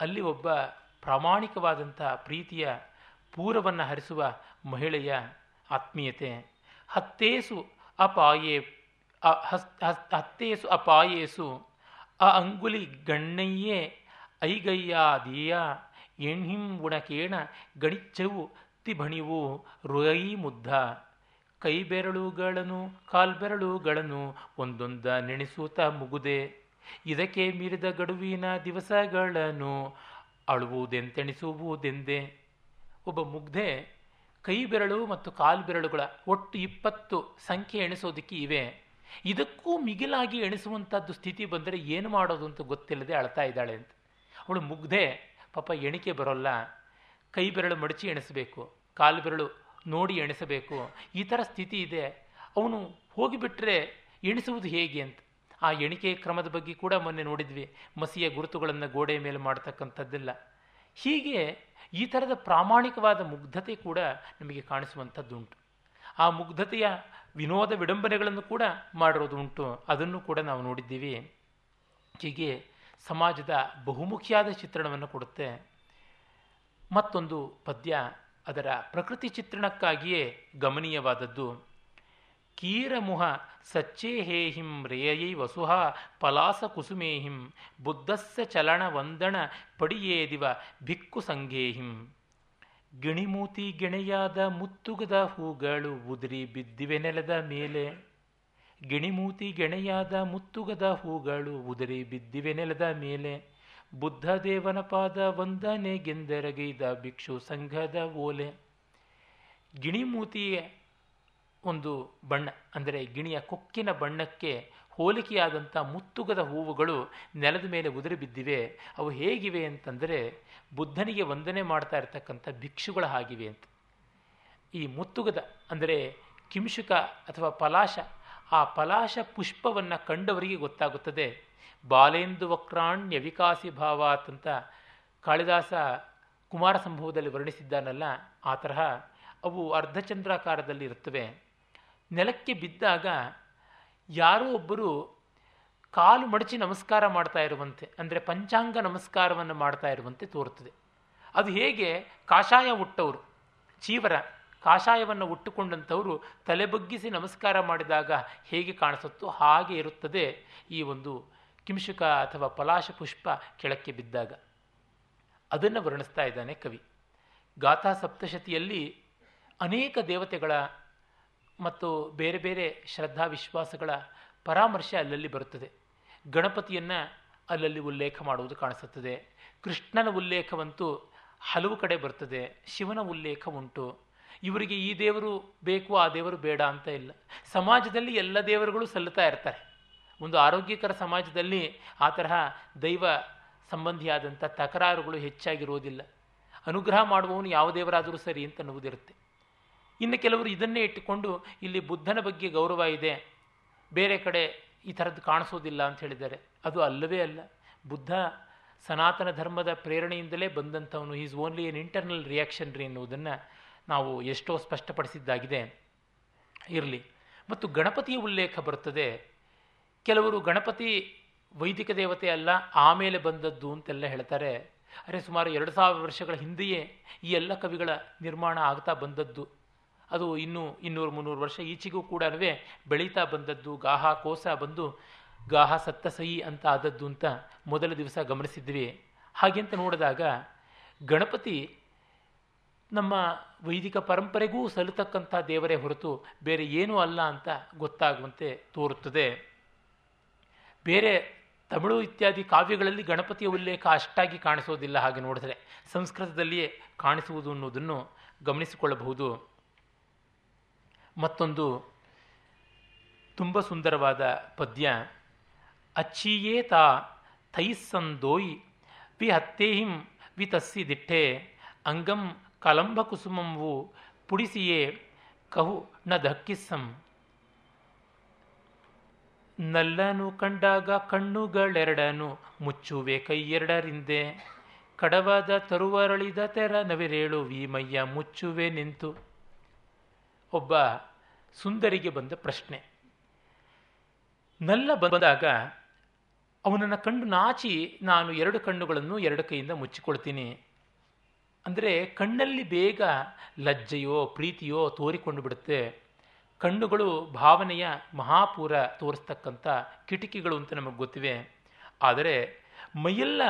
ಅಲ್ಲಿ ಒಬ್ಬ ಪ್ರಾಮಾಣಿಕವಾದಂಥ ಪ್ರೀತಿಯ ಪೂರವನ್ನು ಹರಿಸುವ ಮಹಿಳೆಯ ಆತ್ಮೀಯತೆ. ಹತ್ತೇಸು ಅಪಾಯೇ ಹತ್ತೇಸು ಅಪಾಯೇಸು, ಅ ಅಂಗುಲಿ ಗಣ್ಣಯ್ಯೇ ಐಗಯ್ಯಾದಿಯ ಎಣ್ಹಿಂ ಗುಣಕೇಣ ಗಣಿಚ್ಚವು ತಿಬಣಿವು ರುಯಿ ಮುದ್ದ. ಕೈಬೆರಳುಗಳನ್ನು, ಕಾಲ್ಬೆರಳುಗಳನ್ನು ಒಂದೊಂದ ನೆನೆಸೂತ ಮುಗುದೆ. ಇದಕ್ಕೆ ಮೀರಿದ ಗಡುವಿನ ದಿವಸಗಳನ್ನು ಅಳುವುದೆಂತೆಣಿಸುವುದೆಂದೇ. ಒಬ್ಬ ಮುಗ್ಧೆ ಕೈ ಬೆರಳು ಮತ್ತು ಕಾಲು ಬೆರಳುಗಳ ಒಟ್ಟು ಇಪ್ಪತ್ತು ಸಂಖ್ಯೆ ಎಣಿಸೋದಕ್ಕೆ ಇವೆ. ಇದಕ್ಕೂ ಮಿಗಿಲಾಗಿ ಎಣಿಸುವಂಥದ್ದು ಸ್ಥಿತಿ ಬಂದರೆ ಏನು ಮಾಡೋದು ಅಂತ ಗೊತ್ತಿಲ್ಲದೆ ಅಳ್ತಾ ಇದ್ದಾಳೆ ಅಂತ. ಅವಳು ಮುಗ್ಧೆ, ಪಾಪ ಎಣಿಕೆ ಬರೋಲ್ಲ. ಕೈ ಬೆರಳು ಮಡಚಿ ಎಣಿಸಬೇಕು. ಕಾಲು ಬೆರಳು ನೋಡಿ ಎಣಿಸಬೇಕು. ಈ ಥರ ಸ್ಥಿತಿ ಇದೆ. ಅವನು ಹೋಗಿಬಿಟ್ರೆ ಎಣಿಸುವುದು ಹೇಗೆ ಅಂತ. ಆ ಎಣಿಕೆ ಕ್ರಮದ ಬಗ್ಗೆ ಕೂಡ ಮೊನ್ನೆ ನೋಡಿದ್ವಿ. ಮಸಿಯ ಗುರುತುಗಳನ್ನು ಗೋಡೆಯ ಮೇಲೆ ಮಾಡ್ತಕ್ಕಂಥದ್ದಿಲ್ಲ. ಹೀಗೆ ಈ ಥರದ ಪ್ರಾಮಾಣಿಕವಾದ ಮುಗ್ಧತೆ ಕೂಡ ನಮಗೆ ಕಾಣಿಸುವಂಥದ್ದುಂಟು. ಆ ಮುಗ್ಧತೆಯ ವಿನೋದ ವಿಡಂಬನೆಗಳನ್ನು ಕೂಡ ಮಾಡಿರೋದುಂಟು. ಅದನ್ನು ಕೂಡ ನಾವು ನೋಡಿದ್ದೀವಿ. ಹೀಗೆ ಸಮಾಜದ ಬಹುಮುಖಿಯಾದ ಚಿತ್ರಣವನ್ನು ಕೊಡುತ್ತೆ. ಮತ್ತೊಂದು ಪದ್ಯ. ಅದರ ಪ್ರಕೃತಿ ಚಿತ್ರಣಕ್ಕಾಗಿಯೇ ಗಮನೀಯವಾದದ್ದು. ಕೀರಮುಹ ಸಚ್ಚೇಹೇಹಿಂ ರೇಯೈ ವಸುಹ ಪಲಾಸ ಕುಸುಮೇಹಿಂ ಬುದ್ಧಸ್ಸ ಚಲಣ ವಂದಣ ಪಡಿಯೇದಿವ ಭಿಕ್ಕು ಸಂಗೇಹಿಂ. ಗಿಣಿಮೂತಿ ಗೆಣೆಯಾದ ಮುತ್ತುಗದ ಹೂಗಳು ಉದುರಿ ಬಿದ್ದಿವೆ ನೆಲದ ಮೇಲೆ. ಗಿಣಿಮೂತಿ ಗೆಣೆಯಾದ ಮುತ್ತುಗದ ಹೂಗಳು ಉದುರಿ ಬಿದ್ದಿವೆ ನೆಲದ ಮೇಲೆ. ಬುದ್ಧ ದೇವನ ಪಾದ ವಂದನೆಗೆಂದೆರಗೈದ ಭಿಕ್ಷು ಸಂಘದ ಓಲೆ. ಗಿಣಿಮೂತಿಯ ಒಂದು ಬಣ್ಣ, ಅಂದರೆ ಗಿಣಿಯ ಕೊಕ್ಕಿನ ಬಣ್ಣಕ್ಕೆ ಹೋಲಿಕೆಯಾದಂಥ ಮುತ್ತುಗದ ಹೂವುಗಳು ನೆಲದ ಮೇಲೆ ಉದುರಿ ಬಿದ್ದಿವೆ. ಅವು ಹೇಗಿವೆ ಅಂತಂದರೆ ಬುದ್ಧನಿಗೆ ವಂದನೆ ಮಾಡ್ತಾ ಇರತಕ್ಕಂಥ ಭಿಕ್ಷುಗಳ ಹಾಗಿವೆ ಅಂತ. ಈ ಮುತ್ತುಗದ, ಅಂದರೆ ಕಿಂಶುಕ ಅಥವಾ ಪಲಾಶ, ಆ ಪಲಾಶ ಪುಷ್ಪವನ್ನು ಕಂಡವರಿಗೆ ಗೊತ್ತಾಗುತ್ತದೆ. ಬಾಲೇಂದು ವಕ್ರಾಣ್ಯ ವಿಕಾಸಿ ಭಾವಾತ್ ಅಂತ ಕಾಳಿದಾಸ ಕುಮಾರ ಸಂಭವದಲ್ಲಿ ವರ್ಣಿಸಿದ್ದಾನಲ್ಲ, ಆ ತರಹ ಅವು ಅರ್ಧಚಂದ್ರಾಕಾರದಲ್ಲಿ ಇರುತ್ತವೆ. ನೆಲಕ್ಕೆ ಬಿದ್ದಾಗ ಯಾರೋ ಒಬ್ಬರು ಕಾಲು ಮಡಚಿ ನಮಸ್ಕಾರ ಮಾಡ್ತಾ ಇರುವಂತೆ, ಅಂದರೆ ಪಂಚಾಂಗ ನಮಸ್ಕಾರವನ್ನು ಮಾಡ್ತಾ ಇರುವಂತೆ ತೋರುತ್ತದೆ. ಅದು ಹೇಗೆ? ಕಾಷಾಯ ಉಟ್ಟವರು, ಚೀವರ ಕಾಷಾಯವನ್ನು ಉಟ್ಟುಕೊಂಡಂಥವರು ತಲೆ ಬಗ್ಗಿಸಿ ನಮಸ್ಕಾರ ಮಾಡಿದಾಗ ಹೇಗೆ ಕಾಣಿಸುತ್ತೋ ಹಾಗೆ ಇರುತ್ತದೆ ಈ ಒಂದು ಕಿಂಶುಕ ಅಥವಾ ಪಲಾಶ ಪುಷ್ಪ ಕೆಳಕ್ಕೆ ಬಿದ್ದಾಗ ಅದನ್ನು ವರ್ಣಿಸ್ತಾ ಇದ್ದಾನೆ ಕವಿ. ಗಾಥಾ ಸಪ್ತಶತಿಯಲ್ಲಿ ಅನೇಕ ದೇವತೆಗಳ ಮತ್ತು ಬೇರೆ ಬೇರೆ ಶ್ರದ್ಧಾ ವಿಶ್ವಾಸಗಳ ಪರಾಮರ್ಶೆ ಅಲ್ಲಲ್ಲಿ ಬರುತ್ತದೆ. ಗಣಪತಿಯನ್ನು ಅಲ್ಲಲ್ಲಿ ಉಲ್ಲೇಖ ಮಾಡುವುದು ಕಾಣಿಸುತ್ತದೆ. ಕೃಷ್ಣನ ಉಲ್ಲೇಖವಂತೂ ಹಲವು ಕಡೆ ಬರ್ತದೆ. ಶಿವನ ಉಲ್ಲೇಖ ಉಂಟು. ಇವರಿಗೆ ಈ ದೇವರು ಬೇಕು, ಆ ದೇವರು ಬೇಡ ಅಂತ ಇಲ್ಲ. ಸಮಾಜದಲ್ಲಿ ಎಲ್ಲ ದೇವರುಗಳು ಸಲ್ಲುತ್ತಾ ಇರ್ತಾರೆ. ಒಂದು ಆರೋಗ್ಯಕರ ಸಮಾಜದಲ್ಲಿ ಆ ತರಹ ದೈವ ಸಂಬಂಧಿಯಾದಂಥ ತಕರಾರುಗಳು ಹೆಚ್ಚಾಗಿರುವುದಿಲ್ಲ. ಅನುಗ್ರಹ ಮಾಡುವವನು ಯಾವ ದೇವರಾದರೂ ಸರಿ ಅಂತ ಅನ್ನುವುದಿರುತ್ತೆ. ಇನ್ನು ಕೆಲವರು ಇದನ್ನೇ ಇಟ್ಟುಕೊಂಡು ಇಲ್ಲಿ ಬುದ್ಧನ ಬಗ್ಗೆ ಗೌರವ ಇದೆ. ಬೇರೆ ಕಡೆ ಈ ಥರದ್ದು ಕಾಣಿಸೋದಿಲ್ಲ ಅಂತ ಹೇಳಿದ್ದಾರೆ. ಅದು ಅಲ್ಲವೇ ಅಲ್ಲ. ಬುದ್ಧ ಸನಾತನ ಧರ್ಮದ ಪ್ರೇರಣೆಯಿಂದಲೇ ಬಂದಂಥವನು. Is only an internal reaction ರೀ ಎನ್ನುವುದನ್ನು ನಾವು ಎಷ್ಟೋ ಸ್ಪಷ್ಟಪಡಿಸಿದ್ದಾಗಿದೆ. ಇರಲಿ. ಮತ್ತು ಗಣಪತಿಯ ಉಲ್ಲೇಖ ಬರುತ್ತದೆ. ಕೆಲವರು ಗಣಪತಿ ವೈದಿಕ ದೇವತೆ ಅಲ್ಲ, ಆಮೇಲೆ ಬಂದದ್ದು ಅಂತೆಲ್ಲ ಹೇಳ್ತಾರೆ. ಅರೆ ಸುಮಾರು ಎರಡು ಸಾವಿರ ವರ್ಷಗಳ ಹಿಂದೆಯೇ ಈ ಎಲ್ಲ ಕವಿಗಳ ನಿರ್ಮಾಣ ಆಗ್ತಾ ಬಂದದ್ದು. ಅದು ಇನ್ನೂ ಇನ್ನೂರು ಮುನ್ನೂರು ವರ್ಷ ಈಚೆಗೂ ಕೂಡ ಬೆಳೀತಾ ಬಂದದ್ದು, ಗಾಹ ಕೋಸ ಬಂದು ಗಾಹ ಸತ್ತ ಸಹಿ ಅಂತ ಆದದ್ದು ಅಂತ ಮೊದಲ ದಿವಸ ಗಮನಿಸಿದ್ವಿ. ಹಾಗೆಂತ ನೋಡಿದಾಗ ಗಣಪತಿ ನಮ್ಮ ವೈದಿಕ ಪರಂಪರೆಗೂ ಸಲ್ಲತಕ್ಕಂಥ ದೇವರೇ ಹೊರತು ಬೇರೆ ಏನೂ ಅಲ್ಲ ಅಂತ ಗೊತ್ತಾಗುವಂತೆ ತೋರುತ್ತದೆ. ಬೇರೆ ತಮಿಳು ಇತ್ಯಾದಿ ಕಾವ್ಯಗಳಲ್ಲಿ ಗಣಪತಿಯ ಉಲ್ಲೇಖ ಅಷ್ಟಾಗಿ ಕಾಣಿಸೋದಿಲ್ಲ ಹಾಗೆ ನೋಡಿದರೆ ಸಂಸ್ಕೃತದಲ್ಲಿಯೇ ಕಾಣಿಸುವುದು ಅನ್ನೋದನ್ನು ಗಮನಿಸಿಕೊಳ್ಳಬಹುದು. ಮತ್ತೊಂದು ತುಂಬ ಸುಂದರವಾದ ಪದ್ಯ, ಅಚ್ಚಿಯೇ ತಾ ತೈಸ್ಸಂದೋಯ್ ವಿ ಹತ್ತೇಹಿಂ ವಿ ತಸ್ಸಿ ದಿಟ್ಟೆ, ಅಂಗಂ ಕಲಂಬ ಕುಸುಮಂವು ಪುಡಿಸಿಯೇ ಕಹು ನ ಧಕ್ಕಿಸ್ಸಂ ನಲ್ಲನು ಕಂಡಾಗ ಕಣ್ಣುಗಳೆರಡನು, ಮುಚ್ಚುವೆ ಕೈಯೆರಡರಿಂದೆ. ಕಡವಾದ ತರುವರಳಿದ ತೆರ ನವಿರೇಳು, ವೀಮಯ್ಯ ಮುಚ್ಚುವೆ ನಿಂತು. ಒಬ್ಬ ಸುಂದರಿಗೆ ಬಂದ ಪ್ರಶ್ನೆ. ನಲ್ಲ ಬಂದಾಗ ಅವನನ್ನು ಕಣ್ಣು ನಾಚಿ ನಾನು ಎರಡು ಕಣ್ಣುಗಳನ್ನು ಎರಡು ಕೈಯಿಂದ ಮುಚ್ಚಿಕೊಳ್ತೀನಿ. ಅಂದರೆ ಕಣ್ಣಲ್ಲಿ ಬೇಗ ಲಜ್ಜೆಯೋ, ಪ್ರೀತಿಯೋ ತೋರಿಕೊಂಡು ಬಿಡುತ್ತೆ. ಕಣ್ಣುಗಳು ಭಾವನೆಯ ಮಹಾಪೂರ ತೋರಿಸ್ತಕ್ಕಂಥ ಕಿಟಕಿಗಳು ಅಂತ ನಮಗೆ ಗೊತ್ತಿವೆ. ಆದರೆ ಮೈಯೆಲ್ಲ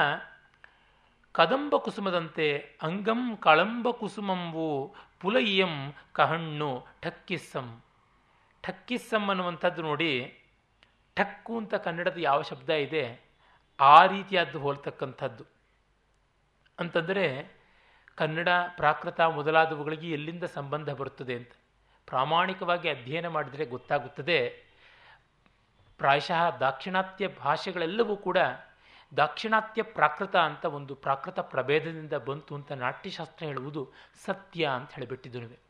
ಕದಂಬ ಕುಸುಮದಂತೆ ಅಂಗಂ ಕಳಂಬ ಕುಸುಮಂವು ಪುಲಯ್ಯಂ ಕಹಣ್ಣು ಠಕ್ಕಿಸ್ಸಂ. ಠಕ್ಕಿಸ್ಸಂ ಅನ್ನುವಂಥದ್ದು ನೋಡಿ, ಠಕ್ಕು ಅಂತ ಕನ್ನಡದ ಯಾವ ಶಬ್ದ ಇದೆ? ಆ ರೀತಿಯಾದ್ದು ಹೋಲ್ತಕ್ಕಂಥದ್ದು. ಅಂತಂದರೆ ಕನ್ನಡ, ಪ್ರಾಕೃತ ಮೊದಲಾದವುಗಳಿಗೆ ಎಲ್ಲಿಂದ ಸಂಬಂಧ ಬರುತ್ತದೆ ಅಂತ. ಪ್ರಾಮಾಣಿಕವಾಗಿ ಅಧ್ಯಯನ ಮಾಡಿದರೆ ಗೊತ್ತಾಗುತ್ತದೆ. ಪ್ರಾಯಶಃ ದಾಕ್ಷಿಣಾತ್ಯ ಭಾಷೆಗಳೆಲ್ಲವೂ ಕೂಡ ದಾಕ್ಷಿಣಾತ್ಯ ಪ್ರಾಕೃತ ಅಂತ ಒಂದು ಪ್ರಾಕೃತ ಪ್ರಭೇದದಿಂದ ಬಂತು ಅಂತ ನಾಟ್ಯಶಾಸ್ತ್ರ ಹೇಳುವುದು ಸತ್ಯ ಅಂತ ಹೇಳಿಬಿಟ್ಟಿದ್ದು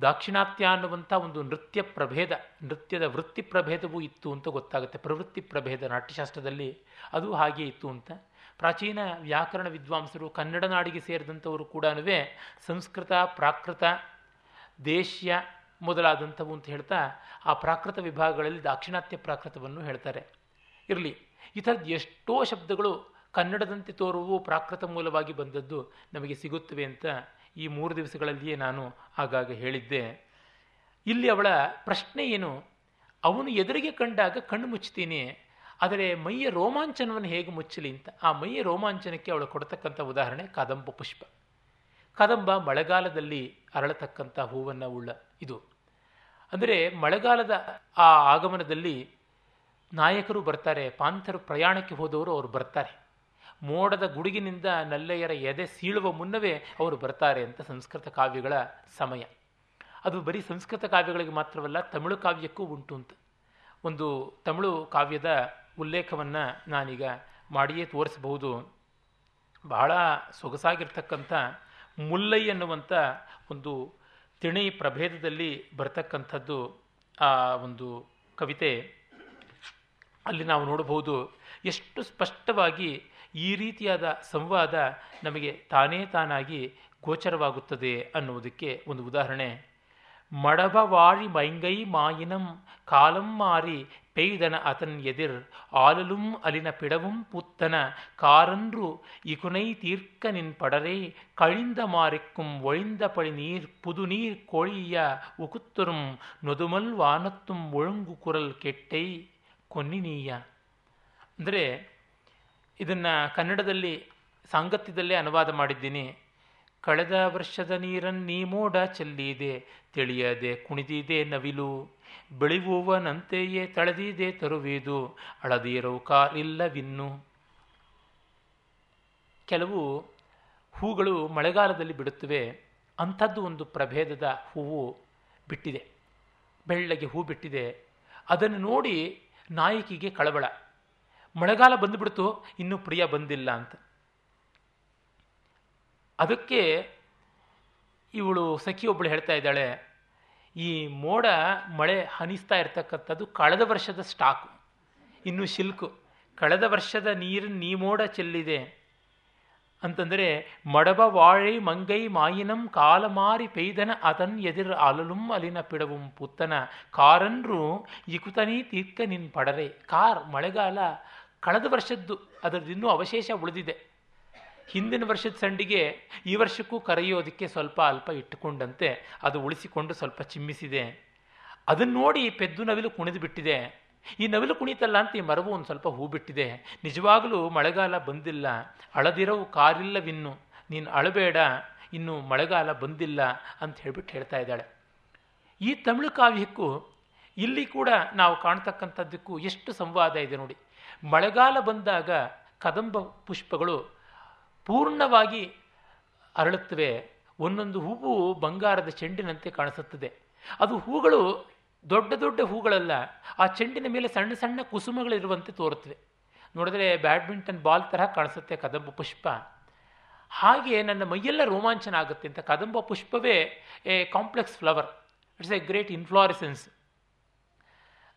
ದಾಕ್ಷಿಣಾತ್ಯ ಅನ್ನುವಂಥ ಒಂದು ನೃತ್ಯ ಪ್ರಭೇದ, ನೃತ್ಯದ ವೃತ್ತಿ ಪ್ರಭೇದವೂ ಇತ್ತು ಅಂತ ಗೊತ್ತಾಗುತ್ತೆ. ಪ್ರವೃತ್ತಿ ಪ್ರಭೇದ ನಾಟ್ಯಶಾಸ್ತ್ರದಲ್ಲಿ ಅದು ಹಾಗೆ ಇತ್ತು ಅಂತ. ಪ್ರಾಚೀನ ವ್ಯಾಕರಣ ವಿದ್ವಾಂಸರು ಕನ್ನಡ ನಾಡಿಗೆ ಸೇರಿದಂಥವರು ಕೂಡ ಸಂಸ್ಕೃತ, ಪ್ರಾಕೃತ ದೇಶ್ಯ ಮೊದಲಾದಂಥವು ಅಂತ ಹೇಳ್ತಾ ಆ ಪ್ರಾಕೃತ ವಿಭಾಗಗಳಲ್ಲಿ ದಾಕ್ಷಿಣಾತ್ಯ ಪ್ರಾಕೃತವನ್ನು ಹೇಳ್ತಾರೆ. ಇರಲಿ ಈ ಥರದ್ದು ಎಷ್ಟೋ ಶಬ್ದಗಳು ಕನ್ನಡದಂತೆ ತೋರುವು ಪ್ರಾಕೃತ ಮೂಲವಾಗಿ ಬಂದದ್ದು ನಮಗೆ ಸಿಗುತ್ತವೆ ಅಂತ ಈ ಮೂರು ದಿವಸಗಳಲ್ಲಿಯೇ ನಾನು ಆಗಾಗ ಹೇಳಿದ್ದೆ. ಇಲ್ಲಿ ಅವಳ ಪ್ರಶ್ನೆ ಏನು? ಅವನು ಎದುರಿಗೆ ಕಂಡಾಗ ಕಣ್ಣು ಮುಚ್ಚುತ್ತೀನಿ, ಆದರೆ ಮೈಯ ರೋಮಾಂಚನವನ್ನು ಹೇಗೆ ಮುಚ್ಚಲಿ ಅಂತ. ಆ ಮೈಯ ರೋಮಾಂಚನಕ್ಕೆ ಅವಳು ಕೊಡ್ತಕ್ಕಂಥ ಉದಾಹರಣೆ ಕದಂಬ ಪುಷ್ಪ. ಕದಂಬ ಮಳೆಗಾಲದಲ್ಲಿ ಅರಳತಕ್ಕಂಥ ಹೂವನ್ನು ಉಳ್ಳ. ಇದು ಅಂದರೆ ಮಳೆಗಾಲದ ಆ ಆಗಮನದಲ್ಲಿ ನಾಯಕರು ಬರ್ತಾರೆ, ಪಾಂಥರು ಪ್ರಯಾಣಕ್ಕೆ ಹೋದವರು ಅವರು ಬರ್ತಾರೆ. ಮೋಡದ ಗುಡುಗಿನಿಂದ ನಲ್ಲೆಯರ ಎದೆ ಸೀಳುವ ಮುನ್ನವೇ ಅವರು ಬರ್ತಾರೆ ಅಂತ ಸಂಸ್ಕೃತ ಕಾವ್ಯಗಳ ಸಮಯ. ಅದು ಬರೀ ಸಂಸ್ಕೃತ ಕಾವ್ಯಗಳಿಗೆ ಮಾತ್ರವಲ್ಲ, ತಮಿಳು ಕಾವ್ಯಕ್ಕೂ ಉಂಟು ಅಂತ. ಒಂದು ತಮಿಳು ಕಾವ್ಯದ ಉಲ್ಲೇಖವನ್ನು ನಾನೀಗ ಮಾಡಿಯೇ ತೋರಿಸಬಹುದು. ಬಹಳ ಸೊಗಸಾಗಿರ್ತಕ್ಕಂಥ ಮುಲ್ಲೈ ಎನ್ನುವಂಥ ಒಂದು ತಿಣಿ ಪ್ರಭೇದದಲ್ಲಿ ಬರ್ತಕ್ಕಂಥದ್ದು ಆ ಒಂದು ಕವಿತೆ. ಅಲ್ಲಿ ನಾವು ನೋಡಬಹುದು ಎಷ್ಟು ಸ್ಪಷ್ಟವಾಗಿ ಈ ರೀತಿಯಾದ ಸಂವಾದ ನಮಗೆ ತಾನೇ ತಾನಾಗಿ ಗೋಚರವಾಗುತ್ತದೆ ಅನ್ನುವುದಕ್ಕೆ ಒಂದು ಉದಾಹರಣೆ. ಮಡಬವಾಳಿ ಮೈಂಗೈ ಮಾಯಿನಂ ಕಾಲಂ ಮಾರಿ பெய்தன அதன் எதிர் ஆலலும் அலின பிடவும் புத்தன காரன்று இகுனை தீர்க்க நின் படரே கழிந்த மாறிக்கும் ஒழிந்த பழி நீர் புது நீர் கோழிய உகுத்தரும் நொதுமல் ವಾನತ್ತುಂ ಒಳಂಗು ಕುರಲ್ ಕೆಟ್ಟೈ ಕೊನ್ನಿನೀಯ ಅಂದರೆ ಇದನ್ನು ಕನ್ನಡದಲ್ಲಿ ಸಾಂಗತ್ಯದಲ್ಲೇ ಅನುವಾದ ಮಾಡಿದ್ದೀನಿ ಕಳೆದ ವರ್ಷದ ನೀರನ್ನು ನೀ ಮೋಡ ಚೆಲ್ಲಿದೆ ತಿಳಿಯದೆ ಕುಣಿದಿದೆ ನವಿಲು ಬೆಳಿವುವನಂತೆಯೇ ತಳೆದಿದೆ ತರುವಿದು, ಅಳದಿರೋ ಕಾರಿಲ್ಲವಿನ್ನು ಕೆಲವು ಹೂಗಳು ಮಳೆಗಾಲದಲ್ಲಿ ಬಿಡುತ್ತವೆ, ಅಂಥದ್ದು ಒಂದು ಪ್ರಭೇದದ ಹೂವು ಬಿಟ್ಟಿದೆ. ಬೆಳ್ಳಗೆ ಹೂ ಬಿಟ್ಟಿದೆ. ಅದನ್ನು ನೋಡಿ ನಾಯಕಿಗೆ ಕಳವಳ. ಮಳೆಗಾಲ ಬಂದುಬಿಡ್ತು, ಇನ್ನೂ ಪ್ರಿಯ ಬಂದಿಲ್ಲ ಅಂತ. ಅದಕ್ಕೆ ಇವಳು ಸಖಿ ಒಬ್ಬಳು ಹೇಳ್ತಾ ಇದ್ದಾಳೆ ಈ ಮೋಡ ಮಳೆ ಹನಿಸ್ತಾ ಇರ್ತಕ್ಕಂಥದ್ದು ಕಳೆದ ವರ್ಷದ ಸ್ಟಾಕು, ಇನ್ನು ಶಿಲ್ಕು ಕಳೆದ ವರ್ಷದ ನೀರು ನೀ ಮೋಡ ಚೆಲ್ಲಿದೆ ಅಂತಂದರೆ, ಮಡಬ ವಾಳೆ ಮಂಗೈ ಮಾಯಿನಂ ಕಾಲಮಾರಿ ಪೈದನ ಅದನ್ ಎದಿರ್ ಅಲಲುಂ ಅಲಿನ ಪಿಡವುಂ ಪುತ್ತನ. ಕಾರನ್ರು ಇಕುತನಿ ತೀರ್ಕ ನಿನ್ ಪಡರೆ. ಕಾರ್ ಮಳೆಗಾಲ ಕಳೆದ ವರ್ಷದ್ದು, ಅದರದಿನ್ನೂ ಅವಶೇಷ ಉಳಿದಿದೆ. ಹಿಂದಿನ ವರ್ಷದ ಸಂಡಿಗೆ ಈ ವರ್ಷಕ್ಕೂ ಕರೆಯೋದಕ್ಕೆ ಸ್ವಲ್ಪ ಅಲ್ಪ ಇಟ್ಟುಕೊಂಡಂತೆ, ಅದು ಉಳಿಸಿಕೊಂಡು ಸ್ವಲ್ಪ ಚಿಮ್ಮಿಸಿದೆ. ಅದನ್ನು ನೋಡಿ ಪೆದ್ದು ನವಿಲು ಕುಣಿದು ಬಿಟ್ಟಿದೆ. ಈ ನವಿಲು ಕುಣಿತಲ್ಲ ಅಂತ ಈ ಮರವು ಒಂದು ಸ್ವಲ್ಪ ಹೂ ಬಿಟ್ಟಿದೆ. ನಿಜವಾಗಲೂ ಮಳೆಗಾಲ ಬಂದಿಲ್ಲ. ಅಳದಿರವು ಕಾರಿಲ್ಲವಿನ್ನು. ನೀನು ಅಳಬೇಡ. ಇನ್ನು ಮಳೆಗಾಲ ಬಂದಿಲ್ಲ ಅಂತ ಹೇಳ್ಬಿಟ್ಟು ಹೇಳ್ತಾ ಇದ್ದಾಳೆ. ಈ ತಮಿಳು ಕಾವ್ಯಕ್ಕೂ ಇಲ್ಲಿ ಕೂಡ ನಾವು ಕಾಣ್ತಕ್ಕಂಥದ್ದಕ್ಕೂ ಎಷ್ಟು ಸಂವಾದ ಇದೆ ನೋಡಿ. ಮಳೆಗಾಲ ಬಂದಾಗ ಕದಂಬ ಪುಷ್ಪಗಳು ಪೂರ್ಣವಾಗಿ ಅರಳುತ್ತವೆ. ಒಂದೊಂದು ಹೂವು ಬಂಗಾರದ ಚೆಂಡಿನಂತೆ ಕಾಣಿಸುತ್ತದೆ. ಅದು ಹೂಗಳು ದೊಡ್ಡ ದೊಡ್ಡ ಹೂಗಳಲ್ಲ, ಆ ಚೆಂಡಿನ ಮೇಲೆ ಸಣ್ಣ ಸಣ್ಣ ಕುಸುಮಗಳಿರುವಂತೆ ತೋರುತ್ತವೆ. ನೋಡಿದ್ರೆ ಬ್ಯಾಡ್ಮಿಂಟನ್ ಬಾಲ್ ತರಹ ಕಾಣಿಸುತ್ತೆ ಕದಂಬ ಪುಷ್ಪ. ಹಾಗೆ ನನ್ನ ಮೈಯೆಲ್ಲ ರೋಮಾಂಚನ ಆಗುತ್ತೆ ಅಂತ ಕದಂಬ ಪುಷ್ಪವೇ a complex flower. It's a great inflorescence.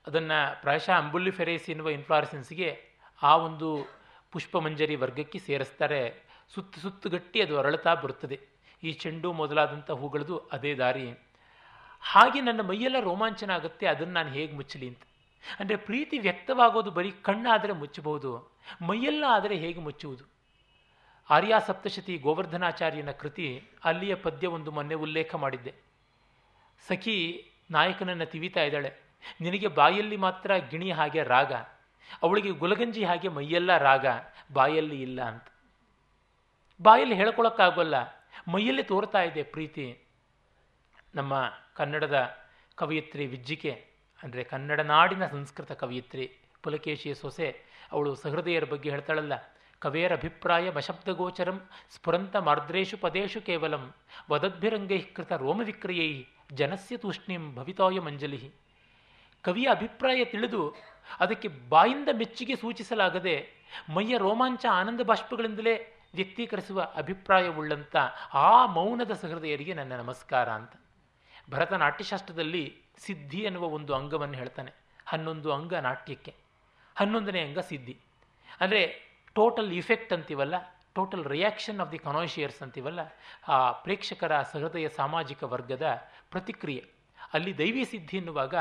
ಅದನ್ನು ಪ್ರಾಯಶಃ ಅಂಬುಲ್ಲಿ ಫೆರೇಸಿ ಎನ್ನುವ ಇನ್ಫ್ಲಾರಿಸೆನ್ಸ್ಗೆ ಆ ಒಂದು ಪುಷ್ಪಮಂಜರಿ ವರ್ಗಕ್ಕೆ ಸೇರಿಸ್ತಾರೆ. ಸುತ್ತು ಸುತ್ತು ಗಟ್ಟಿ ಅದು ಅರಳುತ್ತಾ ಬರುತ್ತದೆ. ಈ ಚೆಂಡು ಮೊದಲಾದಂಥ ಹೂಗಳದು ಅದೇ ದಾರಿ. ಹಾಗೆ ನನ್ನ ಮೈಯೆಲ್ಲ ರೋಮಾಂಚನ ಆಗುತ್ತೆ ಅದನ್ನು ನಾನು ಹೇಗೆ ಮುಚ್ಚಲಿ ಅಂತ. ಅಂದರೆ ಪ್ರೀತಿ ವ್ಯಕ್ತವಾಗೋದು ಬರೀ ಕಣ್ಣಾದರೆ ಮುಚ್ಚಬಹುದು, ಮೈಯೆಲ್ಲ ಆದರೆ ಹೇಗೆ ಮುಚ್ಚುವುದು? ಆರ್ಯ ಸಪ್ತಶತಿ ಗೋವರ್ಧನಾಚಾರ್ಯನ ಕೃತಿ ಅಲ್ಲಿಯ ಪದ್ಯ ಒಂದು ಮೊನ್ನೆ ಉಲ್ಲೇಖ ಮಾಡಿದ್ದೆ. ಸಖಿ ನಾಯಕನನ್ನು ತಿವಿತಾ ಇದ್ದಾಳೆ. ನಿನಗೆ ಬಾಯಲ್ಲಿ ಮಾತ್ರ ಗಿಣಿ ಹಾಗೆ ರಾಗ, ಅವಳಿಗೆ ಗುಲಗಂಜಿ ಹಾಗೆ ಮೈಯೆಲ್ಲ ರಾಗ, ಬಾಯಲ್ಲಿ ಇಲ್ಲ ಅಂತ. ಬಾಯಲ್ಲಿ ಹೇಳ್ಕೊಳಕ್ಕಾಗೋಲ್ಲ. ಮೈಯಲ್ಲಿ ತೋರ್ತಾ ಇದೆ ಪ್ರೀತಿ. ನಮ್ಮ ಕನ್ನಡದ ಕವಯಿತ್ರಿ ವಿಜ್ಜಿಕೆ, ಅಂದರೆ ಕನ್ನಡ ನಾಡಿನ ಸಂಸ್ಕೃತ ಕವಯಿತ್ರಿ ಪುಲಕೇಶಿಯ ಸೊಸೆ, ಅವಳು ಸಹೃದಯರ ಬಗ್ಗೆ ಹೇಳ್ತಾಳಲ್ಲ, ಕವೇರ ಅಭಿಪ್ರಾಯ ಮಶಬ್ದಗೋಚರಂ ಸ್ಫುರಂತ ಮಾರ್ದ್ರೇಶು ಪದೇಶು ಕೇವಲಂ ವದದ್ಭಿರಂಗೈ ಕೃತ ರೋಮವಿಕ್ರಿಯೈ ಜನಸ್ಯ ತೂಷ್ಣೀಂ ಭವಿತಾಯ ಮಂಜಲಿ. ಕವಿಯ ಅಭಿಪ್ರಾಯ ತಿಳಿದು ಅದಕ್ಕೆ ಬಾಯಿಂದ ಮೆಚ್ಚುಗೆ ಸೂಚಿಸಲಾಗದೆ ಮೈಯ ರೋಮಾಂಚ ಆನಂದ ಬಾಷ್ಪಗಳಿಂದಲೇ ವ್ಯಕ್ತೀಕರಿಸುವ ಅಭಿಪ್ರಾಯವುಳ್ಳಂಥ ಆ ಮೌನದ ಸಹೃದಯರಿಗೆ ನನ್ನ ನಮಸ್ಕಾರ ಅಂತ. ಭರತನಾಟ್ಯಶಾಸ್ತ್ರದಲ್ಲಿ ಸಿದ್ಧಿ ಎನ್ನುವ ಒಂದು ಅಂಗವನ್ನು ಹೇಳ್ತಾನೆ. ಹನ್ನೊಂದು ಅಂಗ ನಾಟ್ಯಕ್ಕೆ. ಹನ್ನೊಂದನೇ ಅಂಗ ಸಿದ್ಧಿ. ಅಂದರೆ ಟೋಟಲ್ ಇಫೆಕ್ಟ್ ಅಂತೀವಲ್ಲ, total reaction of the connoisseurs ಅಂತೀವಲ್ಲ, ಆ ಪ್ರೇಕ್ಷಕರ ಸಹೃದಯ ಸಾಮಾಜಿಕ ವರ್ಗದ ಪ್ರತಿಕ್ರಿಯೆ. ಅಲ್ಲಿ ದೈವಿ ಸಿದ್ಧಿ ಎನ್ನುವಾಗ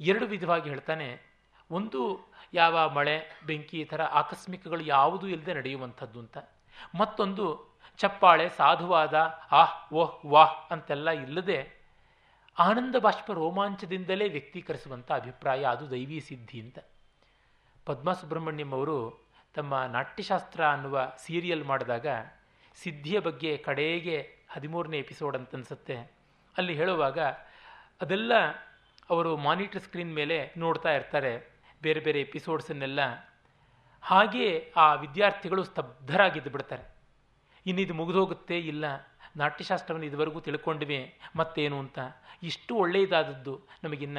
ಎರಡು ವಿಧವಾಗಿ ಹೇಳ್ತಾನೆ. ಒಂದು ಯಾವ ಮಳೆ, ಬೆಂಕಿ ಈ ಥರ ಆಕಸ್ಮಿಕಗಳು ಯಾವುದೂ ಇಲ್ಲದೆ ನಡೆಯುವಂಥದ್ದು ಅಂತ. ಮತ್ತೊಂದು ಚಪ್ಪಾಳೆ ಸಾಧುವಾದ ಆಹ್ ಓಹ್ ವಾಹ್ ಅಂತೆಲ್ಲ ಇಲ್ಲದೆ ಆನಂದ ಬಾಷ್ಪ ರೋಮಾಂಚದಿಂದಲೇ ವ್ಯಕ್ತೀಕರಿಸುವಂಥ ಅಭಿಪ್ರಾಯ, ಅದು ದೈವಿ ಸಿದ್ಧಿ ಅಂತ. ಪದ್ಮಾ ಸುಬ್ರಹ್ಮಣ್ಯಂ ಅವರು ತಮ್ಮ ನಾಟ್ಯಶಾಸ್ತ್ರ ಅನ್ನುವ ಸೀರಿಯಲ್ ಮಾಡಿದಾಗ ಸಿದ್ಧಿಯ ಬಗ್ಗೆ ಕಡೆಗೆ ಹದಿಮೂರನೇ ಎಪಿಸೋಡ್ ಅಂತ ಅನಿಸುತ್ತೆ ಅಲ್ಲಿ ಹೇಳುವಾಗ ಅದೆಲ್ಲ ಅವರು ಮಾನಿಟರ್ ಸ್ಕ್ರೀನ್ ಮೇಲೆ ನೋಡ್ತಾ ಇರ್ತಾರೆ. ಬೇರೆ ಬೇರೆ ಎಪಿಸೋಡ್ಸನ್ನೆಲ್ಲ ಹಾಗೆಯೇ ಆ ವಿದ್ಯಾರ್ಥಿಗಳು ಸ್ತಬ್ಧರಾಗಿದ್ದು ಬಿಡ್ತಾರೆ. ಇನ್ನಿದು ಮುಗಿದೋಗುತ್ತೆ ಇಲ್ಲ, ನಾಟ್ಯಶಾಸ್ತ್ರವನ್ನು ಇದುವರೆಗೂ ತಿಳ್ಕೊಂಡ್ವಿ, ಮತ್ತೇನು ಅಂತ. ಇಷ್ಟು ಒಳ್ಳೆಯದಾದದ್ದು ನಮಗಿನ್ನ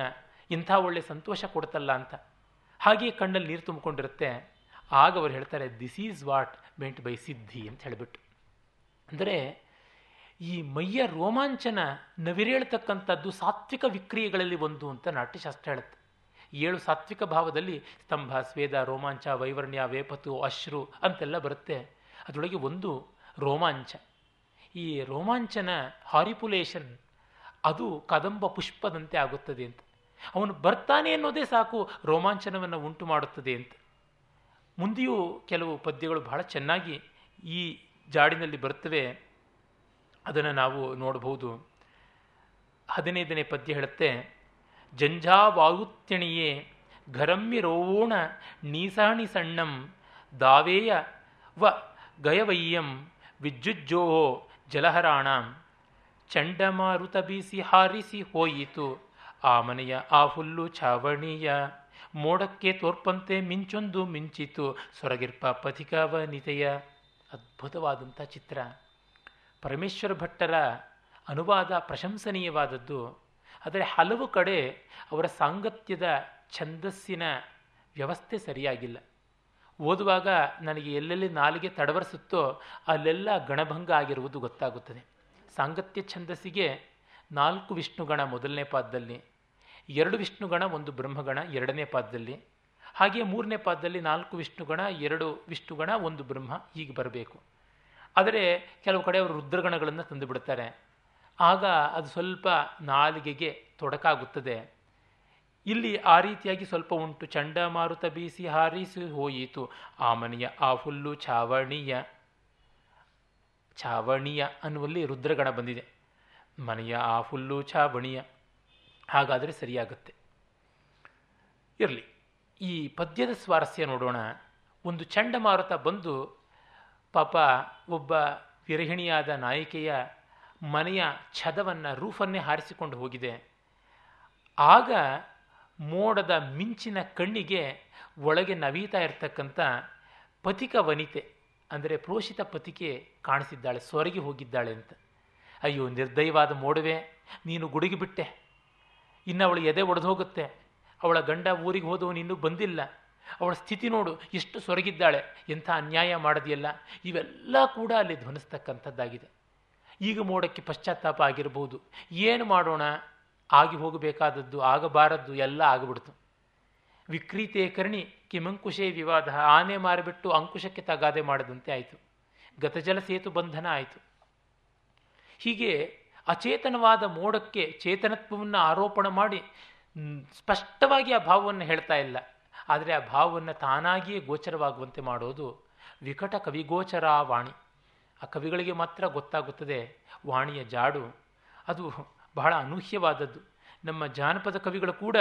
ಇಂಥ ಒಳ್ಳೆ ಸಂತೋಷ ಕೊಡ್ತಲ್ಲ ಅಂತ. ಹಾಗೆ ಕಣ್ಣಲ್ಲಿ ನೀರು ತುಂಬಿಕೊಂಡಿರುತ್ತೆ. ಆಗ ಅವರು ಹೇಳ್ತಾರೆ this is what meant by siddhi ಅಂತ ಹೇಳಿಬಿಟ್ಟು. ಅಂದರೆ ಈ ಮೈಯ ರೋಮಾಂಚನ ನವಿರೇಳ್ತಕ್ಕಂಥದ್ದು ಸಾತ್ವಿಕ ವಿಕ್ರಿಯೆಗಳಲ್ಲಿ ಒಂದು ಅಂತ ನಾಟ್ಯಶಾಸ್ತ್ರ ಹೇಳುತ್ತೆ. ಏಳು ಸಾತ್ವಿಕ ಭಾವದಲ್ಲಿ ಸ್ತಂಭ, ಸ್ವೇದ, ರೋಮಾಂಚ, ವೈವರ್ಣ್ಯ ವೇಪತು ಅಶ್ರು ಅಂತೆಲ್ಲ ಬರುತ್ತೆ. ಅದರೊಳಗೆ ಒಂದು ರೋಮಾಂಚ. ಈ ರೋಮಾಂಚನ ಹಾರಿಪುಲೇಷನ್ ಅದು ಕದಂಬ ಪುಷ್ಪದಂತೆ ಆಗುತ್ತದೆ ಅಂತ. ಅವನು ಬರ್ತಾನೆ ಅನ್ನೋದೇ ಸಾಕು ರೋಮಾಂಚನವನ್ನು ಉಂಟು ಮಾಡುತ್ತದೆ ಅಂತ. ಮುಂದೆಯೂ ಕೆಲವು ಪದ್ಯಗಳು ಬಹಳ ಚೆನ್ನಾಗಿ ಈ ಜಾಡಿನಲ್ಲಿ ಬರುತ್ತವೆ. ಅದನ್ನು ನಾವು ನೋಡಬಹುದು. ಹದಿನೈದನೇ ಪದ್ಯ ಹೇಳುತ್ತೆ ಜಂಜಾವಾಯುತ್ಯಣಿಯೇ ಘರಮ್ಯರೋಣ ನೀಸಾಣಿ ಸಣ್ಣಂ. ದಾವೇಯ ವ ಗಯವಯ್ಯಂ ವಿದ್ಯುಜ್ಜೋ ಜಲಹರಾಣ. ಚಂಡಮಾರುತ ಬೀಸಿ ಹಾರಿಸಿ ಹೋಯಿತು. ಆ ಮನೆಯ ಆ ಹುಲ್ಲು ಛಾವಣಿಯ. ಮೋಡಕ್ಕೆ ತೋರ್ಪಂತೆ ಮಿಂಚೊಂದು ಮಿಂಚಿತು. ಸೊರಗಿರ್ಪ ಪಥಿಕವನಿತೆಯ ಅದ್ಭುತವಾದಂಥ ಚಿತ್ರ. ಪರಮೇಶ್ವರ ಭಟ್ಟರ ಅನುವಾದ ಪ್ರಶಂಸನೀಯವಾದದ್ದು. ಆದರೆ ಹಲವು ಕಡೆ ಅವರ ಸಾಂಗತ್ಯದ ಛಂದಸ್ಸಿನ ವ್ಯವಸ್ಥೆ ಸರಿಯಾಗಿಲ್ಲ. ಓದುವಾಗ ನನಗೆ ಎಲ್ಲೆಲ್ಲಿ ನಾಲಿಗೆ ತಡವರಿಸುತ್ತೋ ಅಲ್ಲೆಲ್ಲ ಗಣಭಂಗ ಆಗಿರುವುದು ಗೊತ್ತಾಗುತ್ತದೆ. ಸಾಂಗತ್ಯ ಛಂದಸ್ಸಿಗೆ ನಾಲ್ಕು ವಿಷ್ಣುಗಣ ಮೊದಲನೇ ಪಾದದಲ್ಲಿ, ಎರಡು ವಿಷ್ಣುಗಣ, ಒಂದು ಬ್ರಹ್ಮಗಣ, ಎರಡನೇ ಪಾದದಲ್ಲಿ. ಹಾಗೆಯೇ ಮೂರನೇ ಪಾದದಲ್ಲಿ ನಾಲ್ಕು ವಿಷ್ಣುಗಣ, ಎರಡು ವಿಷ್ಣುಗಣ, ಒಂದು ಬ್ರಹ್ಮ ಹೀಗೆ ಬರಬೇಕು. ಆದರೆ ಕೆಲವು ಕಡೆ ಅವರು ರುದ್ರಗಣಗಳನ್ನು ತಂದು ಬಿಡ್ತಾರೆ ಆಗ ಅದು ಸ್ವಲ್ಪ ನಾಲಿಗೆಗೆ ತೊಡಕಾಗುತ್ತದೆ. ಇಲ್ಲಿ ಆ ರೀತಿಯಾಗಿ ಸ್ವಲ್ಪ ಉಂಟು. ಚಂಡಮಾರುತ ಬೀಸಿ ಹಾರಿಸಿ ಹೋಯಿತು. ಆ ಮನೆಯ ಆ ಹುಲ್ಲು ಛಾವಣಿಯ ಛಾವಣಿಯ ಅನ್ನುವಲ್ಲಿ ರುದ್ರಗಣ ಬಂದಿದೆ. ಮನೆಯ ಆ ಹುಲ್ಲು ಛಾವಣಿಯ. ಹಾಗಾದರೆ ಸರಿಯಾಗುತ್ತೆ. ಇರಲಿ. ಈ ಪದ್ಯದ ಸ್ವಾರಸ್ಯ ನೋಡೋಣ. ಒಂದು ಚಂಡಮಾರುತ ಬಂದು ಪಾಪ ಒಬ್ಬ ವಿರಹಿಣಿಯಾದ ನಾಯಿಕೆಯ ಮನೆಯ ಛದವನ್ನು ರೂಫನ್ನೇ ಹಾರಿಸಿಕೊಂಡು ಹೋಗಿದೆ. ಆಗ ಮೋಡದ ಮಿಂಚಿನ ಕಣ್ಣಿಗೆ ಒಳಗೆ ನವೀತಾ ಇರತಕ್ಕಂಥ ಪಥಿಕ ವನಿತೆ, ಅಂದರೆ ಪ್ರೋಷಿತ ಪತಿಕೆ ಕಾಣಿಸಿದ್ದಾಳೆ, ಸೊರಗಿ ಹೋಗಿದ್ದಾಳೆ ಅಂತ. ಅಯ್ಯೋ, ನಿರ್ದಯವಾದ ಮೋಡವೆ, ನೀನು ಗುಡುಗಿಬಿಟ್ಟೆ ಇನ್ನು ಅವಳು ಎದೆ ಒಡೆದು ಹೋಗುತ್ತೆ. ಅವಳ ಗಂಡ ಊರಿಗೆ ಹೋದವನು ಇನ್ನೂ ಬಂದಿಲ್ಲ. ಅವಳ ಸ್ಥಿತಿ ನೋಡು ಎಷ್ಟು ಸೊರಗಿದ್ದಾಳೆ. ಎಂಥ ಅನ್ಯಾಯ ಮಾಡಿದೆಯಲ್ಲ. ಇವೆಲ್ಲ ಕೂಡ ಅಲ್ಲಿ ಧ್ವನಿಸ್ತಕ್ಕಂಥದ್ದಾಗಿದೆ. ಈಗ ಮೋಡಕ್ಕೆ ಪಶ್ಚಾತ್ತಾಪ ಆಗಿರಬಹುದು ಏನು ಮಾಡೋಣ? ಆಗಿ ಹೋಗಬೇಕಾದದ್ದು, ಆಗಬಾರದ್ದು ಎಲ್ಲ ಆಗಿಬಿಡ್ತು. ವಿಕ್ರೀತೆ ಕರ್ಣಿ ಕಿಮಂಕುಶೇ ವಿವಾದ ಆನೆ ಮಾರಿಬಿಟ್ಟು ಅಂಕುಶಕ್ಕೆ ತಗಾದೆ ಮಾಡದಂತೆ ಆಯಿತು. ಗತಜಲ ಸೇತು ಬಂಧನ ಆಯಿತು. ಹೀಗೆ ಅಚೇತನವಾದ ಮೋಡಕ್ಕೆ ಚೇತನತ್ವವನ್ನು ಆರೋಪಣ ಮಾಡಿ ಸ್ಪಷ್ಟವಾಗಿ ಆ ಭಾವವನ್ನು ಹೇಳ್ತಾ ಇಲ್ಲ. ಆದರೆ ಆ ಭಾವವನ್ನು ತಾನಾಗಿಯೇ ಗೋಚರವಾಗುವಂತೆ ಮಾಡೋದು ವಿಕಟ ಕವಿಗೋಚರ ವಾಣಿ. ಆ ಕವಿಗಳಿಗೆ ಮಾತ್ರ ಗೊತ್ತಾಗುತ್ತದೆ ವಾಣಿಯ ಜಾಡು. ಅದು ಬಹಳ ಅನೂಹ್ಯವಾದದ್ದು. ನಮ್ಮ ಜಾನಪದ ಕವಿಗಳು ಕೂಡ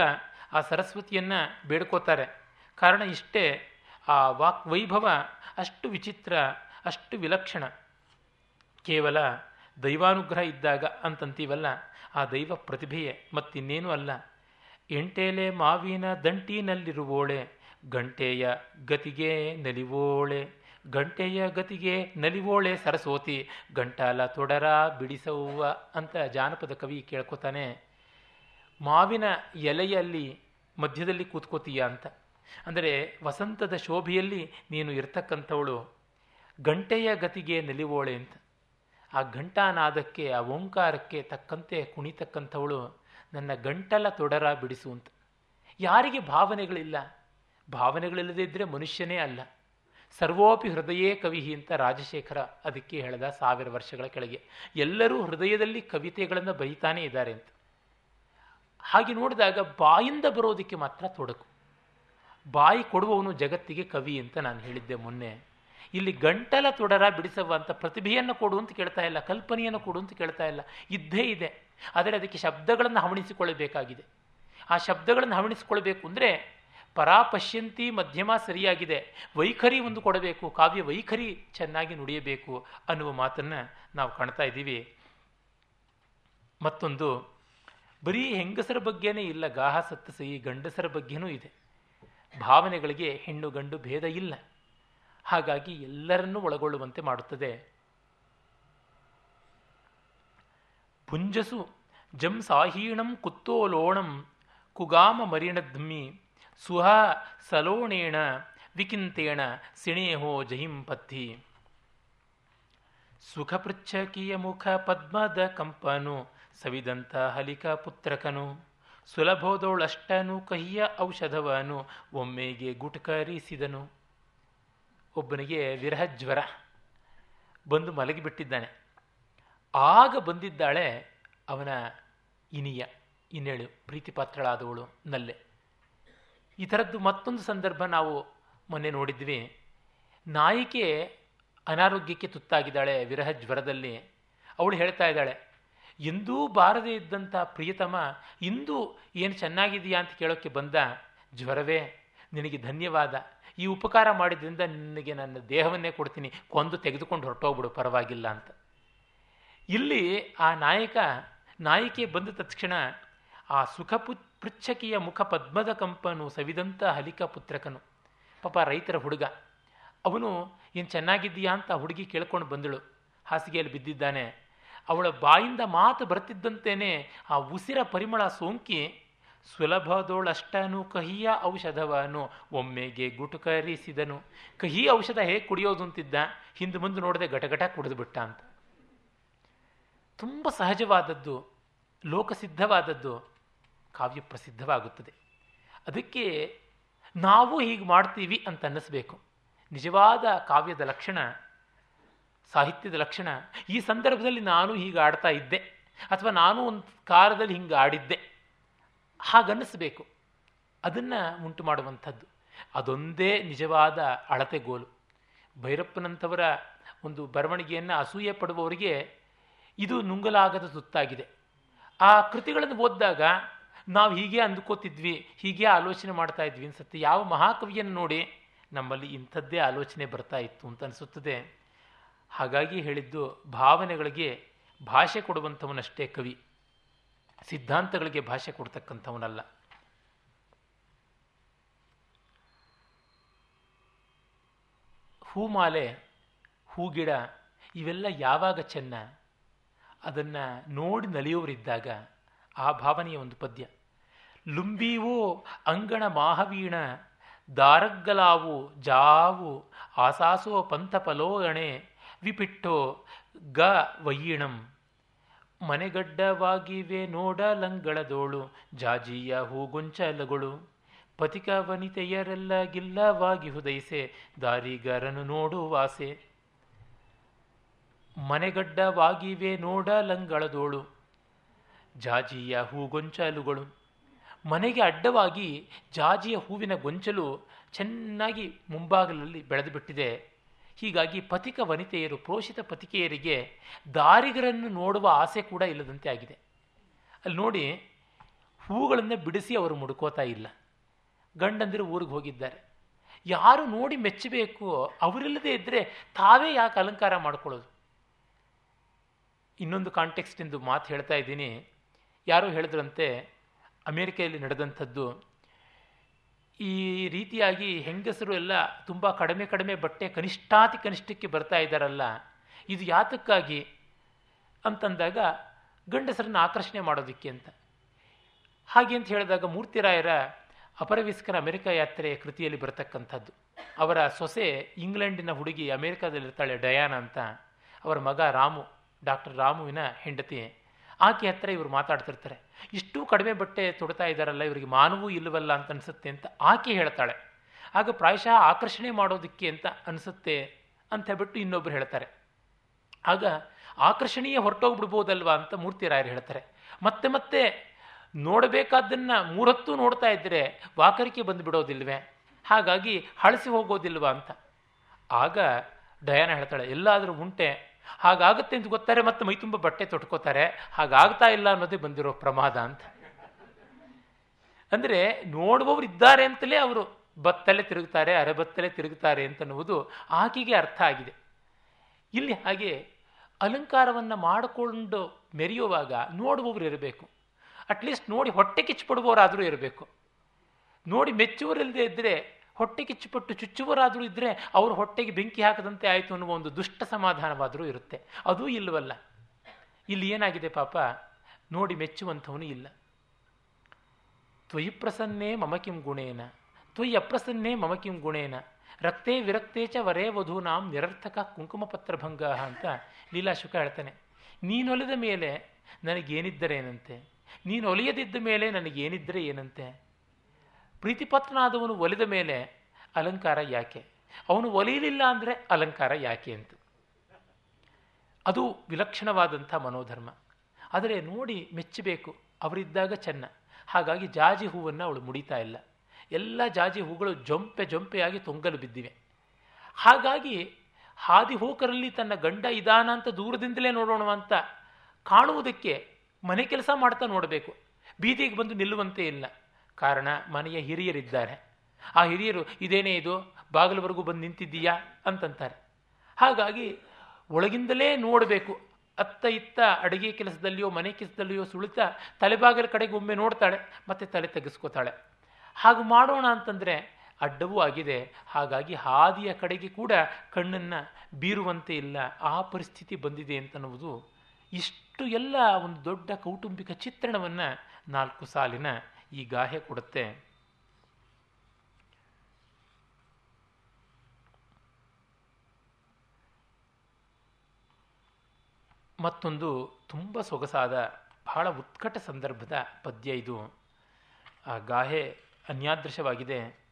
ಆ ಸರಸ್ವತಿಯನ್ನು ಬೇಡ್ಕೋತಾರೆ. ಕಾರಣ ಇಷ್ಟೇ, ಆ ವಾಕ್ ವೈಭವ ಅಷ್ಟು ವಿಚಿತ್ರ, ಅಷ್ಟು ವಿಲಕ್ಷಣ. ಕೇವಲ ದೈವಾನುಗ್ರಹ ಇದ್ದಾಗ ಅಂತಂತೀವಲ್ಲ, ಆ ದೈವ ಪ್ರತಿಭೆಯೇ ಮತ್ತಿನ್ನೇನೂ ಅಲ್ಲ. ಎಂಟೇಲೆ ಮಾವಿನ ದಂಟಿನಲ್ಲಿರುವೋಳೆ, ಗಂಟೆಯ ಗತಿಗೆ ನಲಿವೋಳೆ. ಗಂಟೆಯ ಗತಿಗೆ ನಲಿವೋಳೆ ಸರಸ್ವತಿ, ಗಂಟಾಲ ತೊಡರ ಬಿಡಿಸವ್ವ ಅಂತ ಜಾನಪದ ಕವಿ ಕೇಳ್ಕೊತಾನೆ, ಮಾವಿನ ಎಲೆಯಲ್ಲಿ ಮಧ್ಯದಲ್ಲಿ ಕೂತ್ಕೋತೀಯ ಅಂತ. ಅಂದರೆ ವಸಂತದ ಶೋಭೆಯಲ್ಲಿ ನೀನು ಇರ್ತಕ್ಕಂಥವಳು, ಗಂಟೆಯ ಗತಿಗೆ ನಲಿವೋಳೆ ಅಂತ. ಆ ಘಂಟಾನಾದಕ್ಕೆ, ಆ ಓಂಕಾರಕ್ಕೆ ತಕ್ಕಂತೆ ಕುಣಿತಕ್ಕಂಥವಳು, ನನ್ನ ಗಂಟಲ ತೊಡರ ಬಿಡಿಸು ಅಂತ. ಯಾರಿಗೆ ಭಾವನೆಗಳಿಲ್ಲ? ಭಾವನೆಗಳಿಲ್ಲದೇ ಇದ್ದರೆ ಮನುಷ್ಯನೇ ಅಲ್ಲ. ಸರ್ವೋಪಿ ಹೃದಯೇ ಕವಿ ಅಂತ ರಾಜಶೇಖರ ಅದಕ್ಕೆ ಹೇಳಿದ ಸಾವಿರ ವರ್ಷಗಳ ಕೆಳಗೆ. ಎಲ್ಲರೂ ಹೃದಯದಲ್ಲಿ ಕವಿತೆಗಳನ್ನು ಬರೀತಾನೇ ಇದ್ದಾರೆ ಅಂತ. ಹಾಗೆ ನೋಡಿದಾಗ ಬಾಯಿಂದ ಬರೋದಕ್ಕೆ ಮಾತ್ರ ತೊಡಕು. ಬಾಯಿ ಕೊಡುವವನು ಜಗತ್ತಿಗೆ ಕವಿ ಅಂತ ನಾನು ಹೇಳಿದ್ದೆ ಮೊನ್ನೆ. ಇಲ್ಲಿ ಗಂಟಲ ತೊಡರ ಬಿಡಿಸುವ ಅಂತ ಪ್ರತಿಭೆಯನ್ನು ಕೊಡು ಅಂತ ಕೇಳ್ತಾ ಇಲ್ಲ, ಕಲ್ಪನೆಯನ್ನು ಕೊಡು ಅಂತ ಕೇಳ್ತಾ ಇಲ್ಲ. ಇದ್ದೇ ಇದೆ. ಆದರೆ ಅದಕ್ಕೆ ಶಬ್ದಗಳನ್ನು ಹವಣಿಸಿಕೊಳ್ಳಬೇಕಾಗಿದೆ. ಆ ಶಬ್ದಗಳನ್ನು ಹವಣಿಸಿಕೊಳ್ಬೇಕು ಅಂದರೆ ಪರಾಪಶ್ಯಂತಿ ಮಧ್ಯಮ ಸರಿಯಾಗಿದೆ. ವೈಖರಿ ಒಂದು ಕೊಡಬೇಕು, ಕಾವ್ಯ ವೈಖರಿ ಚೆನ್ನಾಗಿ ನುಡಿಯಬೇಕು ಅನ್ನುವ ಮಾತನ್ನು ನಾವು ಕಾಣ್ತಾ ಇದ್ದೀವಿ. ಮತ್ತೊಂದು, ಬರೀ ಹೆಂಗಸರ ಬಗ್ಗೆನೇ ಇಲ್ಲ, ಗಾಹ ಸತ್ತಸಿ ಗಂಡಸರ ಬಗ್ಗೆನೂ ಇದೆ. ಭಾವನೆಗಳಿಗೆ ಹೆಣ್ಣು ಗಂಡು ಭೇದ ಇಲ್ಲ. ಹಾಗಾಗಿ ಎಲ್ಲರನ್ನೂ ಒಳಗೊಳ್ಳುವಂತೆ ಮಾಡುತ್ತದೆ. ಪುಂಜಸು ಜಂ ಸಾಹೀಣಂ ಕುತ್ತೋಲೋಣಂ ಕುಗಾಮ ಮರಿಣಧ್ಮಿ ಸುಹ ಸಲೋಣೇಣ ವಿಕಿಂತೇಣ ಸಿಣೇಹೋ ಜಹಿಂ ಪತ್ತಿ. ಸುಖಪೃಚ್ಛಕೀಯ ಮುಖ ಪದ್ಮದ ಕಂಪನು, ಸವಿದಂತ ಹಲಿಕ ಪುತ್ರಕನು, ಸುಲಭೋದೋಳಷ್ಟನು ಕಹಿಯ ಔಷಧವನು, ಒಮ್ಮೆಗೆ ಗುಟ್ಕರಿಸಿದನು. ಒಬ್ಬನಿಗೆ ವಿರಹ ಜ್ವರ, ಬಂದು ಮಲಗಿಬಿಟ್ಟಿದ್ದಾನೆ. ಆಗ ಬಂದಿದ್ದಾಳೆ ಅವನ ಇನಿಯ, ಇನ್ನೇಳು, ಪ್ರೀತಿಪಾತ್ರಳಾದವಳು, ನಲ್ಲೆ. ಈ ಥರದ್ದು ಮತ್ತೊಂದು ಸಂದರ್ಭ ನಾವು ಮೊನ್ನೆ ನೋಡಿದ್ವಿ. ನಾಯಿಕೆ ಅನಾರೋಗ್ಯಕ್ಕೆ ತುತ್ತಾಗಿದ್ದಾಳೆ ವಿರಹ ಜ್ವರದಲ್ಲಿ. ಅವಳು ಹೇಳ್ತಾ ಇದ್ದಾಳೆ, ಎಂದೂ ಬಾರದೇ ಇದ್ದಂಥ ಪ್ರಿಯತಮ, ಇಂದು ಏನು ಚೆನ್ನಾಗಿದೆಯಾ ಅಂತ ಕೇಳೋಕ್ಕೆ ಬಂದ. ಜ್ವರವೇ, ನಿನಗೆ ಧನ್ಯವಾದ. ಈ ಉಪಕಾರ ಮಾಡಿದ್ರಿಂದ ನಿನಗೆ ನನ್ನ ದೇಹವನ್ನೇ ಕೊಡ್ತೀನಿ. ಕೊಂದು ತೆಗೆದುಕೊಂಡು ಹೊರಟೋಗ್ಬಿಡು, ಪರವಾಗಿಲ್ಲ ಅಂತ. ಇಲ್ಲಿ ಆ ನಾಯಕ, ನಾಯಕಿ ಬಂದ ತಕ್ಷಣ ಆ ಸುಖ ಪು ಪೃಚ್ಛಕಿಯ ಮುಖ ಪದ್ಮದ ಕಂಪನು ಸವಿದಂತ ಹಲಿಕ ಪುತ್ರಕನು ಪಾಪ ರೈತರ ಹುಡುಗ. ಅವನು, ಏನು ಚೆನ್ನಾಗಿದ್ದೀಯಾ? ಅಂತ ಹುಡುಗಿ ಕೇಳ್ಕೊಂಡು ಬಂದಳು. ಹಾಸಿಗೆಯಲ್ಲಿ ಬಿದ್ದಿದ್ದಾನೆ. ಅವಳ ಬಾಯಿಂದ ಮಾತು ಬರ್ತಿದ್ದಂತೇನೆ ಆ ಉಸಿರ ಪರಿಮಳ ಸೋಂಕಿ. ಸುಲಭದೋಳಷ್ಟನು ಕಹಿಯ ಔಷಧವನು, ಒಮ್ಮೆಗೆ ಗುಟುಕರಿಸಿದನು. ಕಹಿ ಔಷಧ ಹೇಗೆ ಕುಡಿಯೋದು? ಅಂತಿದ್ದ. ಹಿಂದೆ ಮುಂದೆ ನೋಡದೆ ಘಟಘಟ ಕುಡಿದು ಬಿಟ್ಟ ಅಂತ. ತುಂಬ ಸಹಜವಾದದ್ದು, ಲೋಕಸಿದ್ಧವಾದದ್ದು. ಕಾವ್ಯ ಪ್ರಸಿದ್ಧವಾಗುತ್ತದೆ. ಅದಕ್ಕೆ ನಾವು ಹೀಗೆ ಮಾಡ್ತೀವಿ ಅಂತ ಅನ್ನಿಸ್ಬೇಕು. ನಿಜವಾದ ಕಾವ್ಯದ ಲಕ್ಷಣ, ಸಾಹಿತ್ಯದ ಲಕ್ಷಣ, ಈ ಸಂದರ್ಭದಲ್ಲಿ ನಾನು ಹೀಗೆ ಆಡ್ತಾ ಇದ್ದೆ, ಅಥವಾ ನಾನು ಒಂದು ಕಾಲದಲ್ಲಿ ಹಿಂಗೆ ಆಡಿದ್ದೆ, ಹಾಗನ್ನಿಸ್ಬೇಕು. ಅದನ್ನು ಉಂಟು ಮಾಡುವಂಥದ್ದು. ಅದೊಂದೇ ನಿಜವಾದ ಅಳತೆಗೋಲು ಭೈರಪ್ಪನಂಥವರ ಒಂದು ಬರವಣಿಗೆಯನ್ನು ಅಸೂಯೆ ಪಡುವವರಿಗೆ ಇದು ನುಂಗಲಾಗದ ಸುತ್ತಾಗಿದೆ. ಆ ಕೃತಿಗಳನ್ನು ಓದಿದಾಗ ನಾವು ಹೀಗೆ ಅಂದುಕೋತಿದ್ವಿ, ಹೀಗೆ ಆಲೋಚನೆ ಮಾಡ್ತಾ ಇದ್ವಿ ಅನ್ಸುತ್ತೆ. ಯಾವ ಮಹಾಕವಿಯನ್ನು ನೋಡಿ ನಮ್ಮಲ್ಲಿ ಇಂಥದ್ದೇ ಆಲೋಚನೆ ಬರ್ತಾ ಇತ್ತು ಅಂತ ಅನಿಸುತ್ತದೆ. ಹಾಗಾಗಿ ಹೇಳಿದ್ದು ಭಾವನೆಗಳಿಗೆ ಭಾಷೆ ಕೊಡುವಂಥವನಷ್ಟೇ ಕವಿ. ಸಿದ್ಧಾಂತಗಳಿಗೆ ಭಾಷೆ ಕೊಡ್ತಕ್ಕಂಥವನಲ್ಲ. ಹೂಮಾಲೆ, ಹೂಗಿಡ ಇವೆಲ್ಲ ಯಾವಾಗ ಚೆನ್ನ? ಅದನ್ನು ನೋಡಿ ನಲಿಯೋರಿದ್ದಾಗ ಆ ಭಾವನೆಯ ಒಂದು ಪದ್ಯ. ಲುಂಬೀವೋ ಅಂಗಣ ಮಾಹವೀಣ, ದಾರಗ್ಗಲಾವು ಜಾವು, ಆಸಾಸೋ ಪಂಥಪಲೋಗಣೆ ವಿಪಿಟ್ಟೋ ಗ ವಯ್ಯಿಣಂ ಮನೆಗಡ್ಡವಾಗಿವೆ ನೋಡಲಂಗಳದೋಳು ಜಾಜಿಯ ಹೂಗೊಂಚಲಗಳು ಪತಿಕ ವನಿತೆಯರೆಲ್ಲ ಗಿಲ್ಲವಾಗಿ ಹುದೈಸೆ ದಾರಿಗರನು ನೋಡುವಾಸೆ ಮನೆಗಡ್ಡವಾಗಿವೆ ನೋಡಲಂಗಳದೋಳು ಜಾಜಿಯ ಹೂಗೊಂಚಲುಗಳು. ಮನೆಗೆ ಅಡ್ಡವಾಗಿ ಜಾಜಿಯ ಹೂವಿನ ಗೊಂಚಲು ಚೆನ್ನಾಗಿ ಮುಂಭಾಗಲಲ್ಲಿ ಬೆಳೆದು ಬಿಟ್ಟಿದೆ ಹೀಗಾಗಿ ಪಥಿಕ ವನಿತೆಯರು, ಪ್ರೋಷಿತ ಪತಿಕೆಯರಿಗೆ ದಾರಿಗರನ್ನು ನೋಡುವ ಆಸೆ ಕೂಡ ಇಲ್ಲದಂತೆ ಆಗಿದೆ. ಅಲ್ಲಿ ನೋಡಿ, ಹೂಗಳನ್ನು ಬಿಡಿಸಿ ಅವರು ಮುಡ್ಕೋತಾ ಇಲ್ಲ. ಗಂಡಂದಿರು ಊರಿಗೆ ಹೋಗಿದ್ದಾರೆ. ಯಾರು ನೋಡಿ ಮೆಚ್ಚಬೇಕು ಅವರಿಲ್ಲದೆ ಇದ್ದರೆ ತಾವೇ ಯಾಕೆ ಅಲಂಕಾರ ಮಾಡ್ಕೊಳ್ಳೋದು? ಇನ್ನೊಂದು ಕಾಂಟೆಕ್ಸ್ಟ್ ಎಂದು ಮಾತು ಹೇಳ್ತಾ ಇದ್ದೀನಿ. ಯಾರೋ ಹೇಳಿದ್ರಂತೆ, ಅಮೇರಿಕೆಯಲ್ಲಿ ನಡೆದಂಥದ್ದು, ಈ ರೀತಿಯಾಗಿ ಹೆಂಗಸರು ಎಲ್ಲ ತುಂಬ ಕಡಿಮೆ ಕಡಿಮೆ ಬಟ್ಟೆ ಕನಿಷ್ಠಾತಿ ಕನಿಷ್ಠಕ್ಕೆ ಬರ್ತಾ ಇದ್ದಾರಲ್ಲ, ಇದು ಯಾತಕ್ಕಾಗಿ ಅಂತಂದಾಗ ಗಂಡಸರನ್ನು ಆಕರ್ಷಣೆ ಮಾಡೋದಕ್ಕೆ ಅಂತ. ಹಾಗೆ ಅಂತ ಹೇಳಿದಾಗ ಮೂರ್ತಿರಾಯರ ಅಪರವಿಸ್ಕರ ಅಮೆರಿಕ ಯಾತ್ರೆ ಕೃತಿಯಲ್ಲಿ ಬರತಕ್ಕಂಥದ್ದು. ಅವರ ಸೊಸೆ ಇಂಗ್ಲೆಂಡಿನ ಹುಡುಗಿ ಅಮೆರಿಕಾದಲ್ಲಿರ್ತಾಳೆ ಡಯಾನ ಅಂತ, ಅವರ ಮಗ ರಾಮು, ಡಾಕ್ಟರ್ ರಾಮುವಿನ ಹೆಂಡತಿ. ಆಕೆ ಹತ್ರ ಇವರು ಮಾತಾಡ್ತಿರ್ತಾರೆ. ಇಷ್ಟು ಕಡಿಮೆ ಬಟ್ಟೆ ತೊಡ್ತಾ ಇದ್ದಾರಲ್ಲ, ಇವರಿಗೆ ಮಾನವೂ ಇಲ್ಲವಲ್ಲ ಅಂತ ಅನಿಸುತ್ತೆ ಅಂತ ಆಕೆ ಹೇಳ್ತಾಳೆ. ಆಗ ಪ್ರಾಯಶಃ ಆಕರ್ಷಣೆ ಮಾಡೋದಕ್ಕೆ ಅಂತ ಅನಿಸುತ್ತೆ ಅಂತ ಹೇಳ್ಬಿಟ್ಟು ಇನ್ನೊಬ್ಬರು ಹೇಳ್ತಾರೆ. ಆಗ ಆಕರ್ಷಣೀಯ ಹೊರಟೋಗ್ಬಿಡ್ಬೋದಲ್ವಾ ಅಂತ ಮೂರ್ತಿರಾಯರು ಹೇಳ್ತಾರೆ. ಮತ್ತೆ ಮತ್ತೆ ನೋಡಬೇಕಾದ್ದನ್ನು ಮೂರತ್ತು ನೋಡ್ತಾ ಇದ್ದರೆ ವಾಕರಿಕೆ ಬಂದು ಬಿಡೋದಿಲ್ವೇ ಹಾಗಾಗಿ ಹಳಸಿ ಹೋಗೋದಿಲ್ವಾ ಅಂತ. ಆಗ ಡಯಾನ ಹೇಳ್ತಾಳೆ, ಎಲ್ಲಾದರೂ ಉಂಟೆ ಹಾಗಾಗುತ್ತೆ ಅಂತ ಗೊತ್ತಾರೆ ಮತ್ತೆ ಮೈ ತುಂಬ ಬಟ್ಟೆ ತೊಟ್ಕೋತಾರೆ. ಹಾಗಾಗ್ತಾ ಇಲ್ಲ ಅನ್ನೋದೇ ಬಂದಿರೋ ಪ್ರಮಾದ ಅಂತ. ಅಂದರೆ ನೋಡುವವರು ಇದ್ದಾರೆ ಅಂತಲೇ ಅವರು ಬತ್ತಲೆ ತಿರುಗ್ತಾರೆ, ಅರೆಬತ್ತಲೆ ತಿರುಗುತ್ತಾರೆ ಅಂತನ್ನುವುದು ಆಕೆಗೆ ಅರ್ಥ ಆಗಿದೆ. ಇಲ್ಲಿ ಹಾಗೆ ಅಲಂಕಾರವನ್ನು ಮಾಡಿಕೊಂಡು ಮೆರೆಯುವಾಗ ನೋಡುವವರು ಇರಬೇಕು. ಅಟ್ಲೀಸ್ಟ್ ನೋಡಿ ಹೊಟ್ಟೆ ಕಿಚ್ಚುಪಡುವವರಾದರೂ ಇರಬೇಕು. ನೋಡಿ ಮೆಚ್ಚುವರಿಲ್ಲದೆ ಇದ್ದರೆ ಹೊಟ್ಟೆ ಕಿಚ್ಚುಪಟ್ಟು ಚುಚ್ಚುವರಾದರೂ ಇದ್ದರೆ ಅವರು ಹೊಟ್ಟೆಗೆ ಬೆಂಕಿ ಹಾಕದಂತೆ ಆಯಿತು ಅನ್ನುವ ಒಂದು ದುಷ್ಟ ಸಮಾಧಾನವಾದರೂ ಇರುತ್ತೆ. ಅದೂ ಇಲ್ಲವಲ್ಲ. ಇಲ್ಲಿ ಏನಾಗಿದೆ ಪಾಪ? ನೋಡಿ ಮೆಚ್ಚುವಂಥವನು ಇಲ್ಲ. ತ್ವಯಿ ಪ್ರಸನ್ನೇ ಮಮಕಿಂ ಗುಣೇನ. ತ್ವಯಿ ಅಪ್ರಸನ್ನೇ ಮಮಕಿಂ ಗುಣೇನ. ರಕ್ತೇ ವಿರಕ್ತೇ ಚ ವರೇ ವಧೂನಾಂ ನಿರರ್ಥಕ ಕುಂಕುಮ ಪತ್ರಭಂಗ ಅಂತ ಲೀಲಾಶುಕ ಹೇಳ್ತಾನೆ. ನೀನೊಲಿದ ಮೇಲೆ ನನಗೇನಿದ್ದರೆ ಏನಂತೆ? ನೀನು ಒಲಿಯದಿದ್ದ ಮೇಲೆ ನನಗೇನಿದ್ದರೆ ಏನಂತೆ? ಪ್ರೀತಿಪತ್ರನಾದವನು ಒಲಿದ ಮೇಲೆ ಅಲಂಕಾರ ಯಾಕೆ? ಅವನು ಒಲಿಯಲಿಲ್ಲ ಅಂದರೆ ಅಲಂಕಾರ ಯಾಕೆ ಅಂತ. ಅದು ವಿಲಕ್ಷಣವಾದಂಥ ಮನೋಧರ್ಮ. ಆದರೆ ನೋಡಿ ಮೆಚ್ಚಬೇಕು, ಅವರಿದ್ದಾಗ ಚೆನ್ನ. ಹಾಗಾಗಿ ಜಾಜಿ ಹೂವನ್ನು ಅವಳು ಮುಡಿತಾ ಇಲ್ಲ. ಎಲ್ಲ ಜಾಜಿ ಹೂಗಳು ಜೊಂಪೆ ಜೊಂಪೆಯಾಗಿ ತೊಂಗಲು ಬಿದ್ದಿವೆ. ಹಾಗಾಗಿ ಹಾದಿ ಹೋಕರಲ್ಲಿ ತನ್ನ ಗಂಡ ಇದಾನ ಅಂತ ದೂರದಿಂದಲೇ ನೋಡೋಣ ಅಂತ ಕಾಣುವುದಕ್ಕೆ ಮನೆ ಕೆಲಸ ಮಾಡ್ತಾ ನೋಡಬೇಕು. ಬೀದಿಗೆ ಬಂದು ನಿಲ್ಲುವಂತೆ ಇಲ್ಲ. ಕಾರಣ ಮನೆಯ ಹಿರಿಯರಿದ್ದಾರೆ. ಆ ಹಿರಿಯರು, ಇದೇನೇ ಇದು? ಬಾಗಿಲವರೆಗೂ ಬಂದು ನಿಂತಿದ್ದೀಯಾ? ಅಂತಂತಾರೆ. ಹಾಗಾಗಿ ಒಳಗಿಂದಲೇ ನೋಡಬೇಕು. ಅತ್ತ ಇತ್ತ ಅಡುಗೆ ಕೆಲಸದಲ್ಲಿಯೋ, ಮನೆ ಕೆಲಸದಲ್ಲಿಯೋ ಸುಳಿತ ತಲೆಬಾಗಿಲ ಕಡೆಗೆ ಒಮ್ಮೆ ನೋಡ್ತಾಳೆ, ಮತ್ತೆ ತಲೆ ತೆಗೆಸ್ಕೋತಾಳೆ. ಹಾಗೆ ಮಾಡೋಣ ಅಂತಂದರೆ ಅಡ್ಡವೂ ಆಗಿದೆ. ಹಾಗಾಗಿ ಹಾದಿಯ ಕಡೆಗೆ ಕೂಡ ಕಣ್ಣನ್ನು ಬೀರುವಂತೆ ಇಲ್ಲ. ಆ ಪರಿಸ್ಥಿತಿ ಬಂದಿದೆ ಅಂತನ್ನುವುದು ಇಷ್ಟು ಎಲ್ಲ ಒಂದು ದೊಡ್ಡ ಕೌಟುಂಬಿಕ ಚಿತ್ರಣವನ್ನು ನಾಲ್ಕು ಸಾಲಿನ ಈ ಗಾಹೆ ಕೊಡುತ್ತೆ. ಮತ್ತೊಂದು ತುಂಬ ಸೊಗಸಾದ, ಬಹಳ ಉತ್ಕಟ ಸಂದರ್ಭದ ಪದ್ಯ ಇದು. ಆ ಗಾಹೆ ಅನ್ಯಾದೃಶವಾಗಿದೆ.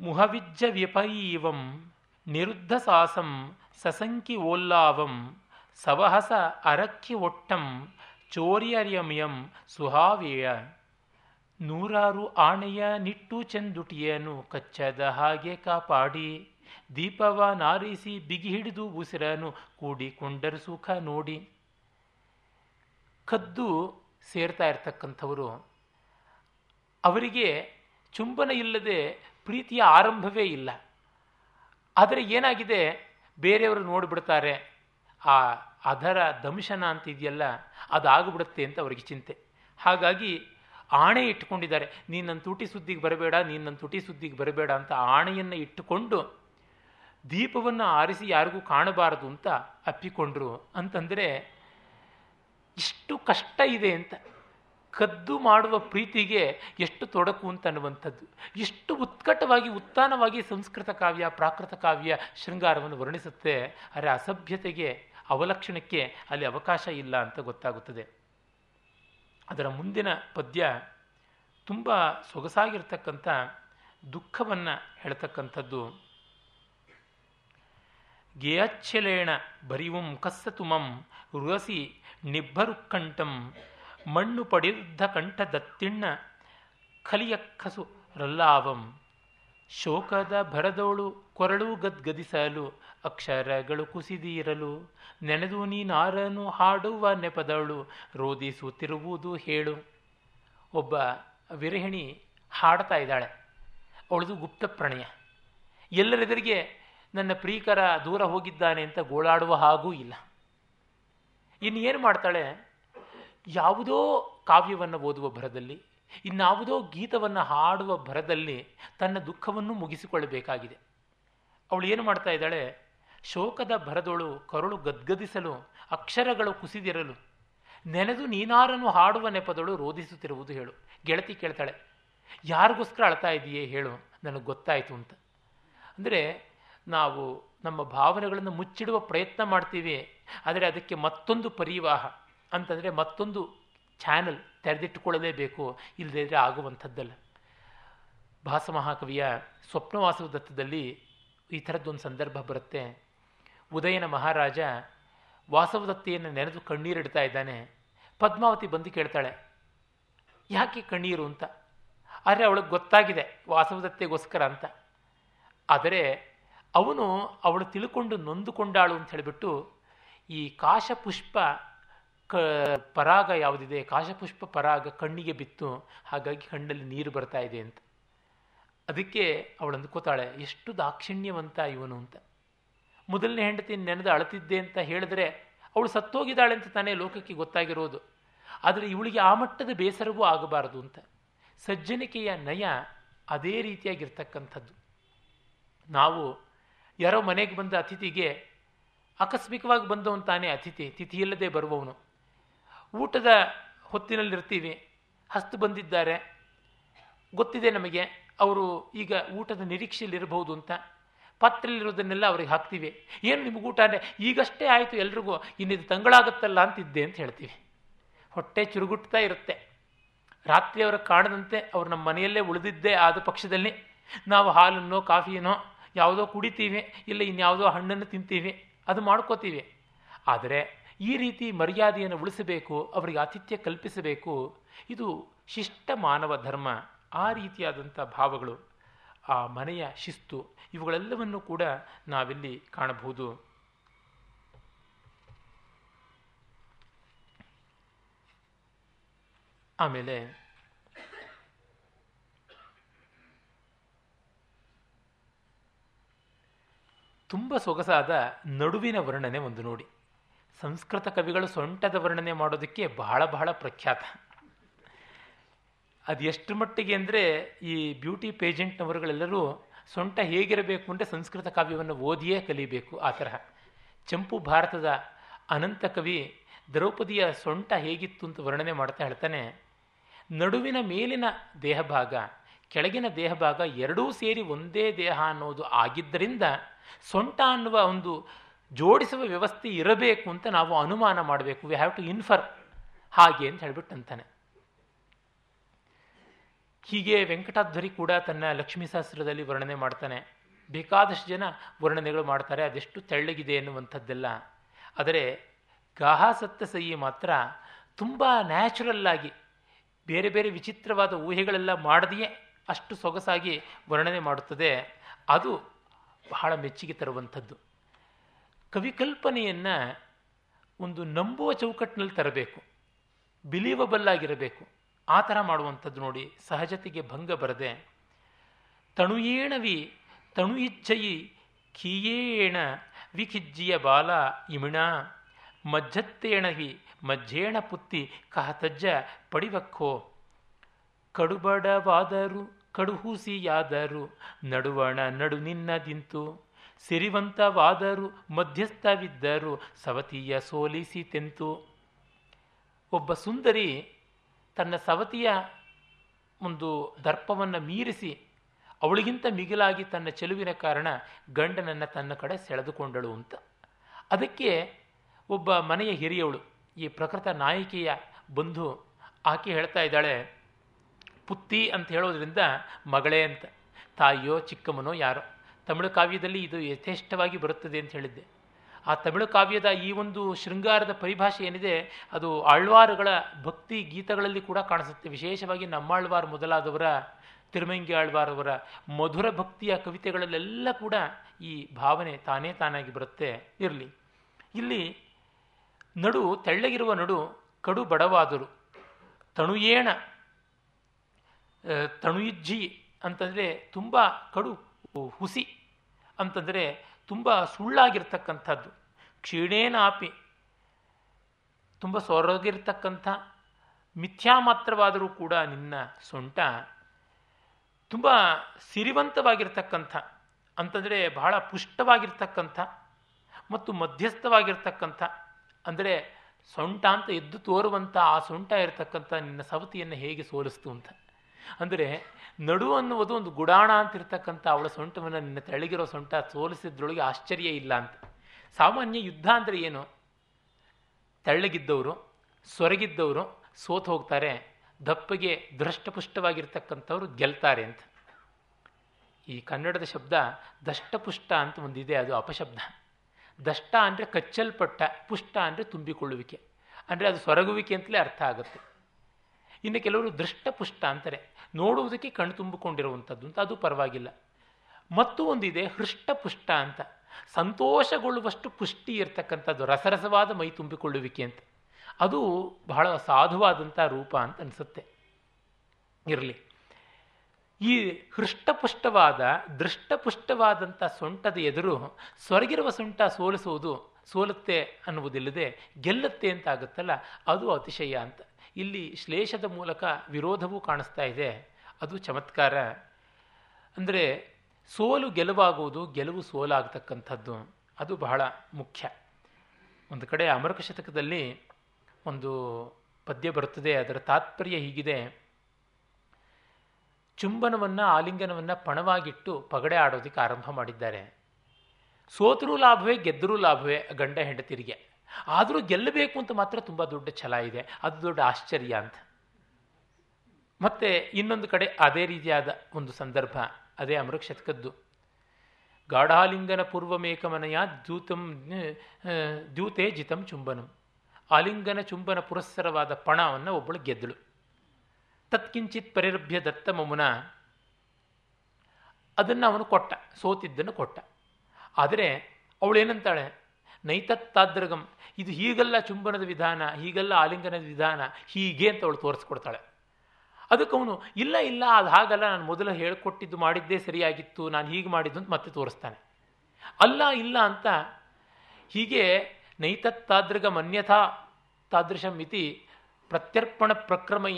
ಮುಹವಿಜ್ಜ ವ್ಯಪಯೀವಂ ನಿರುದ್ಧ ಸಾಸಂ, ಸಸಂಕಿ ಓಲ್ಲಾವಂ, ಸವಹಸ ಅರಕ್ಕಿ ಒಟ್ಟಂ ಚೋರ್ಯರ್ಯಮಿಯಂ ಸುಹಾವಿಯ ನೂರಾರು ಆಣೆಯ ನಿಟ್ಟು ಚಂದುಟಿಯನು ಕಚ್ಚದ ಹಾಗೆ ಕಾಪಾಡಿ, ದೀಪವ ನಾರಿಸಿ ಬಿಗಿ ಹಿಡಿದು ಉಸಿರನು ಕೂಡಿಕೊಂಡರು ಸುಖ ನೋಡಿ. ಕದ್ದು ಸೇರ್ತಾ ಇರ್ತಕ್ಕಂಥವರು. ಅವರಿಗೆ ಚುಂಬನ ಇಲ್ಲದೆ ಪ್ರೀತಿಯ ಆರಂಭವೇ ಇಲ್ಲ. ಆದರೆ ಏನಾಗಿದೆ? ಬೇರೆಯವರು ನೋಡಿಬಿಡ್ತಾರೆ. ಆ ಅದರ ದಂಶನ ಅಂತಿದೆಯಲ್ಲ, ಅದಾಗ್ಬಿಡುತ್ತೆ ಅಂತ ಅವರಿಗೆ ಚಿಂತೆ. ಹಾಗಾಗಿ ಆಣೆ ಇಟ್ಕೊಂಡಿದ್ದಾರೆ. ನೀನು ನನ್ನ ತುಟಿ ಸುದ್ದಿಗೆ ಬರಬೇಡ, ನೀನು ನನ್ನ ತುಟಿ ಸುದ್ದಿಗೆ ಬರಬೇಡ ಅಂತ ಆಣೆಯನ್ನು ಇಟ್ಟುಕೊಂಡು ದೀಪವನ್ನು ಆರಿಸಿ ಯಾರಿಗೂ ಕಾಣಬಾರದು ಅಂತ ಅಪ್ಪಿಕೊಂಡ್ರು. ಅಂತಂದರೆ, ಇಷ್ಟು ಕಷ್ಟ ಇದೆ ಅಂತ. ಕದ್ದು ಮಾಡುವ ಪ್ರೀತಿಗೆ ಎಷ್ಟು ತೊಡಕು ಅಂತ ಅನ್ನುವಂಥದ್ದು. ಇಷ್ಟು ಉತ್ಕಟವಾಗಿ ಉತ್ತಾನವಾಗಿ ಸಂಸ್ಕೃತ ಕಾವ್ಯ, ಪ್ರಾಕೃತ ಕಾವ್ಯ ಶೃಂಗಾರವನ್ನು ವರ್ಣಿಸುತ್ತೆ. ಅರೆ ಅಸಭ್ಯತೆಗೆ ಅವಲಕ್ಷಣಕ್ಕೆ ಅಲ್ಲಿ ಅವಕಾಶ ಇಲ್ಲ ಅಂತ ಗೊತ್ತಾಗುತ್ತದೆ. ಅದರ ಮುಂದಿನ ಪದ್ಯ ತುಂಬ ಸೊಗಸಾಗಿರ್ತಕ್ಕಂಥ ದುಃಖವನ್ನು ಹೇಳ್ತಕ್ಕಂಥದ್ದು. ಗೇಯಚ್ಛಲೇಣ ಬರಿವುಂ ಕಸ್ಸತುಮಂ ರುರಸಿ ನಿಬ್ಬರುಕ್ಕಂಠಂ ಮಣ್ಣು ಪಡಿರುದ್ಧ ಕಂಠ ದತ್ತಿಣ್ಣ ಕಲಿಯಕ್ಕಸು ರಲ್ಲಾವಂ ಶೋಕದ ಭರದೋಳು ಕೊರಳು ಗದ್ಗದಿಸಲು ಅಕ್ಷರಗಳು ಕುಸಿದಿರಲು, ನೆನೆದು ನೀನಾರನು ಹಾಡುವ ನೆಪದಳು, ರೋದಿಸುತ್ತಿರುವುದು ಹೇಳು. ಒಬ್ಬ ವಿರಹಿಣಿ ಹಾಡ್ತಾ ಇದ್ದಾಳೆ. ಅವಳದು ಗುಪ್ತ ಪ್ರಣಯ. ಎಲ್ಲರೆದುರಿಗೆ ನನ್ನ ಪ್ರೀಕರ ದೂರ ಹೋಗಿದ್ದಾನೆ ಅಂತ ಗೋಳಾಡುವ ಹಾಗೂ ಇಲ್ಲ. ಇನ್ನು ಏನು ಮಾಡ್ತಾಳೆ? ಯಾವುದೋ ಕಾವ್ಯವನ್ನು ಓದುವ ಭರದಲ್ಲಿ, ಇನ್ನಾವುದೋ ಗೀತವನ್ನು ಹಾಡುವ ಭರದಲ್ಲಿ ತನ್ನ ದುಃಖವನ್ನು ಮುಗಿಸಿಕೊಳ್ಳಬೇಕಾಗಿದೆ. ಅವಳು ಏನು ಮಾಡ್ತಾ ಇದ್ದಾಳೆ? ಶೋಕದ ಭರದೊಳು ಕರುಳು ಗದ್ಗದಿಸಲು, ಅಕ್ಷರಗಳು ಕುಸಿದಿರಲು, ನೆನೆದು ನೀನಾರನ್ನು ಹಾಡುವ ನೆಪದಳು ರೋಧಿಸುತ್ತಿರುವುದು ಹೇಳು. ಗೆಳತಿ ಕೇಳ್ತಾಳೆ, ಯಾರಿಗೋಸ್ಕರ ಅಳ್ತಾ ಇದೆಯೇ ಹೇಳು, ನನಗೆ ಗೊತ್ತಾಯಿತು ಅಂತ. ಅಂದರೆ ನಾವು ನಮ್ಮ ಭಾವನೆಗಳನ್ನು ಮುಚ್ಚಿಡುವ ಪ್ರಯತ್ನ ಮಾಡ್ತೀವಿ, ಆದರೆ ಅದಕ್ಕೆ ಮತ್ತೊಂದು ಪರಿವಾಹ ಅಂತಂದರೆ ಮತ್ತೊಂದು ಚಾನಲ್ ತೆರೆದಿಟ್ಟುಕೊಳ್ಳಲೇಬೇಕು ಇಲ್ಲದಿದ್ದರೆ ಆಗುವಂಥದ್ದಲ್ಲ. ಭಾಸ ಮಹಾಕವಿಯ ದತ್ತದಲ್ಲಿ ಈ ಥರದ್ದೊಂದು ಸಂದರ್ಭ ಬರುತ್ತೆ. ಉದಯನ ಮಹಾರಾಜ ವಾಸವದತ್ತೆಯನ್ನು ನೆನೆದು ಕಣ್ಣೀರಿಡ್ತಾ ಇದ್ದಾನೆ. ಪದ್ಮಾವತಿ ಬಂದು ಕೇಳ್ತಾಳೆ, ಯಾಕೆ ಕಣ್ಣೀರು ಅಂತ? ಆದರೆ ಅವಳಿಗೆ ಗೊತ್ತಾಗಿದೆ ವಾಸವದತ್ತೆಗೋಸ್ಕರ ಅಂತ. ಆದರೆ ಅವನು ಅವಳು ತಿಳ್ಕೊಂಡು ನೊಂದುಕೊಂಡಾಳು ಅಂತ ಹೇಳಿಬಿಟ್ಟು, ಈ ಕಾಶಪುಷ್ಪ ಕ, ಪರಾಗ ಯಾವುದಿದೆ? ಕಾಶಪುಷ್ಪ ಪರಾಗ ಕಣ್ಣಿಗೆ ಬಿತ್ತು, ಹಾಗಾಗಿ ಕಣ್ಣಲ್ಲಿ ನೀರು ಬರ್ತಾ ಇದೆ ಅಂತ. ಅದಕ್ಕೆ ಅವಳು ಅಂದ್ಕೋತಾಳೆ ಎಷ್ಟು ದಾಕ್ಷಿಣ್ಯವಂತ ಇವನು ಅಂತ. ಮೊದಲನೇ ಹೆಂಡತಿ ನೆನೆದು ಅಳತಿದ್ದೆ ಅಂತ ಹೇಳಿದ್ರೆ ಅವಳು ಸತ್ತೋಗಿದ್ದಾಳೆ ಅಂತ ತಾನೇ ಲೋಕಕ್ಕೆ ಗೊತ್ತಾಗಿರೋದು. ಆದರೆ ಇವಳಿಗೆ ಆ ಮಟ್ಟದ ಬೇಸರವೂ ಆಗಬಾರದು ಅಂತ. ಸಜ್ಜನಿಕೆಯ ನಯ ಅದೇ ರೀತಿಯಾಗಿರ್ತಕ್ಕಂಥದ್ದು. ನಾವು ಯಾರೋ ಮನೆಗೆ ಬಂದ ಅತಿಥಿಗೆ ಆಕಸ್ಮಿಕವಾಗಿ ಬಂದವನು ತಾನೇ ಅತಿಥಿ ತಿಥಿಯಿಲ್ಲದೆ ಬರುವವನು. ಊಟದ ಹೊತ್ತಿನಲ್ಲಿರ್ತೀವಿ, ಹಸ್ತು ಬಂದಿದ್ದಾರೆ. ಗೊತ್ತಿದೆ ನಮಗೆ, ಅವರು ಈಗ ಊಟದ ನಿರೀಕ್ಷೆಯಲ್ಲಿರಬಹುದು ಅಂತ. ಪಾತ್ರೆಯಲ್ಲಿರೋದನ್ನೆಲ್ಲ ಅವ್ರಿಗೆ ಹಾಕ್ತೀವಿ. ಏನು ನಿಮ್ಗೆ ಊಟ ಅಂದರೆ, ಈಗಷ್ಟೇ ಆಯಿತು ಎಲ್ರಿಗೂ, ಇನ್ನಿದು ತಂಗಳಾಗುತ್ತಲ್ಲ ಅಂತಿದ್ದೆ ಅಂತ ಹೇಳ್ತೀವಿ. ಹೊಟ್ಟೆ ಚುರುಗುಟ್ತಾ ಇರುತ್ತೆ. ರಾತ್ರಿ ಅವರ ಕಾಣದಂತೆ ಅವ್ರು ನಮ್ಮ ಮನೆಯಲ್ಲೇ ಉಳಿದಿದ್ದೇ ಆದ ಪಕ್ಷದಲ್ಲಿ ನಾವು ಹಾಲನ್ನೋ, ಕಾಫಿಯನ್ನೋ ಯಾವುದೋ ಕುಡಿತೀವಿ, ಇಲ್ಲ ಇನ್ಯಾವುದೋ ಹಣ್ಣನ್ನು ತಿಂತೀವಿ, ಅದು ಮಾಡ್ಕೋತೀವಿ. ಆದರೆ ಈ ರೀತಿ ಮರ್ಯಾದೆಯನ್ನು ಉಳಿಸಬೇಕು, ಅವರಿಗೆ ಆತಿಥ್ಯ ಕಲ್ಪಿಸಬೇಕು, ಇದು ಶಿಷ್ಟ ಮಾನವ ಧರ್ಮ, ಆ ರೀತಿಯಾದಂಥ ಭಾವಗಳು. ಆ ಮನೆಯ ಶಿಸ್ತು ಇವುಗಳೆಲ್ಲವನ್ನು ಕೂಡ ನಾವಿಲ್ಲಿ ಕಾಣಬಹುದು. ಆಮೇಲೆ ತುಂಬ ಸೊಗಸಾದ ನಡುವಿನ ವರ್ಣನೆ ಒಂದು ನೋಡಿ. ಸಂಸ್ಕೃತ ಕವಿಗಳು ಸೊಂಟದ ವರ್ಣನೆ ಮಾಡೋದಕ್ಕೆ ಬಹಳ ಬಹಳ ಪ್ರಖ್ಯಾತ. ಅದು ಎಷ್ಟು ಮಟ್ಟಿಗೆ ಅಂದರೆ ಈ ಬ್ಯೂಟಿ ಪೇಜೆಂಟ್ನವರುಗಳೆಲ್ಲರೂ ಸೊಂಟ ಹೇಗಿರಬೇಕು ಅಂದರೆ ಸಂಸ್ಕೃತ ಕಾವ್ಯವನ್ನು ಓದಿಯೇ ಕಲಿಬೇಕು ಆ ತರಹ. ಚಂಪು ಭಾರತದ ಅನಂತ ಕವಿ ದ್ರೌಪದಿಯ ಸೊಂಟ ಹೇಗಿತ್ತು ಅಂತ ವರ್ಣನೆ ಮಾಡ್ತಾ ಹೇಳ್ತಾನೆ, ನಡುವಿನ ಮೇಲಿನ ದೇಹಭಾಗ, ಕೆಳಗಿನ ದೇಹಭಾಗ ಎರಡೂ ಸೇರಿ ಒಂದೇ ದೇಹ ಅನ್ನೋದು ಆಗಿದ್ದರಿಂದ ಸೊಂಟ ಅನ್ನುವ ಒಂದು ಜೋಡಿಸುವ ವ್ಯವಸ್ಥೆ ಇರಬೇಕು ಅಂತ ನಾವು ಅನುಮಾನ ಮಾಡಬೇಕು. ವಿ ಹ್ಯಾವ್ ಟು ಇನ್ಫರ್ ಹಾಗೆ ಅಂತ ಹೇಳ್ಬಿಟ್ಟು ಅಂತಾನೆ. ಹೀಗೆ ವೆಂಕಟಾಧ್ವರಿ ಕೂಡ ತನ್ನ ಲಕ್ಷ್ಮೀ ಶಾಸ್ತ್ರದಲ್ಲಿ ವರ್ಣನೆ ಮಾಡ್ತಾನೆ. ಬೇಕಾದಷ್ಟು ಜನ ವರ್ಣನೆಗಳು ಮಾಡ್ತಾರೆ, ಅದೆಷ್ಟು ತೆಳ್ಳಗಿದೆ ಎನ್ನುವಂಥದ್ದೆಲ್ಲ. ಆದರೆ ಗಾಹಾಸತ್ತ ಸಹಿ ಮಾತ್ರ ತುಂಬ ನ್ಯಾಚುರಲ್ ಆಗಿ, ಬೇರೆ ಬೇರೆ ವಿಚಿತ್ರವಾದ ಊಹೆಗಳೆಲ್ಲ ಮಾಡದೆಯೇ ಅಷ್ಟು ಸೊಗಸಾಗಿ ವರ್ಣನೆ ಮಾಡುತ್ತದೆ. ಅದು ಬಹಳ ಮೆಚ್ಚುಗೆ ತರುವಂಥದ್ದು. ಕವಿಕಲ್ಪನೆಯನ್ನು ಒಂದು ನಂಬುವ ಚೌಕಟ್ಟಿನಲ್ಲಿ ತರಬೇಕು. ಬಿಲೀವಬಲ್ ಆಗಿರಬೇಕು ಆ ಥರ ಮಾಡುವಂಥದ್ದು ನೋಡಿ, ಸಹಜತೆಗೆ ಭಂಗ ಬರದೆ, ತಣುಯೇಣವಿ ತಣು ಇಚ್ಛಯಿ ಕೀಯೇಣ ವಿಖಿಜ್ಜಿಯ ಬಾಲ ಇಮಿಣ, ಮಜ್ಜತ್ತೇಣವಿ ಮಜ್ಜೇಣ ಪುತ್ತಿ ಕಹತಜ್ಜ ಪಡಿವಕ್ಕೋ. ಕಡುಬಡವಾದರು ಕಡುಹೂಸಿಯಾದರು ನಡುವಣ ನಡು ನಿನ್ನದಿಂತು ಸಿರಿವಂತವಾದರು ಮಧ್ಯಸ್ಥವಿದ್ದರು ಸವತಿಯ ಸೋಲಿಸಿ ತೆಂತು. ಒಬ್ಬ ಸುಂದರಿ ತನ್ನ ಸವತಿಯ ಒಂದು ದರ್ಪವನ್ನು ಮೀರಿಸಿ ಅವಳಿಗಿಂತ ಮಿಗಿಲಾಗಿ ತನ್ನ ಚೆಲುವಿನ ಕಾರಣ ಗಂಡನನ್ನು ತನ್ನ ಕಡೆ ಸೆಳೆದುಕೊಂಡಳು ಅಂತ. ಅದಕ್ಕೆ ಒಬ್ಬ ಮನೆಯ ಹಿರಿಯವಳು, ಈ ಪ್ರಕೃತ ನಾಯಕಿಯ ಬಂಧು, ಆಕೆ ಹೇಳ್ತಾ ಇದ್ದಾಳೆ, ಪುತ್ತಿ ಅಂತ ಹೇಳೋದ್ರಿಂದ ಮಗಳೇ ಅಂತ. ತಾಯಿಯೋ ಚಿಕ್ಕಮ್ಮನೋ ಯಾರೋ. ತಮಿಳು ಕಾವ್ಯದಲ್ಲಿ ಇದು ಯಥೇಷ್ಟವಾಗಿ ಬರುತ್ತದೆ ಅಂತ ಹೇಳಿದ್ದೆ. ಆ ತಮಿಳು ಕಾವ್ಯದ ಈ ಒಂದು ಶೃಂಗಾರದ ಪರಿಭಾಷೆ ಏನಿದೆ, ಅದು ಆಳ್ವಾರುಗಳ ಭಕ್ತಿ ಗೀತಗಳಲ್ಲಿ ಕೂಡ ಕಾಣಿಸುತ್ತೆ. ವಿಶೇಷವಾಗಿ ನಮ್ಮಾಳ್ವಾರ್ ಮೊದಲಾದವರ, ತಿರುಮಂಗಿ ಆಳ್ವಾರವರ ಮಧುರ ಭಕ್ತಿಯ ಕವಿತೆಗಳಲ್ಲೆಲ್ಲ ಕೂಡ ಈ ಭಾವನೆ ತಾನೇ ತಾನಾಗಿ ಬರುತ್ತೆ. ಇರಲಿ. ಇಲ್ಲಿ ನಡು, ತೆಳ್ಳಗಿರುವ ನಡು ಕಡು ಬಡವಾದರು. ತಣುಯೇಣ ತಣುಯಿಜ್ಜಿ ಅಂತಂದರೆ ತುಂಬ ಕಡು, ಹುಸಿ ಅಂತಂದರೆ ತುಂಬ ಸುಳ್ಳಾಗಿರ್ತಕ್ಕಂಥದ್ದು. ಕ್ಷೀಣೇನಾಪಿ, ತುಂಬ ಸೊರಗಿರ್ತಕ್ಕಂಥ ಮಿಥ್ಯಾ ಮಾತ್ರವಾದರೂ ಕೂಡ ನಿನ್ನ ಸೊಂಟ ತುಂಬ ಸಿರಿವಂತವಾಗಿರ್ತಕ್ಕಂಥ, ಅಂತಂದರೆ ಬಹಳ ಪುಷ್ಟವಾಗಿರ್ತಕ್ಕಂಥ ಮತ್ತು ಮಧ್ಯಸ್ಥವಾಗಿರ್ತಕ್ಕಂಥ, ಅಂದರೆ ಸೊಂಟ ಅಂತ ಎದ್ದು ತೋರುವಂಥ ಆ ಸೊಂಟ ಇರತಕ್ಕಂಥ ನಿನ್ನ ಸವತಿಯನ್ನು ಹೇಗೆ ಸೋಲಿಸ್ತು ಅಂತ. ಅಂದರೆ ನಡು ಅನ್ನುವುದು ಒಂದು ಗುಡಾಣ ಅಂತಿರ್ತಕ್ಕಂಥ ಅವಳ ಸೊಂಟವನ್ನು ನಿನ್ನ ತೆಳಗಿರೋ ಸೊಂಟ ಸೋಲಿಸಿದ್ರೊಳಗೆ ಆಶ್ಚರ್ಯ ಇಲ್ಲ ಅಂತ. ಸಾಮಾನ್ಯ ಯುದ್ಧ ಅಂದರೆ ಏನು? ತೆಳ್ಳಗಿದ್ದವರು, ಸೊರಗಿದ್ದವರು ಸೋತು ಹೋಗ್ತಾರೆ, ದಪ್ಪಗೆ ದೃಷ್ಟಪುಷ್ಟವಾಗಿರ್ತಕ್ಕಂಥವ್ರು ಗೆಲ್ತಾರೆ ಅಂತ. ಈ ಕನ್ನಡದ ಶಬ್ದ ದಷ್ಟಪುಷ್ಟ ಅಂತ ಒಂದಿದೆ, ಅದು ಅಪಶಬ್ದ. ದಷ್ಟ ಅಂದರೆ ಕಚ್ಚಲ್ಪಟ್ಟ, ಪುಷ್ಟ ಅಂದರೆ ತುಂಬಿಕೊಳ್ಳುವಿಕೆ. ಅಂದರೆ ಅದು ಸೊರಗುವಿಕೆ ಅಂತಲೇ ಅರ್ಥ ಆಗುತ್ತೆ. ಇನ್ನು ಕೆಲವರು ದೃಷ್ಟಪುಷ್ಟ ಅಂತಾರೆ. ನೋಡುವುದಕ್ಕೆ ಕಣ್ಣು ತುಂಬಿಕೊಂಡಿರುವಂಥದ್ದು ಅಂತ ಅದು ಪರವಾಗಿಲ್ಲ. ಮತ್ತು ಒಂದಿದೆ ಹೃಷ್ಟಪುಷ್ಟ ಅಂತ. ಸಂತೋಷಗೊಳ್ಳುವಷ್ಟು ಪುಷ್ಟಿ ಇರ್ತಕ್ಕಂಥದ್ದು ರಸರಸವಾದ ಮೈ ತುಂಬಿಕೊಳ್ಳುವಿಕೆ ಅಂತ. ಅದು ಬಹಳ ಸಾಧುವಾದಂಥ ರೂಪ ಅಂತ ಅನಿಸುತ್ತೆ. ಇರಲಿ. ಈ ಹೃಷ್ಟಪುಷ್ಟವಾದ, ದೃಷ್ಟಪುಷ್ಟವಾದಂಥ ಸೊಂಟದ ಎದುರು ಸೊರಗಿರುವ ಸೊಂಟ ಸೋಲಿಸುವುದು, ಸೋಲುತ್ತೆ ಅನ್ನುವುದಿಲ್ಲದೆ ಗೆಲ್ಲುತ್ತೆ ಅಂತ ಆಗುತ್ತಲ್ಲ, ಅದು ಅತಿಶಯ ಅಂತ. ಇಲ್ಲಿ ಶ್ಲೇಷದ ಮೂಲಕ ವಿರೋಧವೂ ಕಾಣಿಸ್ತಾ ಇದೆ. ಅದು ಚಮತ್ಕಾರ. ಅಂದರೆ ಸೋಲು ಗೆಲುವಾಗುವುದು ಗೆಲುವು ಸೋಲಾಗತಕ್ಕಂಥದ್ದು. ಅದು ಬಹಳ ಮುಖ್ಯ. ಒಂದು ಕಡೆ ಅಮರಕ ಶತಕದಲ್ಲಿ ಒಂದು ಪದ್ಯ ಬರುತ್ತದೆ, ಅದರ ತಾತ್ಪರ್ಯ ಹೀಗಿದೆ. ಚುಂಬನವನ್ನು, ಆಲಿಂಗನವನ್ನು ಪಣವಾಗಿಟ್ಟು ಪಗಡೆ ಆಡೋದಕ್ಕೆ ಆರಂಭ ಮಾಡಿದ್ದಾರೆ. ಸೋತರೂ ಲಾಭವೇ, ಗೆದ್ದರೂ ಲಾಭವೇ, ಗಂಡ ಹೆಂಡತಿರಿಗೆ. ಆದರೂ ಗೆಲ್ಲಬೇಕು ಅಂತ ಮಾತ್ರ ತುಂಬ ದೊಡ್ಡ ಛಲ ಇದೆ. ಅದು ದೊಡ್ಡ ಆಶ್ಚರ್ಯ ಅಂತ. ಮತ್ತೆ ಇನ್ನೊಂದು ಕಡೆ ಅದೇ ರೀತಿಯಾದ ಒಂದು ಸಂದರ್ಭ, ಅದೇ ಅಮೃಕ್ಷತಕದ್ದು ಗಾಢಾಲಿಂಗನ ಪೂರ್ವಮೇಕಮನಯ ದ್ಯೂತಂ ದ್ಯೂತೆ ಜಿತಂ ಚುಂಬನಂ. ಆಲಿಂಗನ ಚುಂಬನ ಪುರಸ್ಸರವಾದ ಪಣವನ್ನು ಒಬ್ಬಳು ಗೆದ್ದಳು. ತತ್ಕಿಂಚಿತ್ ಪರಿರಭ್ಯ ದತ್ತ ಮಮುನ. ಅದನ್ನು ಅವನು ಕೊಟ್ಟ, ಸೋತಿದ್ದನ್ನು ಕೊಟ್ಟ. ಆದರೆ ಅವಳೇನಂತಾಳೆ? ನೈತತ್ತಾದ್ರಗಂ ಇದು ಹೀಗೆಲ್ಲ ಚುಂಬನದ ವಿಧಾನ, ಹೀಗೆಲ್ಲ ಆಲಿಂಗನದ ವಿಧಾನ, ಹೀಗೆ ಅಂತ ಅವಳು ತೋರಿಸ್ಕೊಡ್ತಾಳೆ. ಅದಕ್ಕೆ ಅವನು, ಇಲ್ಲ ಇಲ್ಲ, ಅದು ಹಾಗಲ್ಲ, ನಾನು ಮೊದಲು ಹೇಳಿಕೊಟ್ಟಿದ್ದು ಮಾಡಿದ್ದೇ ಸರಿಯಾಗಿತ್ತು, ನಾನು ಹೀಗೆ ಮಾಡಿದ್ದು ಅಂತ ಮತ್ತೆ ತೋರಿಸ್ತಾನೆ. ಅಲ್ಲ, ಇಲ್ಲ ಅಂತ ಹೀಗೆ ನೈತತ್ತಾದ್ರಗ ಮನ್ಯಥಾ ತಾದೃಶಂ ಇತಿ ಪ್ರತ್ಯರ್ಪಣ ಪ್ರಕ್ರಮೈ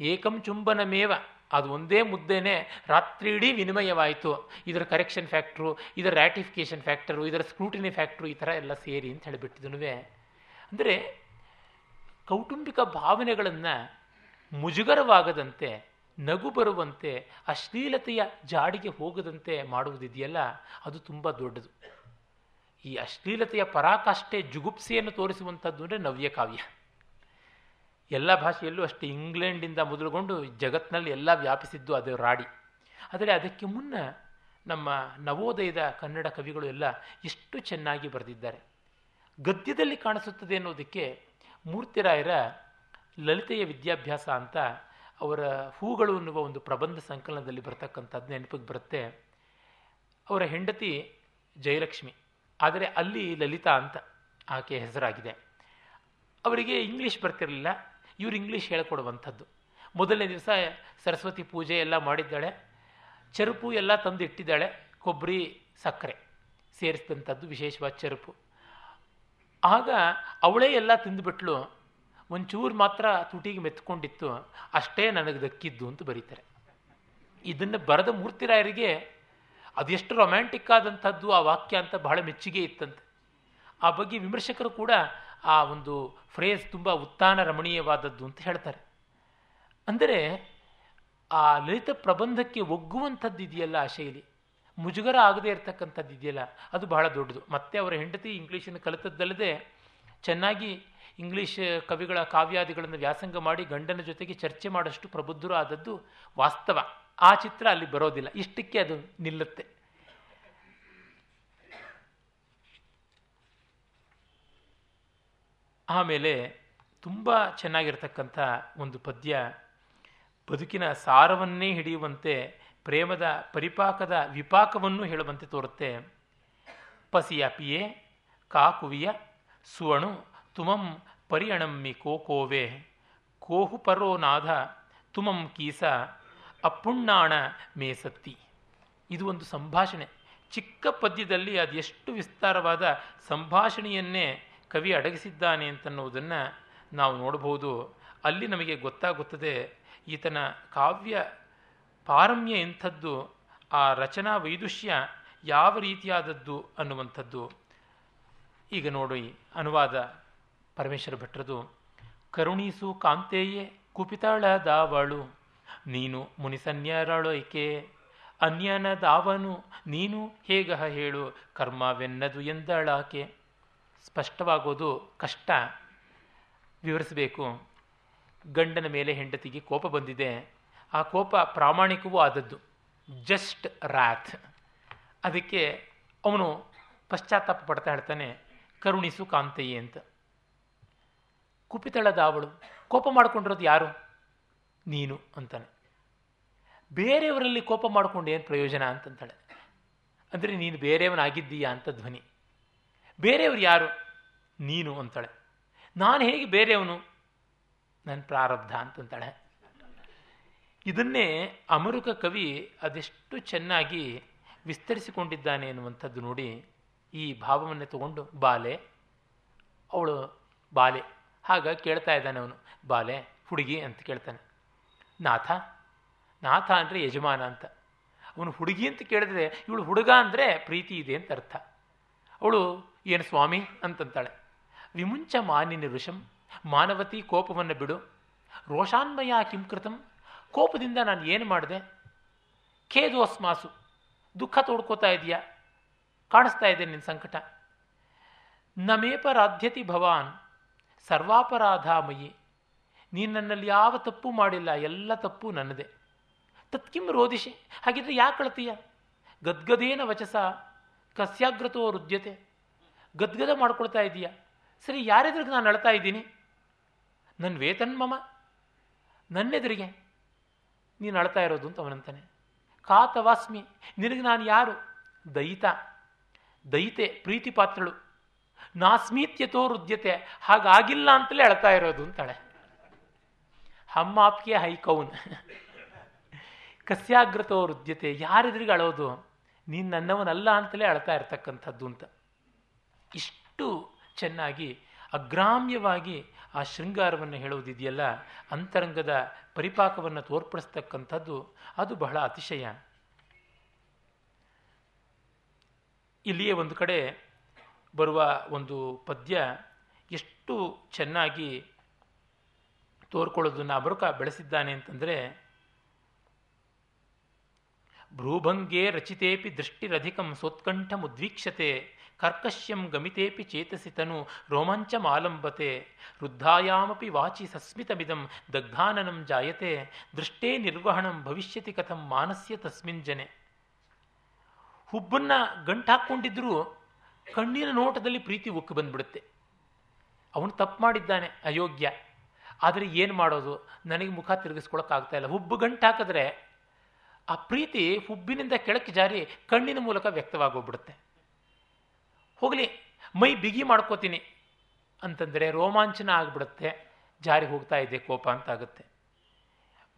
ಏಕಂ ಚುಂಬನಮೇವ. ಅದು ಒಂದೇ ಮುದ್ದೇನೆ ರಾತ್ರಿಡೀ ವಿನಿಮಯವಾಯಿತು. ಇದರ ಕರೆಕ್ಷನ್ ಫ್ಯಾಕ್ಟ್ರು ಇದರ ರ್ಯಾಟಿಫಿಕೇಶನ್ ಫ್ಯಾಕ್ಟರು ಇದರ ಸ್ಕ್ರೂಟಿನಿ ಫ್ಯಾಕ್ಟ್ರು ಈ ಥರ ಎಲ್ಲ ಸೇರಿ ಅಂತ ಹೇಳಿಬಿಟ್ಟಿದನುವೇ. ಅಂದರೆ ಕೌಟುಂಬಿಕ ಭಾವನೆಗಳನ್ನು ಮುಜುಗರವಾಗದಂತೆ ನಗು ಬರುವಂತೆ ಅಶ್ಲೀಲತೆಯ ಜಾಡಿಗೆ ಹೋಗದಂತೆ ಮಾಡುವುದಿದೆಯಲ್ಲ, ಅದು ತುಂಬ ದೊಡ್ಡದು. ಈ ಅಶ್ಲೀಲತೆಯ ಪರಾಕಾಷ್ಠೆ ಜುಗುಪ್ಸೆಯನ್ನು ತೋರಿಸುವಂಥದ್ದು ಅಂದರೆ ನವ್ಯಕಾವ್ಯ. ಎಲ್ಲ ಭಾಷೆಯಲ್ಲೂ ಅಷ್ಟೇ ಇಂಗ್ಲೆಂಡಿಂದ ಮೊದಲುಗೊಂಡು ಜಗತ್ತಿನಲ್ಲಿ ಎಲ್ಲ ವ್ಯಾಪಿಸಿದ್ದು ಅದು ರಾಡಿ. ಆದರೆ ಅದಕ್ಕೆ ಮುನ್ನ ನಮ್ಮ ನವೋದಯದ ಕನ್ನಡ ಕವಿಗಳು ಎಲ್ಲ ಎಷ್ಟು ಚೆನ್ನಾಗಿ ಬರೆದಿದ್ದಾರೆ. ಗದ್ಯದಲ್ಲಿ ಕಾಣಿಸುತ್ತದೆ ಅನ್ನೋದಕ್ಕೆ ಮೂರ್ತಿರಾಯರ ಲಲಿತೆಯ ವಿದ್ಯಾಭ್ಯಾಸ ಅಂತ ಅವರ ಹೂಗಳು ಅನ್ನುವ ಒಂದು ಪ್ರಬಂಧ ಸಂಕಲನದಲ್ಲಿ ಬರ್ತಕ್ಕಂಥದ್ದು ನೆನಪಿಗೆ ಬರುತ್ತೆ. ಅವರ ಹೆಂಡತಿ ಜಯಲಕ್ಷ್ಮಿ. ಆದರೆ ಅಲ್ಲಿ ಲಲಿತಾ ಅಂತ ಆಕೆ ಹೆಸರಾಗಿದೆ. ಅವರಿಗೆ ಇಂಗ್ಲೀಷ್ ಬರ್ತಿರಲಿಲ್ಲ. ಇವರು ಇಂಗ್ಲೀಷ್ ಹೇಳ್ಕೊಡುವಂಥದ್ದು. ಮೊದಲನೇ ದಿವಸ ಸರಸ್ವತಿ ಪೂಜೆ ಎಲ್ಲ ಮಾಡಿದ್ದಾಳೆ. ಚರುಪು ಎಲ್ಲ ತಂದು ಇಟ್ಟಿದ್ದಾಳೆ ಕೊಬ್ಬರಿ, ಸಕ್ಕರೆ ಸೇರಿಸಿದಂಥದ್ದು ವಿಶೇಷವಾದ ಚರುಪು. ಆಗ ಅವಳೇ ಎಲ್ಲ ತಿಂದುಬಿಟ್ಲು. ಒಂಚೂರು ಮಾತ್ರ ತುಟಿಗೆ ಮೆತ್ಕೊಂಡಿತ್ತು. ಅಷ್ಟೇ ನನಗೆ ದಕ್ಕಿದ್ದು ಅಂತ ಬರೀತಾರೆ. ಇದನ್ನು ಬರೆದ ಮೂರ್ತಿರಾಯರಿಗೆ ಅದೆಷ್ಟು ರೊಮ್ಯಾಂಟಿಕ್ ಆದಂಥದ್ದು ಆ ವಾಕ್ಯ ಅಂತ ಬಹಳ ಮೆಚ್ಚುಗೆ ಇತ್ತಂತೆ. ಆ ಬಗ್ಗೆ ವಿಮರ್ಶಕರು ಕೂಡ ಆ ಒಂದು ಫ್ರೇಸ್ ತುಂಬ ಉತ್ಥಾನ ರಮಣೀಯವಾದದ್ದು ಅಂತ ಹೇಳ್ತಾರೆ. ಅಂದರೆ ಆ ಲಲಿತ ಪ್ರಬಂಧಕ್ಕೆ ಒಗ್ಗುವಂಥದ್ದು ಇದೆಯಲ್ಲ ಆ ಶೈಲಿ. ಮುಜುಗರ ಆಗದೇ ಇರತಕ್ಕಂಥದ್ದು ಇದೆಯಲ್ಲ, ಅದು ಬಹಳ ದೊಡ್ಡದು. ಮತ್ತೆ ಅವರ ಹೆಂಡತಿ ಇಂಗ್ಲೀಷನ್ನು ಕಲಿತದ್ದಲ್ಲದೆ ಚೆನ್ನಾಗಿ ಇಂಗ್ಲೀಷ್ ಕವಿಗಳ ಕಾವ್ಯಾದಿಗಳನ್ನು ವ್ಯಾಸಂಗ ಮಾಡಿ ಗಂಡನ ಜೊತೆಗೆ ಚರ್ಚೆ ಮಾಡಷ್ಟು ಪ್ರಬುದ್ಧರು ಆದದ್ದು ವಾಸ್ತವ. ಆ ಚಿತ್ರ ಅಲ್ಲಿ ಬರೋದಿಲ್ಲ. ಇಷ್ಟಕ್ಕೆ ಅದು ನಿಲ್ಲುತ್ತೆ. ಆಮೇಲೆ ತುಂಬ ಚೆನ್ನಾಗಿರ್ತಕ್ಕಂಥ ಒಂದು ಪದ್ಯ, ಬದುಕಿನ ಸಾರವನ್ನೇ ಹಿಡಿಯುವಂತೆ ಪ್ರೇಮದ ಪರಿಪಾಕದ ವಿಪಾಕವನ್ನು ಹೇಳುವಂತೆ ತೋರುತ್ತೆ. ಪಸಿಯ ಪಿಯೆ, ಕಾಕುವಿಯ ಸುವಣು, ತುಮಂ ಪರಿಯಣಮ್ಮಿ ಕೋಕೋವೆ, ಕೋಹು ಪರೋ ನಾಧ, ತುಮಂ ಕೀಸ, ಅಪ್ಪುಣ್ಣಾಣ ಮೇಸತ್ತಿ ಇದು ಒಂದು ಸಂಭಾಷಣೆ. ಚಿಕ್ಕ ಪದ್ಯದಲ್ಲಿ ಅದೆಷ್ಟು ವಿಸ್ತಾರವಾದ ಸಂಭಾಷಣೆಯನ್ನೇ ಕವಿ ಅಡಗಿಸಿದ್ದಾನೆ ಅಂತನ್ನುವುದನ್ನು ನಾವು ನೋಡಬಹುದು. ಅಲ್ಲಿ ನಮಗೆ ಗೊತ್ತಾಗುತ್ತದೆ, ಈತನ ಕಾವ್ಯ ಪಾರಮ್ಯ ಎಂಥದ್ದು, ಆ ರಚನಾ ವೈದುಷ್ಯ ಯಾವ ರೀತಿಯಾದದ್ದು ಅನ್ನುವಂಥದ್ದು. ಈಗ ನೋಡಿ, ಅನುವಾದ ಪರಮೇಶ್ವರ ಭಟ್ರದು, ಕರುಣೀಸು ಕಾಂತೆಯೇ ಕುಪಿತಾಳ ದಾವಳು ನೀನು ಮುನಿಸನ್ಯರಳೈಕೆ ಅನ್ಯನ ದಾವನು ನೀನು ಹೇಗಹ ಹೇಳು, ಕರ್ಮವೆನ್ನದು ಎಂದಳಾಕೆ ಸ್ಪಷ್ಟವಾಗೋದು ಕಷ್ಟ. ವಿವರಿಸಬೇಕು. ಗಂಡನ ಮೇಲೆ ಹೆಂಡತಿಗೆ ಕೋಪ ಬಂದಿದೆ. ಆ ಕೋಪ ಪ್ರಾಮಾಣಿಕವೂ ಆದದ್ದು. Just wrath. ಅದಕ್ಕೆ ಅವನು ಪಶ್ಚಾತ್ತಾಪ ಪಡ್ತಾ ಹೇಳ್ತಾನೆ, ಕರುಣಿಸು ಕಾಂತಯ್ಯ ಅಂತ. ಕುಪಿತಳದ ಅವಳು, ಕೋಪ ಮಾಡ್ಕೊಂಡಿರೋದು ಯಾರು? ನೀನು ಅಂತಾನೆ. ಬೇರೆಯವರಲ್ಲಿ ಕೋಪ ಮಾಡಿಕೊಂಡು ಏನು ಪ್ರಯೋಜನ ಅಂತಂತಾಳೆ. ಅಂದರೆ ನೀನು ಬೇರೆಯವನಾಗಿದ್ದೀಯಾ ಅಂತ ಧ್ವನಿ. ಬೇರೆಯವರು ಯಾರು? ನೀನು ಅಂತಾಳೆ. ನಾನು ಹೇಗೆ ಬೇರೆಯವನು? ನನ್ನ ಪ್ರಾರಬ್ಧ ಅಂತಂತಾಳೆ. ಇದನ್ನೇ ಅಮರುಕ ಕವಿ ಅದೆಷ್ಟು ಚೆನ್ನಾಗಿ ವಿಸ್ತರಿಸಿಕೊಂಡಿದ್ದಾನೆ ಎನ್ನುವಂಥದ್ದು ನೋಡಿ ಈ ಭಾವವನ್ನು ತಗೊಂಡು ಬಾಲೆ. ಅವಳು ಬಾಲೆ. ಹಾಗ ಕೇಳ್ತಾ ಇದ್ದಾನೆ ಅವನು. ಬಾಲೆ, ಹುಡುಗಿ ಅಂತ ಕೇಳ್ತಾನೆ. ನಾಥ? ನಾಥ ಅಂದರೆ ಯಜಮಾನ ಅಂತ. ಅವನು ಹುಡುಗಿ ಅಂತ ಕೇಳಿದ್ರೆ ಇವಳು ಹುಡುಗ ಅಂದರೆ ಪ್ರೀತಿ ಇದೆ ಅಂತ ಅರ್ಥ. ಅವಳು ಏನು ಸ್ವಾಮಿ ಅಂತಂತಾಳೆ. ವಿಮುಂಚ ಮಾನಿನ ಋಷಂ, ಮಾನವತಿ ಕೋಪವನ್ನು ಬಿಡು. ರೋಷಾನ್ಮಯ ಕಿಂಕೃತಂ ಕೋಪದಿಂದ ನಾನು ಏನು ಮಾಡಿದೆ? ಖೇದೋಸ್ಮಾಸು, ದುಃಖ ತೋಡ್ಕೋತಾ ಇದೆಯಾ ಕಾಣಿಸ್ತಾ ಇದೆ ನಿನ್ನ ಸಂಕಟ. ನಮೇಪರಾಧ್ಯತಿ ಭವಾನ್, ಸರ್ವಾಪರಾಧಾಮಯಿ. ನೀನು ನನ್ನಲ್ಲಿ ಯಾವ ತಪ್ಪು ಮಾಡಿಲ್ಲ, ಎಲ್ಲ ತಪ್ಪು ನನ್ನದೇ. ತತ್ಕಿಂ ರೋದಿಶಿ, ಹಾಗಿದ್ರೆ ಯಾಕೆ ಕಳ್ತೀಯ ಗದ್ಗದೇನ ವಚಸ, ಕಸ್ಯಾಗ್ರತೋ ರುದ್ಯತೆ. ಗದ್ಗದ ಮಾಡ್ಕೊಳ್ತಾ ಇದೀಯಾ? ಸರಿ, ಯಾರೆದ್ರಿಗೆ ನಾನು ಅಳ್ತಾ ಇದ್ದೀನಿ? ನನ್ನ ವೇತನ್ಮಮ ನನ್ನೆದುರಿಗೆ. ನೀನು ಅಳ್ತಾ ಇರೋದು ಅಂತ ಅವನಂತಾನೆ. ಕಾತವಾಸ್ಮಿ ನಿನಗೆ ನಾನು ಯಾರು? ದಯಿತ. ದಯಿತೆ ಪ್ರೀತಿ ಪಾತ್ರಳು ನಾಸ್ಮೀತ್ಯತೋ ರುದ್ಯತೆ ಹಾಗಾಗಿಲ್ಲ ಅಂತಲೇ ಅಳ್ತಾ ಇರೋದು ಅಂತಾಳೆ. ಹಮ್ಮಾಪ್ಗೆ ಹೈಕೌನ್. ಕಸ್ಯಾಗ್ರತೋ ರುದ್ಯತೆ ಯಾರೆದ್ರಿಗೆ ಅಳೋದು? ನೀನು ನನ್ನವನಲ್ಲ ಅಂತಲೇ ಅಳ್ತಾ ಇರ್ತಕ್ಕಂಥದ್ದು ಅಂತ. ಇಷ್ಟು ಚೆನ್ನಾಗಿ, ಅಗ್ರಾಮ್ಯವಾಗಿ ಆ ಶೃಂಗಾರವನ್ನು ಹೇಳುವುದಿದೆಯಲ್ಲ, ಅಂತರಂಗದ ಪರಿಪಾಕವನ್ನು ತೋರ್ಪಡಿಸ್ತಕ್ಕಂಥದ್ದು ಅದು ಬಹಳ ಅತಿಶಯ. ಇಲ್ಲಿಯೇ ಒಂದು ಕಡೆ ಬರುವ ಒಂದು ಪದ್ಯ ಎಷ್ಟು ಚೆನ್ನಾಗಿ ತೋರ್ಕೊಳ್ಳೋದನ್ನು ಅಬರುಕ ಬೆಳೆಸಿದ್ದಾನೆ ಅಂತಂದರೆ, ಭ್ರೂಭಂಗೇ ರಚಿತೇಪಿ ದೃಷ್ಟಿರಧಿಕಂ ಸೋತ್ಕಂಠ ಮುದ್ವೀಕ್ಷತೆ ಕರ್ಕಶ್ಯಂ ಗಮಿತೇಪಿ ಚೇತಸಿ ತನು ರೋಮಾಂಚಮಾಲಂಬತೆ ವೃದ್ಧಾಯಾಮಪಿ ವಾಚಿ ಸಸ್ಮಿತಮಿದಂ ದಗ್ಧಾನನಂ ಜಾಯತೆ. ದೃಷ್ಟೇ ನಿರ್ವಹಣಂ ಭವಿಷ್ಯತಿ ಕಥಂ ಮಾನಸ್ಯ ತಸ್ಮಿನ್ ಜನೆ. ಹುಬ್ಬನ್ನ ಗಂಟಾಕೊಂಡಿದ್ರೂ ಕಣ್ಣಿನ ನೋಟದಲ್ಲಿ ಪ್ರೀತಿ ಉಕ್ಕು ಬಂದ್ಬಿಡುತ್ತೆ. ಅವನು ತಪ್ಪು ಮಾಡಿದ್ದಾನೆ, ಅಯೋಗ್ಯ. ಆದರೆ ಏನು ಮಾಡೋದು? ನನಗೆ ಮುಖ ತಿರುಗಿಸ್ಕೊಳಕ್ಕಾಗ್ತಾ ಇಲ್ಲ. ಹುಬ್ಬು ಗಂಟು ಹಾಕಿದ್ರೆ ಆ ಪ್ರೀತಿ ಹುಬ್ಬಿನಿಂದ ಕೆಳಕ್ಕೆ ಜಾರಿ ಕಣ್ಣಿನ ಮೂಲಕ ವ್ಯಕ್ತವಾಗೋಗ್ಬಿಡುತ್ತೆ. ಹೋಗಲಿ, ಮೈ ಬಿಗಿ ಮಾಡ್ಕೋತೀನಿ. ಅಂತಂದರೆ ರೋಮಾಂಚನ ಆಗಿಬಿಡುತ್ತೆ. ಜಾರಿ ಹೋಗ್ತಾ ಇದೆ, ಕೋಪ ಅಂತ ಆಗುತ್ತೆ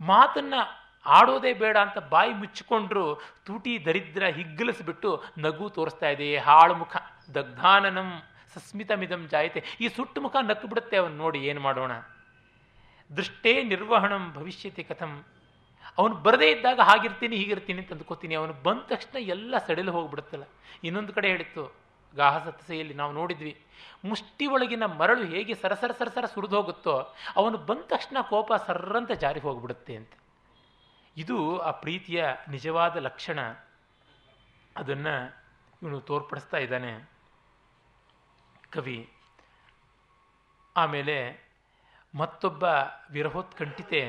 ಮಾತನ್ನು ಆಡೋದೇ ಬೇಡ ಅಂತ ಬಾಯಿ ಮುಚ್ಚಿಕೊಂಡ್ರು ತೂಟಿ ದರಿದ್ರ ಹಿಗ್ಗಲಿಸ್ಬಿಟ್ಟು ನಗು ತೋರಿಸ್ತಾ ಇದೆ, ಹಾಳು ಮುಖ. ದಗ್ಧಾನನಂ ಸಸ್ಮಿತಮಿದಂ ಜಾಯತೆ. ಈ ಸುಟ್ಟು ಮುಖ ನಕ್ಕು ಬಿಡುತ್ತೆ ಅವನು ನೋಡಿ, ಏನು ಮಾಡೋಣ? ದೃಷ್ಟೇ ನಿರ್ವಹಣಂ ಭವಿಷ್ಯತಿ ಕಥಂ. ಅವನು ಬರದೇ ಇದ್ದಾಗ ಹಾಗಿರ್ತೀನಿ, ಹೀಗಿರ್ತೀನಿ ಅಂತ ಅಂದ್ಕೋತೀನಿ. ಅವನು ಬಂದ ತಕ್ಷಣ ಎಲ್ಲ ಸಡಿಲು ಹೋಗ್ಬಿಡುತ್ತಲ್ಲ. ಇನ್ನೊಂದು ಕಡೆ ಹೇಳಿತ್ತು ಗಾಹಸತ್ಸೆಯಲ್ಲಿ ನಾವು ನೋಡಿದ್ವಿ. ಮುಷ್ಟಿ ಒಳಗಿನ ಮರಳು ಹೇಗೆ ಸರಸರ ಸರಸರ ಸುರಿದು ಹೋಗುತ್ತೋ ಅವನು ಬಂದ ತಕ್ಷಣ ಕೋಪ ಸರ್ರಂತ ಜಾರಿ ಹೋಗ್ಬಿಡುತ್ತೆ ಅಂತ. ಇದು ಆ ಪ್ರೀತಿಯ ನಿಜವಾದ ಲಕ್ಷಣ. ಅದನ್ನು ಇವನು ತೋರ್ಪಡಿಸ್ತಾ ಇದ್ದಾನೆ. ಕವಿ, ಆಮೇಲೆ ಮತ್ತೊಬ್ಬ ವಿರಹೋತ್ಕಂಠಿತೆ,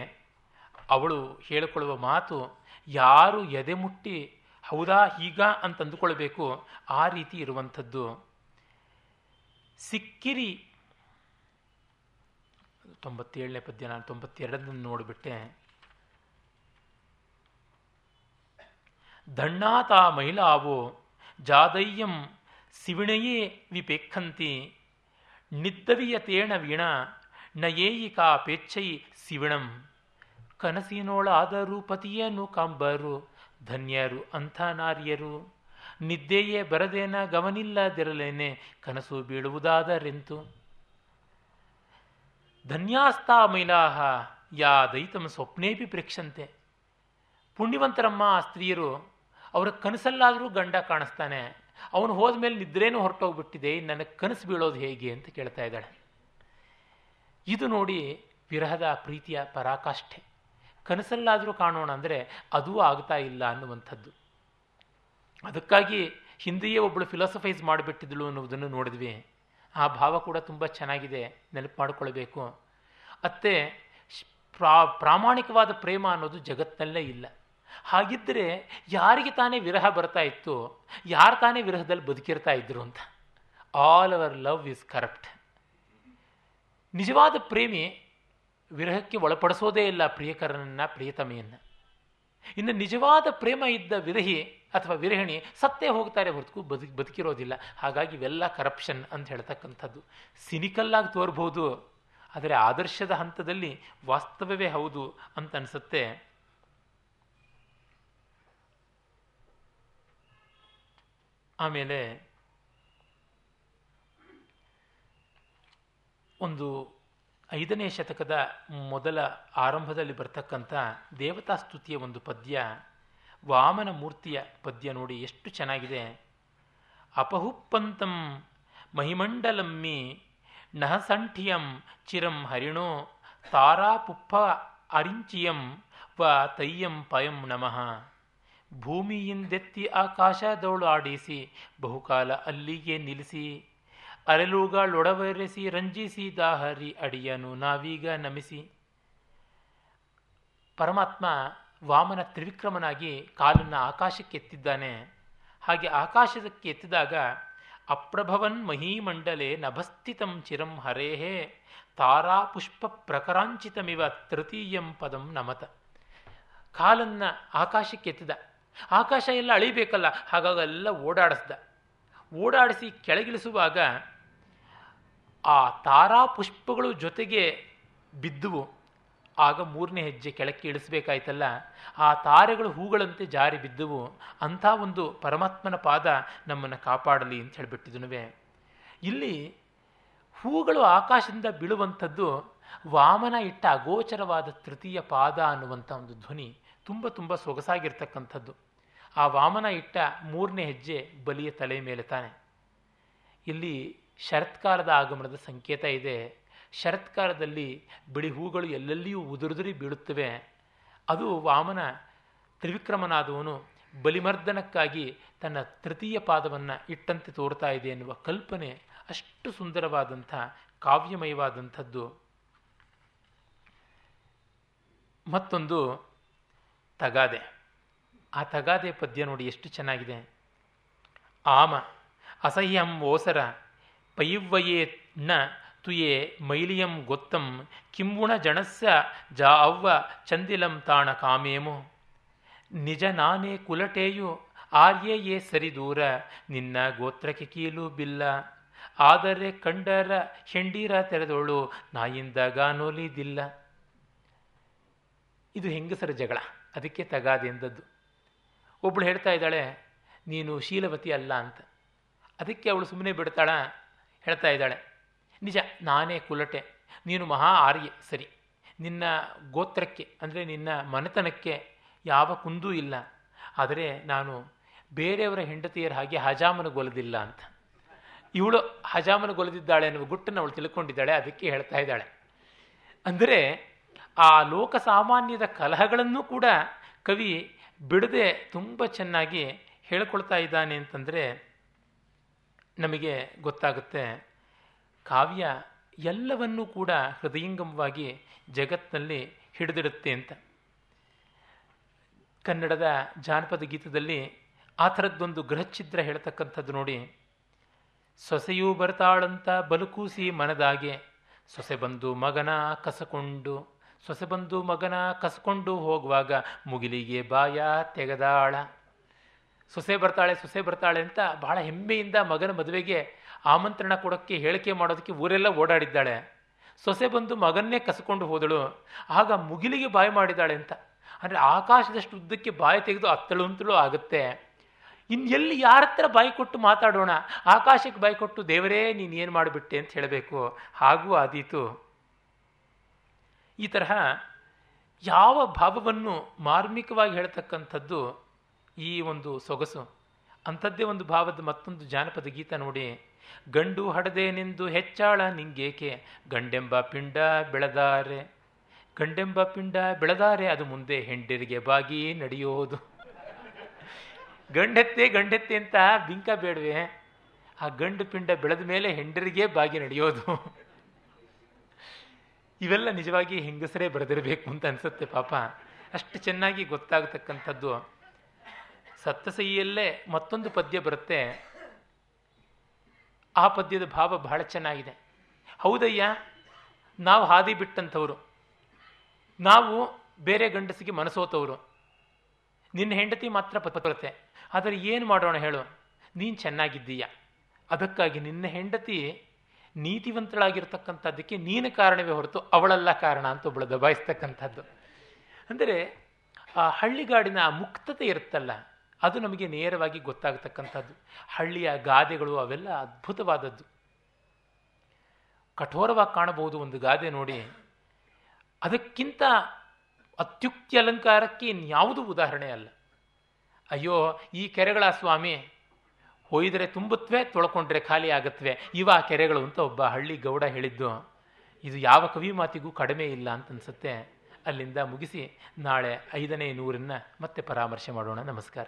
ಅವಳು ಹೇಳಿಕೊಳ್ಳುವ ಮಾತು, ಯಾರು ಎದೆ ಮುಟ್ಟಿ ಹೌದಾ, ಹೀಗ ಅಂತ ಅಂದುಕೊಳ್ಬೇಕು. ಆ ರೀತಿ ಇರುವಂಥದ್ದು. ಸಿಕ್ಕಿರಿ. ತೊಂಬತ್ತೇಳನೇ ಪದ್ಯ, ನಾನು ತೊಂಬತ್ತೆರಡನ್ನು ನೋಡಿಬಿಟ್ಟೆ. ದಣ್ಣಾತ ಮಹಿಳಾವೋ, ಜಾದಯ್ಯಂ ಸಿವಿಣಯೇ ವಿಪೇಕ್ಷಂತಿ. ನಿದ್ದವಿಯತೇಣ ವೀಣ, ನಯೇಯಿಕಾ ಪೇಚ್ಛೈ ಸಿವಿಣಂ. ಕನಸಿನೋಳಾದರೂ ಪತಿಯನು ಕಾಂಬರು. ಧನ್ಯರು ಅಂಥ ನಾರಿಯರು ನಿದ್ದೆಯೇ ಬರದೇನ ಗಮನಿಲ್ಲದಿರಲೇನೆ, ಕನಸು ಬೀಳುವುದಾದರೆಂತು. ಧನ್ಯಾಸ್ತಾ ಮೈಲಾಹ, ಯಾ ದೈತಂ ಸ್ವಪ್ನೇಪಿ ಪ್ರೇಕ್ಷಂತೆ. ಪುಣ್ಯವಂತರಮ್ಮ ಆ ಸ್ತ್ರೀಯರು, ಅವರ ಕನಸಲ್ಲಾದರೂ ಗಂಡ ಕಾಣಿಸ್ತಾನೆ. ಅವನು ಹೋದ್ಮೇಲೆ ನಿದ್ರೇನು ಹೊರಟೋಗ್ಬಿಟ್ಟಿದೆ ನನಗೆ ಕನಸು ಬೀಳೋದು ಹೇಗೆ ಅಂತ ಕೇಳ್ತಾ ಇದ್ದಾಳೆ. ಇದು ನೋಡಿ ವಿರಹದ ಪ್ರೀತಿಯ ಪರಾಕಾಷ್ಠೆ. ಕನಸಲ್ಲಾದರೂ ಕಾಣೋಣ ಅಂದರೆ ಅದೂ ಆಗ್ತಾ ಇಲ್ಲ ಅನ್ನುವಂಥದ್ದು. ಅದಕ್ಕಾಗಿ ಹಿಂದೆಯೇ ಒಬ್ಬಳು ಫಿಲಾಸಫೈಸ್ ಮಾಡಿಬಿಟ್ಟಿದ್ಳು ಅನ್ನುವುದನ್ನು ನೋಡಿದ್ವಿ. ಆ ಭಾವ ಕೂಡ ತುಂಬ ಚೆನ್ನಾಗಿದೆ, ನೆನಪು ಮಾಡಿಕೊಳ್ಬೇಕು. ಅತ್ತೆ, ಪ್ರಾ, ಪ್ರಾಮಾಣಿಕವಾದ ಪ್ರೇಮ ಅನ್ನೋದು ಜಗತ್ತಿನಲ್ಲೇ ಇಲ್ಲ. ಹಾಗಿದ್ದರೆ ಯಾರಿಗೆ ತಾನೇ ವಿರಹ ಬರ್ತಾ ಇತ್ತು, ಯಾರು ತಾನೇ ವಿರಹದಲ್ಲಿ ಬದುಕಿರ್ತಾ ಇದ್ರು ಅಂತ. All our love is corrupt ನಿಜವಾದ ಪ್ರೇಮಿ ವಿರಹಕ್ಕೆ ಒಳಪಡಿಸೋದೇ ಇಲ್ಲ ಪ್ರಿಯಕರನನ್ನ, ಪ್ರಿಯತಮೆಯನ್ನು. ಇನ್ನು ನಿಜವಾದ ಪ್ರೇಮ ಇದ್ದ ವಿರಹಿ ಅಥವಾ ವಿರಹಿಣಿ ಸತ್ತೇ ಹೋಗ್ತಾರೆ ಹೊರತು ಬದುಕಿ, ಬದುಕಿರೋದಿಲ್ಲ. ಹಾಗಾಗಿ ಇವೆಲ್ಲ ಕರಪ್ಷನ್ ಅಂತ ಹೇಳ್ತಕ್ಕಂಥದ್ದು. ಸಿನಿಕಲ್ಲಾಗಿ ತೋರ್ಬೋದು. ಆದರೆ ಆದರ್ಶದ ಹಂತದಲ್ಲಿ ವಾಸ್ತವವೇ ಹೌದು ಅಂತ ಅನಿಸುತ್ತೆ. ಆಮೇಲೆ ಒಂದು ಐದನೇ ಶತಕದ ಮೊದಲ ಆರಂಭದಲ್ಲಿ ಬರ್ತಕ್ಕಂಥ ದೇವತಾ ಸ್ತುತಿಯ ಒಂದು ಪದ್ಯ, ವಾಮನ ಮೂರ್ತಿಯ ಪದ್ಯ ನೋಡಿ ಎಷ್ಟು ಚೆನ್ನಾಗಿದೆ. ಅಪಹುಪ್ಪಂತಂ ಮಹಿಮಂಡಲಮ್ಮಿ ನಹಸಂಠಿಯಂ ಚಿರಂ ಹರಿಣೋ ತಾರಾಪುಪ್ಪ ಅರಿಂಚಿಯಂ ವ ತಯ್ಯಂ ಪಯಂ ನಮಃ. ಭೂಮಿಯಿಂದೆತ್ತಿ ಆಕಾಶದವಳು ಆಡಿಸಿ ಬಹುಕಾಲ ಅಲ್ಲಿಗೆ ನಿಲ್ಲಿಸಿ ಅರಳುಗಳೊಡವರೆಸಿ ರಂಜಿಸಿ ದಾಹರಿ ಅಡಿಯನು. ನಾವೀಗ ನಮಿಸಿ ಪರಮಾತ್ಮ ವಾಮನ ತ್ರಿವಿಕ್ರಮನಾಗಿ ಕಾಲನ್ನು ಆಕಾಶಕ್ಕೆ ಎತ್ತಿದ್ದಾನೆ. ಹಾಗೆ ಆಕಾಶದಕ್ಕೆ ಎತ್ತಿದಾಗ ಅಪ್ರಭವನ್ ಮಹೀಮಂಡಲೆ ನಭಸ್ಥಿತಂ ಚಿರಂ ಹರೇಹೇ ತಾರಾ ಪುಷ್ಪ ಪ್ರಕರಾಂಚಿತಮಿವ ತೃತೀಯಂ ಪದಂ ನಮತ. ಕಾಲನ್ನ ಆಕಾಶಕ್ಕೆ ಎತ್ತಿದ. ಆಕಾಶ ಎಲ್ಲ ಅಳಿಬೇಕಲ್ಲ, ಹಾಗಾಗಿ ಎಲ್ಲ ಓಡಾಡಿಸ್ದ. ಓಡಾಡಿಸಿ ಕೆಳಗಿಳಿಸುವಾಗ ಆ ತಾರಾ ಪುಷ್ಪಗಳು ಜೊತೆಗೆ ಬಿದ್ದುವು. ಆಗ ಮೂರನೇ ಹೆಜ್ಜೆ ಕೆಳಕ್ಕೆ ಇಳಿಸ್ಬೇಕಾಯ್ತಲ್ಲ. ಆ ತಾರೆಗಳು ಹೂಗಳಂತೆ ಜಾರಿ ಬಿದ್ದುವು. ಅಂಥ ಒಂದು ಪರಮಾತ್ಮನ ಪಾದ ನಮ್ಮನ್ನು ಕಾಪಾಡಲಿ ಅಂತ ಹೇಳಿಬಿಟ್ಟಿದನುವೆ ಇಲ್ಲಿ ಹೂಗಳು ಆಕಾಶದಿಂದ ಬೀಳುವಂಥದ್ದು ವಾಮನ ಇಟ್ಟ ಅಗೋಚರವಾದ ತೃತೀಯ ಪಾದ ಅನ್ನುವಂಥ ಒಂದು ಧ್ವನಿ ತುಂಬ ತುಂಬ ಸೊಗಸಾಗಿರ್ತಕ್ಕಂಥದ್ದು. ಆ ವಾಮನ ಇಟ್ಟ ಮೂರನೇ ಹೆಜ್ಜೆ ಬಲಿಯ ತಲೆ ಮೇಲೆ ತಾನೆ. ಇಲ್ಲಿ ಶರತ್ಕಾಲದ ಆಗಮನದ ಸಂಕೇತ ಇದೆ. ಶರತ್ಕಾಲದಲ್ಲಿ ಬಿಳಿ ಹೂಗಳು ಎಲ್ಲೆಲ್ಲಿಯೂ ಉದುರುದುರಿ ಬೀಳುತ್ತವೆ. ಅದು ವಾಮನ ತ್ರಿವಿಕ್ರಮನಾದವನು ಬಲಿಮರ್ದನಕ್ಕಾಗಿ ತನ್ನ ತೃತೀಯ ಪಾದವನ್ನು ಇಟ್ಟಂತೆ ತೋರ್ತಾ ಇದೆ ಎನ್ನುವ ಕಲ್ಪನೆ ಅಷ್ಟು ಸುಂದರವಾದಂಥ, ಕಾವ್ಯಮಯವಾದಂಥದ್ದು. ಮತ್ತೊಂದು ತಗಾದೆ. ಆ ತಗಾದೆ ಪದ್ಯ ನೋಡಿ ಎಷ್ಟು ಚೆನ್ನಾಗಿದೆ. ಆಮ ಅಸಹ್ಯಂ ಓಸರ ಪೈವ್ವಯೇ ನ ತುಯೇ ಮೈಲಿಯಂ ಗೊತ್ತಂ ಕಿಂಬುಣ ಜನಸ ಜಾ ಅವ್ವ ಚಂದಿಲಂ ತಾಣ ಕಾಮೇಮು. ನಿಜ ನಾನೇ ಕುಲಟೇಯು ಆರ್ಯೆಯೇ ಸರಿ ದೂರ, ನಿನ್ನ ಗೋತ್ರಕ್ಕೆ ಕೀಲು ಬಿಲ್ಲ. ಆದರೆ ಕಂಡರ ಹೆಂಡೀರ ತೆರೆದೋಳು, ನಾಯಿಂದ ಗಾನೋಲಿದಿಲ್ಲ ಇದು ಹೆಂಗಸರ ಜಗಳ, ಅದಕ್ಕೆ ತಗಾದೆ ಎಂದದ್ದು. ಒಬ್ಬಳು ಹೇಳ್ತಾ ಇದ್ದಾಳೆ, ನೀನು ಶೀಲವತಿ ಅಲ್ಲ ಅಂತ. ಅದಕ್ಕೆ ಅವಳು ಸುಮ್ಮನೆ ಬಿಡ್ತಾಳ? ಹೇಳ್ತಾ ಇದ್ದಾಳೆ. ನಿಜ, ನಾನೇ ಕುಲಟೆ. ನೀನು ಮಹಾ ಆರ್ಯ, ಸರಿ. ನಿನ್ನ ಗೋತ್ರಕ್ಕೆ, ಅಂದರೆ ನಿನ್ನ ಮನೆತನಕ್ಕೆ ಯಾವ ಕುಂದೂ ಇಲ್ಲ. ಆದರೆ ನಾನು ಬೇರೆಯವರ ಹೆಂಡತಿಯರ ಹಾಗೆ ಹಜಾಮನಗೊಲದಿಲ್ಲ ಅಂತ. ಇವಳು ಹಜಾಮನಗೊಲದಿದ್ದಾಳೆ ಅನ್ನುವ ಗುಟ್ಟನ್ನು ಅವಳು ತಿಳ್ಕೊಂಡಿದ್ದಾಳೆ, ಅದಕ್ಕೆ ಹೇಳ್ತಾ ಇದ್ದಾಳೆ. ಅಂದರೆ ಆ ಲೋಕ ಸಾಮಾನ್ಯದ ಕಲಹಗಳನ್ನು ಕೂಡ ಕವಿ ಬಿಡದೆ ತುಂಬ ಚೆನ್ನಾಗಿ ಹೇಳ್ಕೊಳ್ತಾ ಇದ್ದಾನೆ ಅಂತಂದರೆ ನಮಗೆ ಗೊತ್ತಾಗುತ್ತೆ. ಕಾವ್ಯ ಎಲ್ಲವನ್ನೂ ಕೂಡ ಹೃದಯಂಗಮವಾಗಿ ಜಗತ್ತಿನಲ್ಲಿ ಹಿಡಿದಿಡುತ್ತೆ ಅಂತ. ಕನ್ನಡದ ಜಾನಪದ ಗೀತದಲ್ಲಿ ಆ ಥರದ್ದೊಂದು ಗೃಹಚ್ಛಿದ್ರ ಹೇಳ್ತಕ್ಕಂಥದ್ದು ನೋಡಿ. ಸೊಸೆಯೂ ಬರ್ತಾಳಂತ ಬಲುಕೂಸಿ ಮನದಾಗೆ. ಸೊಸೆ ಬಂದು ಮಗನ ಕಸಕೊಂಡು. ಸೊಸೆ ಬಂದು ಮಗನ ಕಸಕೊಂಡು ಹೋಗುವಾಗ ಮುಗಿಲಿಗೆ ಬಾಯ ತೆಗೆದಾಳ. ಸೊಸೆ ಬರ್ತಾಳೆ ಸೊಸೆ ಬರ್ತಾಳೆ ಅಂತ ಬಹಳ ಹೆಮ್ಮೆಯಿಂದ ಮಗನ ಮದುವೆಗೆ ಆಮಂತ್ರಣ ಕೊಡೋಕ್ಕೆ, ಹೇಳಿಕೆ ಮಾಡೋದಕ್ಕೆ ಊರೆಲ್ಲ ಓಡಾಡಿದ್ದಾಳೆ. ಸೊಸೆ ಬಂದು ಮಗನ್ನೇ ಕಸ್ಕೊಂಡು ಹೋದಳು. ಆಗ ಮುಗಿಲಿಗೆ ಬಾಯಿ ಮಾಡಿದ್ದಾಳೆ ಅಂತ. ಅಂದರೆ ಆಕಾಶದಷ್ಟು ಉದ್ದಕ್ಕೆ ಬಾಯಿ ತೆಗೆದು ಅತ್ತಳು ಅಂತಲೂ ಆಗುತ್ತೆ. ಇನ್ನು ಎಲ್ಲಿ ಯಾರ ಹತ್ರ ಬಾಯಿ ಕೊಟ್ಟು ಮಾತಾಡೋಣ? ಆಕಾಶಕ್ಕೆ ಬಾಯಿ ಕೊಟ್ಟು, ದೇವರೇ, ನೀನು ಏನು ಮಾಡಿಬಿಟ್ಟೆ? ಅಂತ ಹೇಳಬೇಕು. ಹಾಗೂ ಆದೀತು. ಈ ತರಹ ಯಾವ ಭಾವವನ್ನು ಮಾರ್ಮಿಕವಾಗಿ ಹೇಳ್ತಕ್ಕಂಥದ್ದು ಈ ಒಂದು ಸೊಗಸು. ಅಂಥದ್ದೇ ಒಂದು ಭಾವದ ಮತ್ತೊಂದು ಜಾನಪದ ಗೀತ ನೋಡಿ. ಗಂಡು ಹಡದೇನೆಂದು ಹೆಚ್ಚಾಳ ನಿಂಗೇಕೆ? ಗಂಡೆಂಬ ಪಿಂಡ ಬೆಳೆದಾರೆ. ಗಂಡೆಂಬ ಪಿಂಡ ಬೆಳೆದಾರೆ, ಅದು ಮುಂದೆ ಹೆಂಡರಿಗೆ ಬಾಗಿ ನಡೆಯೋದು. ಗಂಡೆತ್ತೆ ಗಂಡೆತ್ತೆ ಅಂತ ಬಿಂಕ ಬೇಡವೆ. ಆ ಗಂಡು ಪಿಂಡ ಬೆಳೆದ ಮೇಲೆ ಹೆಂಡರಿಗೆ ಬಾಗಿ ನಡೆಯೋದು. ಇವೆಲ್ಲ ನಿಜವಾಗಿ ಹೆಂಗಸರೇ ಬರೆದಿರಬೇಕು ಅಂತ ಅನ್ಸುತ್ತೆ ಪಾಪ. ಅಷ್ಟು ಚೆನ್ನಾಗಿ ಗೊತ್ತಾಗತಕ್ಕಂಥದ್ದು. ಸತ್ತಸೈಯಲ್ಲೇ ಮತ್ತೊಂದು ಪದ್ಯ ಬರುತ್ತೆ. ಆ ಪದ್ಯದ ಭಾವ ಬಹಳ ಚೆನ್ನಾಗಿದೆ. ಹೌದಯ್ಯ, ನಾವು ಹಾದಿ ಬಿಟ್ಟಂಥವ್ರು. ನಾವು ಬೇರೆ ಗಂಡಸಿಗೆ ಮನಸೋತವರು. ನಿನ್ನ ಹೆಂಡತಿ ಮಾತ್ರ ಪತ್ರತೆ ಆದರೆ ಏನು ಮಾಡೋಣ ಹೇಳು? ನೀನು ಚೆನ್ನಾಗಿದ್ದೀಯ. ಅದಕ್ಕಾಗಿ ನಿನ್ನ ಹೆಂಡತಿ ನೀತಿವಂತಳಾಗಿರ್ತಕ್ಕಂಥದ್ದಕ್ಕೆ ನೀನು ಕಾರಣವೇ ಹೊರತು ಅವಳಲ್ಲ ಕಾರಣ ಅಂತ ಒಬ್ಬಳು ದಬಾಯಿಸ್ತಕ್ಕಂಥದ್ದು. ಅಂದರೆ ಆ ಹಳ್ಳಿಗಾಡಿನ ಆ ಮುಕ್ತತೆ ಇರುತ್ತಲ್ಲ ಅದು ನಮಗೆ ನೇರವಾಗಿ ಗೊತ್ತಾಗತಕ್ಕಂಥದ್ದು. ಹಳ್ಳಿಯ ಗಾದೆಗಳು ಅವೆಲ್ಲ ಅದ್ಭುತವಾದದ್ದು. ಕಠೋರವಾಗಿ ಕಾಣಬಹುದು ಒಂದು ಗಾದೆ ನೋಡಿ. ಅದಕ್ಕಿಂತ ಅತ್ಯುಕ್ತಿ ಅಲಂಕಾರಕ್ಕೆ ಇನ್ಯಾವುದೂ ಉದಾಹರಣೆ ಅಲ್ಲ. ಅಯ್ಯೋ, ಈ ಕೆರೆಗಳ ಸ್ವಾಮಿ ಹೊಯ್ದರೆ ತುಂಬತ್ವೆ, ತೊಳ್ಕೊಂಡ್ರೆ ಖಾಲಿ ಆಗತ್ವೆ. ಇವ ಆ ಕೆರೆಗಳು ಅಂತ ಒಬ್ಬ ಹಳ್ಳಿ ಗೌಡ ಹೇಳಿದ್ದು. ಇದು ಯಾವ ಕವಿ ಮಾತಿಗೂ ಕಡಿಮೆ ಇಲ್ಲ ಅಂತ ಅನ್ಸುತ್ತೆ. ಅಲ್ಲಿಂದ ಮುಗಿಸಿ ನಾಳೆ ಐದನೇ ನೂರನ್ನು ಮತ್ತೆ ಪರಾಮರ್ಶೆ ಮಾಡೋಣ. ನಮಸ್ಕಾರ.